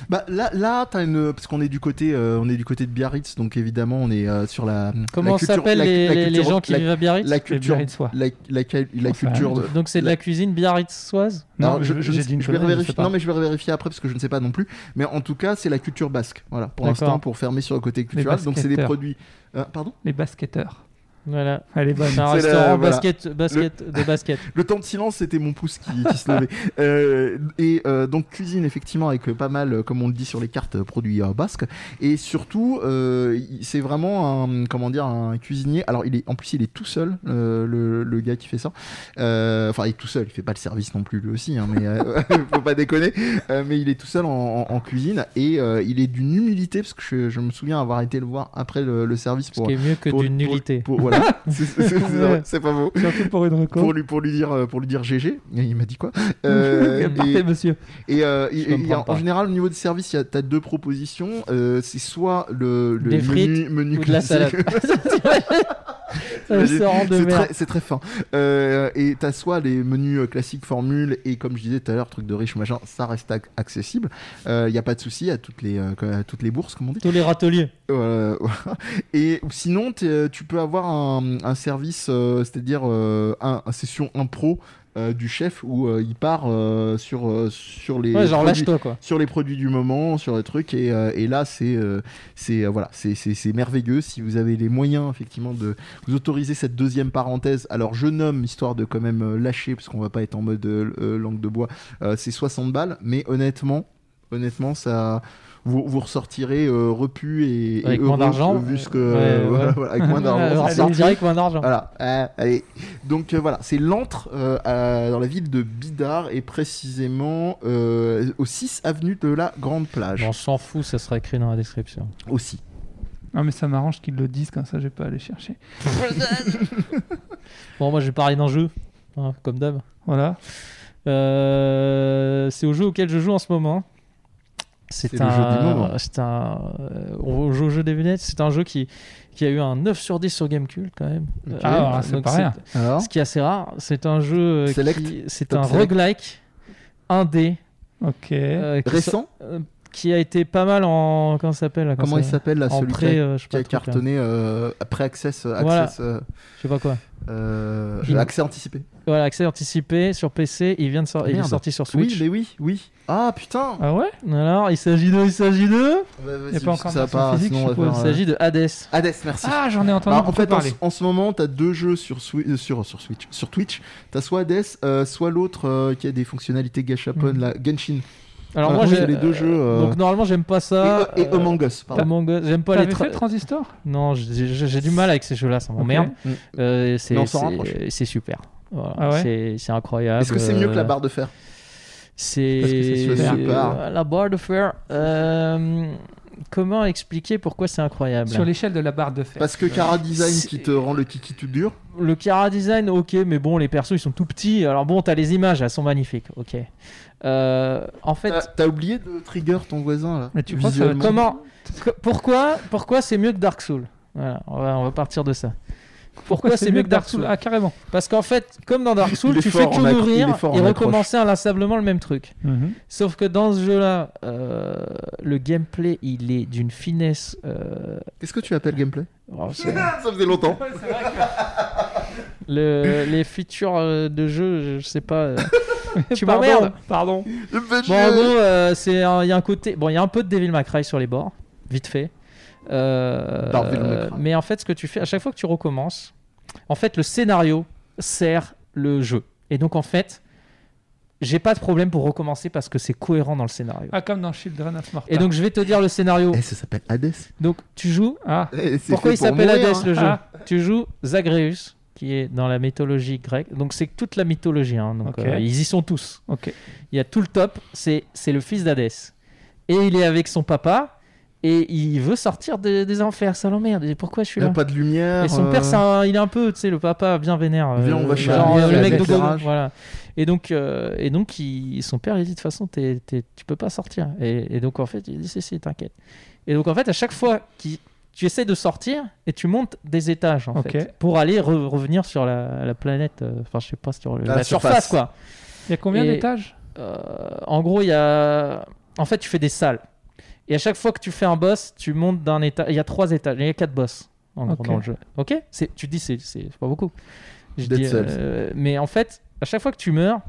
Bah là là t'as une parce qu'on est du côté euh, on est du côté de Biarritz donc évidemment on est euh, sur la Comment s'appellent les, la gens qui la, vivent à Biarritz? la culture la, la, culture de- Donc c'est de la cuisine biarritzoise? Non, je, je- je je vais vérifier. Non, mais je vais vérifier après parce que je ne sais pas non plus. Mais en tout cas, c'est la culture basque. Voilà, pour l'instant, pour fermer sur le côté culturel. Donc, c'est des produits. Euh, pardon? Les basketteurs. Voilà. Elle est bonne. C'est un C'est la- restaurant voilà. basket, basket, de basket. Le temps de silence, c'était mon pouce qui, qui se levait. Euh, et euh, donc, cuisine, effectivement, avec euh, pas mal, euh, comme on le dit sur les cartes, euh, produits euh, basques. Et surtout, euh, il- c'est vraiment un, comment dire, un cuisinier. Alors, il est, en plus, il est tout seul, euh, le, le gars qui fait ça. Euh, Enfin, il est tout seul, il fait pas le service non plus, lui aussi, hein, mais euh, faut pas déconner. Euh, mais il est tout seul en, en- en cuisine et euh, il est d'une humilité, parce que je, je me souviens avoir été le voir après le, le service Ce pour. qui est mieux que pour- d'une pour- nullité. pour- voilà, c'est pas beau. Surtout pour une reco. Pour lui, pour lui dire, euh, pour lui dire GG, il m'a dit quoi Euh, et- monsieur. et, euh, et- et en, en général, au niveau du service, tu as deux propositions. Euh, c'est soit le, le Des menu, frites menu Ou de la classique. salade. C'est très, fin. Euh, et tu as soit les menus euh, classiques formule et comme je disais tout à l'heure, truc de riche machin, ça reste ac- accessible. Il n'y a pas de souci à toutes les, euh, à toutes les bourses, comme on dit. Tous les râteliers. Euh. Et sinon, tu peux avoir un, un service, euh, c'est-à-dire euh, un, un session impro euh, du chef où euh, il part euh, sur, sur les Ouais, genre produits- quoi. sur les produits du moment, sur les trucs, et, et là c'est c'est voilà, c'est merveilleux. Si vous avez les moyens effectivement de vous autoriser cette deuxième parenthèse, alors je nomme histoire de quand même lâcher parce qu'on va pas être en mode langue de bois, c'est 60 balles, mais honnêtement, honnêtement ça. Vous, vous ressortirez euh, repu et, et Avec moins d'argent, Vu ce que, ouais, voilà, ouais. voilà, avec moins d'argent. Avec moins d'argent. Voilà, Ah, allez. Donc euh, voilà, c'est l'antre euh, dans la ville de Bidar et précisément euh, au 6 avenue de la Grande Plage. On s'en fout, ça sera écrit dans la description. Aussi. Non, mais ça m'arrange qu'ils le disent, comme ça, j'ai pas à aller chercher. Bon, moi je vais parler d'un jeu, hein, comme d'hab. Voilà. Euh, c'est au jeu auquel je joue en ce moment. C'est un, c'est un, euh, on joue au jeu des lunettes. C'est un jeu qui, qui a eu un 9 sur 10 sur Gamecube quand même. Ok. Euh, Ah, c'est pas rien. Alors Ce qui est assez rare. C'est un jeu euh, Select, qui, c'est un select. roguelike, indé, Ok. euh, qui, Récent euh, qui a été pas mal en, comment ça s'appelle Comment il s'appelle là En celui pré, qui a, euh, qui a cartonné euh, après access, euh, Voilà. access, euh, Je sais pas quoi. euh, Il- accès anticipé. Voilà, accès anticipé sur PC. Il vient de sor- il est sorti sur Oui, Switch. mais oui, oui. Ah putain. Ah ouais Alors, il s'agit de, il s'agit de, Bah, a pas encore ça pas, physique, sinon je suppose. il s'agit de Hades. Hades, merci. Ah, j'en ai entendu Alors, en beaucoup fait, en, parler. en ce moment, tu as deux jeux sur, Swi- euh, sur, sur Switch. Sur Twitch, tu as soit Hades, euh, soit l'autre euh, qui a des fonctionnalités gachapon, Mhm. là, Genshin. Alors moi, j'ai les deux jeux, euh, Donc normalement, j'aime pas ça. et, et Among Us, pardon. Among Us, j'aime pas les. Tra- fait Transistor Non, j'ai du mal avec ces jeux-là, ça m'emmerde. Mm. Euh, c'est super. Voilà, Ah ouais c'est c'est incroyable. Est-ce que c'est mieux que la barre de fer? C'est. Euh, la barre de fer. euh, Comment expliquer pourquoi c'est incroyable? Sur l'échelle de la barre de fer. Parce que Cara Design C'est- qui te rend le kiki tout dur. Le Cara Design, ok, mais bon, les persos ils sont tout petits. Alors bon, t'as les images, elles sont magnifiques, ok. Euh, en fait, T'as oublié de trigger ton voisin là. Mais tu crois que comment, pourquoi, pourquoi c'est mieux que Dark Souls? Voilà, on va, on va partir de ça. Pourquoi, c'est mieux que Dark Souls Ah, carrément. Parce qu'en fait, comme dans Dark Souls, tu fort fais que mourir et recommencer inlassablement le même truc. Mhm. Sauf que dans ce jeu-là, euh, le gameplay, il est d'une finesse. euh, Qu'est-ce que tu appelles gameplay oh, Ça faisait longtemps. le- les features euh, de jeu, je, sais pas. tu Pardon, m'emmerdes. Pardon. Petit Bon, en gros, euh, il y a un côté. Bon, il y a un peu de Devil May Cry sur les bords, vite fait. Euh, mais en fait, ce que tu fais, à chaque fois que tu recommences, en fait, le scénario sert le jeu. Et donc, en fait, j'ai pas de problème pour recommencer parce que c'est cohérent dans le scénario. Ah, comme dans Children of Morta. Et donc, je vais te dire le scénario. Eh, ça s'appelle Hades. Donc, tu joues. Ah, Eh, Pourquoi il pour s'appelle Hades hein. le jeu Ah. Tu joues Zagreus, qui est dans la mythologie grecque. Donc, c'est toute la mythologie. hein. Donc, euh, ils y sont tous. ok. Il y a tout le top, c'est c'est le fils d'Hadès. Et il est avec son papa et il veut sortir de- des enfers. Ça l'emmerde. Et pourquoi je suis Il n'y là a pas de lumière. Et son père, euh, il est un peu, tu sais, le papa bien vénère. Viens, on va chez genre, euh, le lumière, mec de. Voilà. Et donc, euh, et donc il- son père, il dit de toute façon, t'es- t'es- tu peux pas sortir. Et, et donc, en fait, il dit si, si, t'inquiète. Et donc, en fait, à chaque fois qu'il tu essaies de sortir et tu montes des étages en fait pour aller re- revenir sur la, la planète euh, enfin je sais pas sur le- La la, surface. surface. quoi Il y a combien d'étages? euh, en gros, il y a. En fait, tu fais des salles. Et à chaque fois que tu fais un boss, tu montes d'un étage. Il y a trois étages. Il y a quatre boss en gros, Ok. dans le jeu. Ok? Tu te dis, c'est pas beaucoup. Je dis, euh, mais en fait, à chaque fois que tu meurs,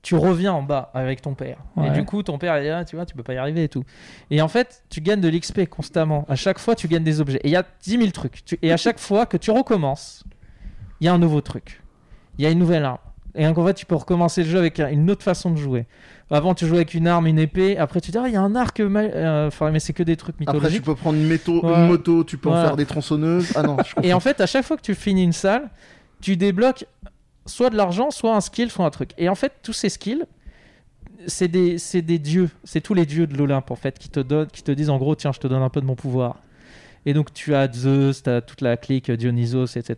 tu reviens en bas avec ton père. Et du coup, ton père, il dit, ah, tu vois, tu peux pas y arriver et tout. Et en fait, tu gagnes de l'XP constamment. À chaque fois, tu gagnes des objets. Et il y a 10 000 trucs. Et à chaque fois que tu recommences, il y a un nouveau truc. Il y a une nouvelle arme. Et donc, en fait, tu peux recommencer le jeu avec un- une autre façon de jouer. Avant, tu jouais avec une arme, une épée. Après, tu dis, ah, il y a un arc. euh, Enfin, mais c'est que des trucs Après, tu mythologiques. peux prendre une, méto- Ouais. une moto, tu peux en Voilà. faire des tronçonneuses. Ah non, je. Et en fait, à chaque fois que tu finis une salle, tu débloques soit de l'argent, soit un skill, soit un truc. Et en fait, tous ces skills, c'est des, c'est des dieux. C'est tous les dieux de l'Olympe, en fait, qui te, donnent, qui te disent en gros, tiens, je te donne un peu de mon pouvoir. Et donc, tu as Zeus, tu as toute la clique Dionysos, etc.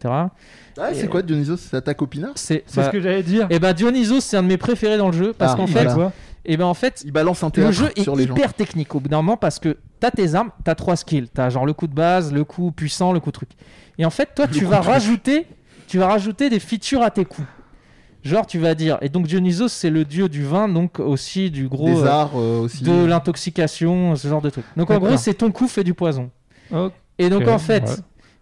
Ah, c'est quoi Dionysos? C'est ta copinard? C'est C'est ce que j'allais dire. Et ben Dionysos, c'est un de mes préférés dans le jeu parce Ah, qu'en voilà. fait, et ben en fait, Il balance un le jeu est gens. hyper technique au bout d'un moment parce que t'as tes armes, t'as trois skills, t'as genre le coup de base, le coup puissant, le coup truc. Et en fait, toi, Le tu vas truc. rajouter, tu vas rajouter des features à tes coups. Genre, tu vas dire, et donc Dionysos, c'est le dieu du vin, donc aussi du gros Des euh, arts euh, aussi. de l'intoxication, ce genre de truc. Donc en gros, c'est ton coup fait du poison. Et donc en fait, ouais.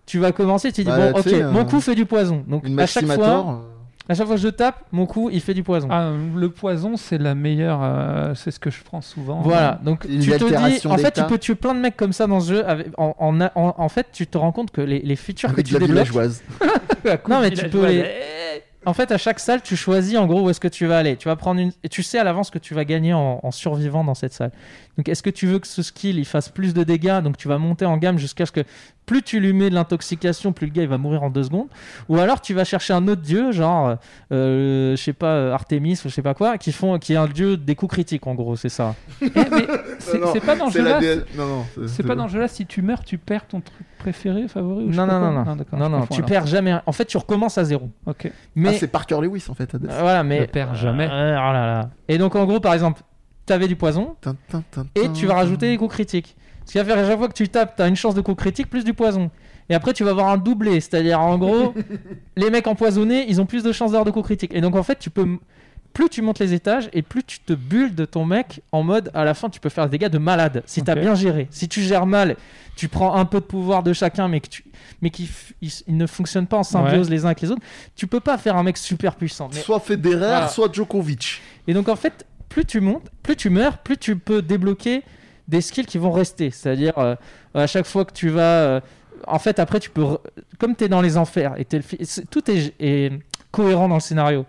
tu vas commencer, tu dis Bah, bon, ok, sais, euh, mon coup fait du poison. Donc Une à chaque fois, euh, à chaque fois que je tape, mon coup, il fait du poison. Ah, le poison, c'est la meilleure. euh, c'est ce que je prends souvent. Voilà, donc tu te dis, en fait, tu peux tuer plein de mecs comme ça dans ce jeu. avec- en, en, en- en fait, tu te rends compte que les, les features Avec que de tu la débloques, villageoise. Non, mais tu peux les- en fait, à chaque salle, tu choisis en gros où est-ce que tu vas aller. Tu vas prendre une, et tu sais à l'avance que tu vas gagner en, en survivant dans cette salle. Donc, est-ce que tu veux que ce skill il fasse plus de dégâts Donc, tu vas monter en gamme jusqu'à ce que plus tu lui mets de l'intoxication, plus le gars il va mourir en deux secondes. Ou alors, tu vas chercher un autre dieu, genre, euh, je sais pas, euh, Artemis ou je sais pas quoi, qui font, qui est un dieu des coups critiques en gros, c'est ça. Eh, mais c'est pas dans le C'est jeu la là. dé- Non, non. C'est pas dans le jeu là. Si tu meurs, tu perds ton truc préféré, favori ou Non, non, quoi non, non, non, non, confonds tu alors. perds jamais. En fait, tu recommences à zéro. Ok. Mais Ah, c'est Parker Lewis en fait. Euh, voilà, mais Je perds jamais. Euh, oh là là. Et donc en gros, par exemple, tu avais du poison et tu vas rajouter des coups critiques. Ce qui va faire à chaque fois que tu tapes, tu as une chance de coup critique plus du poison. Et après, tu vas avoir un doublé, c'est-à-dire en gros, les mecs empoisonnés, ils ont plus de chances d'avoir de coups critiques. Et donc en fait, tu peux plus tu montes les étages et plus tu te bulles de ton mec en mode à la fin tu peux faire des dégâts de malade si tu as Ok. bien géré. Si tu gères mal, tu prends un peu de pouvoir de chacun mais que tu mais qui f- ils, ils ne fonctionnent pas en symbiose les uns avec les autres, tu peux pas faire un mec super puissant. Mais- Soit Federer, Voilà. soit Djokovic. et donc en fait, plus tu montes, plus tu meurs, plus tu peux débloquer des skills qui vont rester. C'est-à-dire euh, à chaque fois que tu vas, euh, en fait après tu peux, re- comme tu es dans les enfers et le tout est, est cohérent dans le scénario.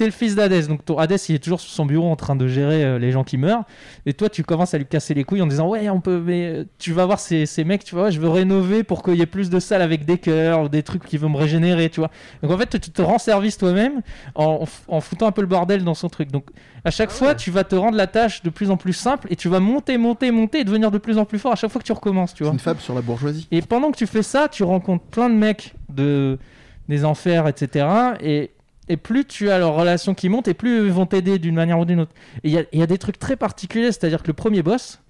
T'es le fils d'Hadès, donc ton Hadès il est toujours sur son bureau en train de gérer euh, les gens qui meurent, et toi tu commences à lui casser les couilles en disant ouais on peut, mais euh, tu vas voir ces, ces mecs, tu vois, ouais, je veux rénover pour qu'il y ait plus de salles avec des cœurs ou des trucs qui vont me régénérer, tu vois. Donc en fait tu te rends service toi-même en, en foutant un peu le bordel dans son truc. Donc à chaque fois, tu vas te rendre la tâche de plus en plus simple et tu vas monter, monter, monter et devenir de plus en plus fort à chaque fois que tu recommences, tu C'est vois. une fable sur la bourgeoisie. Et pendant que tu fais ça, tu rencontres plein de mecs de des enfers, etc. Et, et plus tu as leur relation qui monte et plus ils vont t'aider d'une manière ou d'une autre. Et il y a, il y a des trucs très particuliers, c'est-à-dire que le premier boss,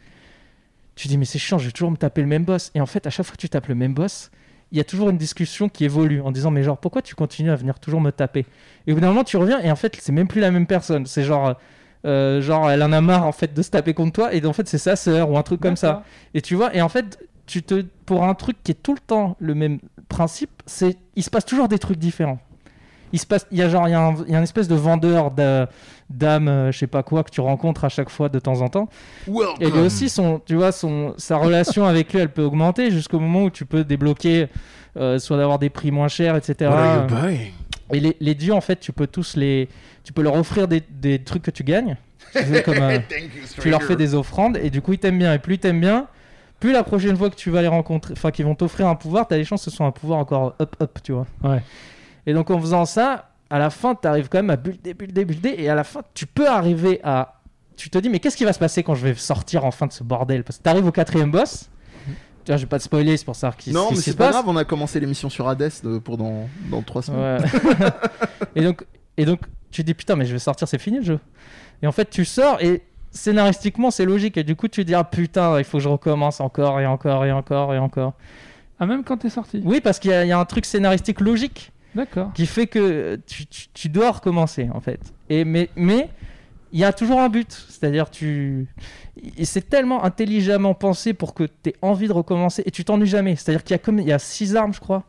tu dis mais c'est chiant, je vais toujours me taper le même boss. Et en fait, à chaque fois que tu tapes le même boss, il y a toujours une discussion qui évolue en disant mais genre pourquoi tu continues à venir toujours me taper? Et au bout d'un moment, tu reviens et en fait, c'est même plus la même personne. C'est genre euh, genre elle en a marre en fait de se taper contre toi et en fait c'est sa sœur ou un truc comme ça. Et tu vois, et en fait, tu te, pour un truc qui est tout le temps le même principe, c'est il se passe toujours des trucs différents. Il se passe, il y a genre, il y a un, il y a une espèce de vendeur d'âmes, euh, je sais pas quoi, que tu rencontres à chaque fois de temps en temps. Et lui aussi, son, tu vois, son, sa relation avec lui, elle peut augmenter jusqu'au moment où tu peux débloquer, euh, soit d'avoir des prix moins chers, etc. Et les, les dieux, en fait, tu peux tous les, tu peux leur offrir des, des trucs que tu gagnes. Tu sais, comme, euh, tu leur fais des offrandes et du coup ils t'aiment bien. Et plus ils t'aiment bien, plus la prochaine fois que tu vas les rencontrer, enfin qu'ils vont t'offrir un pouvoir, t'as des chances que ce soit un pouvoir encore up up, tu vois. Ouais. Et donc en faisant ça, à la fin, t'arrives quand même à builder, builder, builder, et à la fin, tu peux arriver à, tu te dis mais qu'est-ce qui va se passer quand je vais sortir enfin de ce bordel? Parce que t'arrives au quatrième boss. Tu vois, je vais pas te spoiler, c'est pour savoir qui Non, ce qui mais c'est pas passe. grave, on a commencé l'émission sur Hades euh, pour dans, dans 3 semaines. Ouais. et, donc, et donc, tu te dis putain, mais je vais sortir, c'est fini le jeu. Et en fait, tu sors et scénaristiquement, c'est logique. Et du coup, tu te dis ah putain, il faut que je recommence encore et encore et encore et encore. Ah, même quand t'es sorti Oui, parce qu'il y, a- il y a un truc scénaristique logique D'accord. qui fait que tu, tu- tu dois recommencer en fait. Et mais mais il y a toujours un but, c'est-à-dire tu c'est tellement intelligemment pensé pour que tu aies envie de recommencer et tu t'ennuies jamais. C'est-à-dire qu'il y a comme il y a six armes, je crois,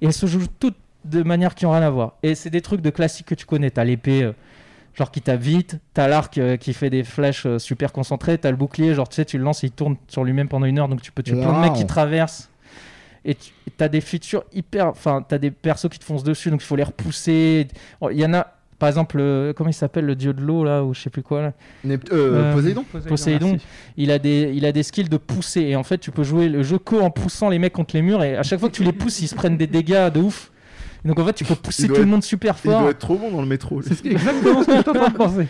et elles se jouent toutes de manière qui n'ont rien à voir. Et c'est des trucs de classique que tu connais. T'as l'épée. euh, Genre qui tape vite, t'as l'arc euh, qui fait des flèches euh, super concentrées, t'as le bouclier, genre tu sais, tu le lances et il tourne sur lui-même pendant une heure, donc tu peux tuer plein de mecs qui Wow. traversent. Et tu as des features hyper. Enfin, t'as des persos qui te foncent dessus, donc il faut les repousser. Oh, Il y en a, par exemple, euh, comment il s'appelle le dieu de l'eau là, ou je sais plus quoi là. Nept- euh, Euh, Poséidon Poséidon. Il a, des, il a des skills de pousser, et en fait, tu peux jouer le jeu que en poussant les mecs contre les murs, et à chaque fois que tu les pousses, ils se prennent des dégâts de ouf. Et donc en fait, tu peux pousser tout le monde super Il doit fort. être trop bon dans le métro. C'est exactement ce que train de penser.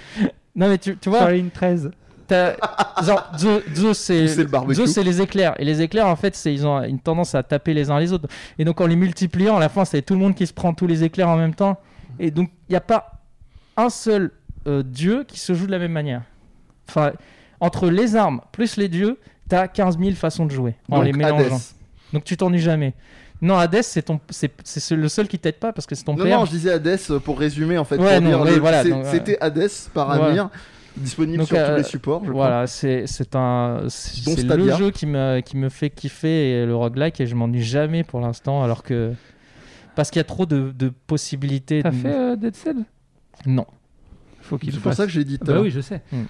Non mais tu, tu vois, Sur la ligne 13. Genre Zeus, c'est le c'est les éclairs et les éclairs en fait c'est ils ont une tendance à taper les uns les autres et donc en les multipliant à la fin c'est tout le monde qui se prend tous les éclairs en même temps et donc il n'y a pas un seul euh, dieu qui se joue de la même manière enfin entre les armes plus les dieux t'as 15 000 façons de jouer en Donc, les mélangeant Hades. donc tu t'ennuies jamais non Hades c'est ton c'est c'est le seul qui t'aide pas parce que c'est ton Non, père non, je disais Hades euh, pour résumer en fait. Ouais, pour non, dire oui, le- voilà, c'est- donc, ouais. C'était Hades par. Amir, disponible Donc, sur tous euh, les supports. je Voilà, c'est c'est un c'est le jeu qui me qui me fait kiffer et le roguelike et je m'ennuie jamais pour l'instant alors que parce qu'il y a trop de, de possibilités. T'as de- fait euh, Dead Cell Non. Faut crois. qu'il C'est pour ça que j'ai dit Bah oui, je sais. Hmm.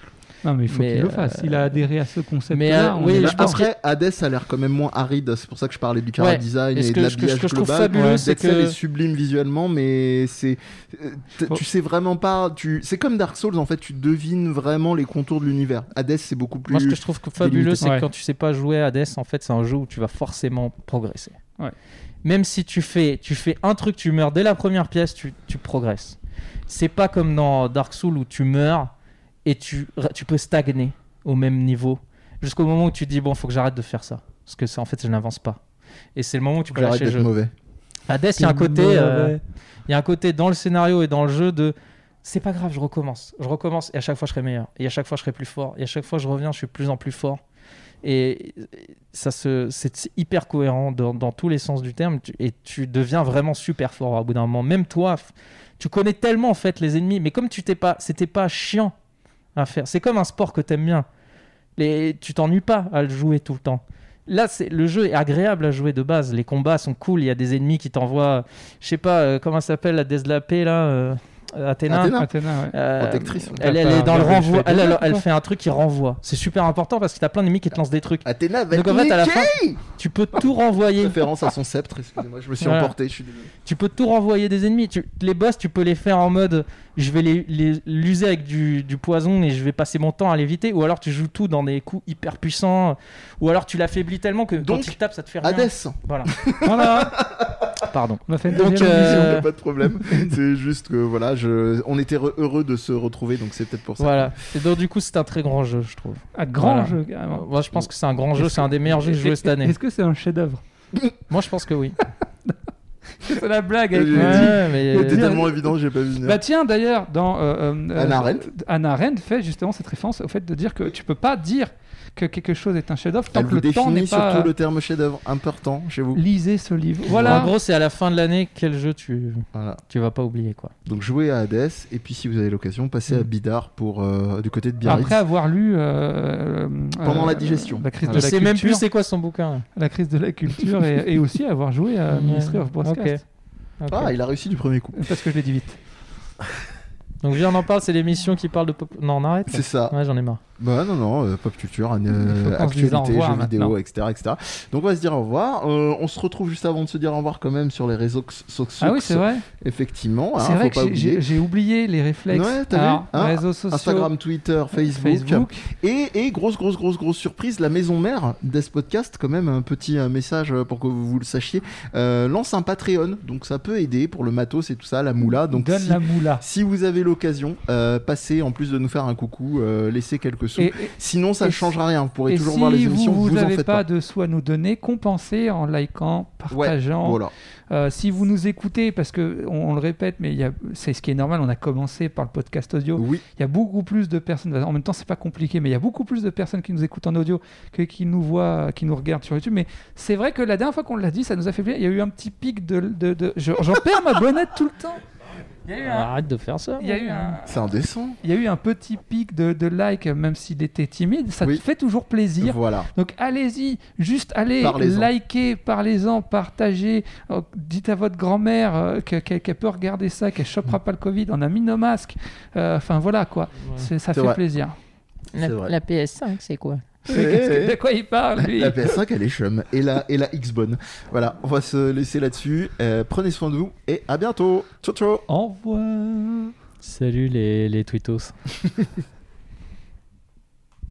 Non, mais il faut qu'il le euh, fasse. Il a adhéré à ce concept. mais, euh, oui, je pense Après, Hades a l'air quand même moins aride, c'est pour ça que je parlais du cara Ouais. design Et ce de ce l'habillage ce que je trouve global. fabuleux, c'est Dead Cell que- est sublime visuellement, mais c'est euh, tu sais vraiment pas. Tu c'est comme Dark Souls en fait, tu devines vraiment les contours de l'univers. Hades c'est beaucoup plus. Moi, ce que je trouve que fabuleux, c'est Ouais. que quand tu sais pas jouer à Hades, en fait, c'est un jeu où tu vas forcément progresser. Ouais. Même si tu fais, tu fais un truc, tu meurs dès la première pièce, tu, tu progresses. C'est pas comme dans Dark Souls où tu meurs et tu, tu peux stagner au même niveau jusqu'au moment où tu dis bon, faut que j'arrête de faire ça parce que ça, en fait, je n'avance pas. Et c'est le moment où tu peux lâcher le jeu. mauvais. Hades, il y a un côté, euh, il y a un côté dans le scénario et dans le jeu de c'est pas grave, je recommence, je recommence et à chaque fois je serai meilleur et à chaque fois je serai plus fort et à chaque fois je reviens, je suis plus en plus fort et ça se c'est hyper cohérent dans, dans tous les sens du terme et tu deviens vraiment super fort au bout d'un moment. Même toi, tu connais tellement en fait les ennemis, mais comme tu t'es pas, c'était pas chiant à faire. C'est comme un sport que t'aimes bien. Les, tu t'ennuies pas à le jouer tout le temps. Là, c'est le jeu est agréable à jouer de base. Les combats sont cool. Il y a des ennemis qui t'envoient, je sais pas euh, comment ça s'appelle la déesse de la paix là, euh, Athéna. Athéna. Athéna, ouais. Euh, Protectrice. Elle, est dans le renvoi. fait Elle, fait un truc qui renvoie. C'est super important parce que t'as plein d'ennemis qui te lancent des trucs. Athéna va Donc être en fait, à la fin, tu peux tout renvoyer. Référence à son sceptre, excusez-moi, je me suis Voilà. emporté, je suis désolé. Tu peux tout renvoyer des ennemis. Tu- les boss, tu peux les faire en mode je vais les les- l'user avec du, du poison et je vais passer mon temps à l'éviter. Ou alors tu joues tout dans des coups hyper puissants. Ou alors tu l'affaiblis tellement que Donc, quand il tape, ça te fait rien. Hades, Voilà. Voilà, Pardon. on a fait une Donc, euh, il émission. n'y a pas de problème. c'est juste que voilà, je... on était re- heureux de se retrouver, donc c'est peut-être pour ça. Voilà. Et donc du coup, c'est un très grand jeu, je trouve. Un grand Voilà. jeu, carrément. Moi, je pense que c'est un grand jeu. C'est un des meilleurs jeux que j'ai joué cette année. Est-ce que c'est un chef-d'œuvre? Moi, je pense que oui. C'est la blague avec. Ouais, mais C'était dire- tellement évident, j'ai pas vu venir. Bah tiens, d'ailleurs, dans euh, euh, euh, Arendt. Arendt fait justement cette référence au fait de dire que tu peux pas dire que quelque chose est un chef-d'œuvre tant Elle que vous le temps n'est définit pas. surtout le terme chef-d'œuvre important chez vous. Lisez ce livre. En Voilà. gros, c'est à la fin de l'année quel jeu tu Voilà. tu vas pas oublier quoi. Donc jouez à Hades et puis si vous avez l'occasion, passez à Mm. Bidar pour euh, du côté de Biarritz. Après avoir lu euh, Pendant euh, la digestion. la crise de la sait même plus culture, c'est quoi son bouquin. là. la crise de la culture et, et aussi avoir joué à. Ministry of Broadcast. Ok. Ok. Ah, il a réussi du premier coup. Parce que je l'ai dit vite. Donc viens, on en parle, c'est l'émission qui parle de pop. Non, on arrête C'est ça. Ouais, j'en ai marre. Bah non, non, euh, pop culture, euh, actualité, jeux vidéo, maintenant. etc., etc. Donc on va se dire au revoir. Euh, on se retrouve juste avant de se dire au revoir quand même sur les réseaux so- so- Ah oui, c'est vrai. Effectivement, hein, c'est vrai faut que j'ai- oublié les réflexes. Ouais, t'as vu Hein réseaux sociaux. Instagram, Twitter, Facebook. Facebook. Et, et grosse, grosse, grosse, grosse surprise, la maison mère d'Es Podcast, quand même un petit message pour que vous, vous le sachiez, euh, lance un Patreon. Donc ça peut aider pour le matos et tout ça, la moula. Donc Donne si, la moula. si vous avez l'occasion, euh, passez en plus de nous faire un coucou, laissez quelques Et, Sinon, ça ne changera rien. Vous pourrez toujours si voir les émissions, vous vous, en faites pas, pas. de sous à nous donner, compensez en likant, partageant. Voilà. Euh, si vous nous écoutez, parce que on, on le répète, mais c'est ce qui est normal, on a commencé par le podcast audio. Oui, Il y a beaucoup plus de personnes. En même temps, c'est pas compliqué, mais il y a beaucoup plus de personnes qui nous écoutent en audio que qui nous voient, qui nous regardent sur YouTube. Mais c'est vrai que la dernière fois qu'on l'a dit, ça nous a fait plaisir. Il y a eu un petit pic de. de, de- je- J'en perds ma bonnette tout le temps. Il y a eu un, Arrête de faire ça. il y a eu un, c'est indécent. il y a eu un petit pic de, de like, même s'il était timide. Ça Oui. te fait toujours plaisir. Voilà. Donc allez-y, juste allez, likez, parlez-en, partagez. Euh, dites à votre grand-mère euh, que- qu'elle peut regarder ça, qu'elle chopera pas le Covid. On a mis nos masques. Euh, Enfin voilà quoi, ça fait vrai. plaisir. La PS5, c'est quoi? De quoi il parle lui La PS5, elle est chum. Et la, et la X-Bone. Voilà, on va se laisser là-dessus. Euh, prenez soin de vous et à bientôt. Ciao, ciao. Au revoir. Salut les, les twittos.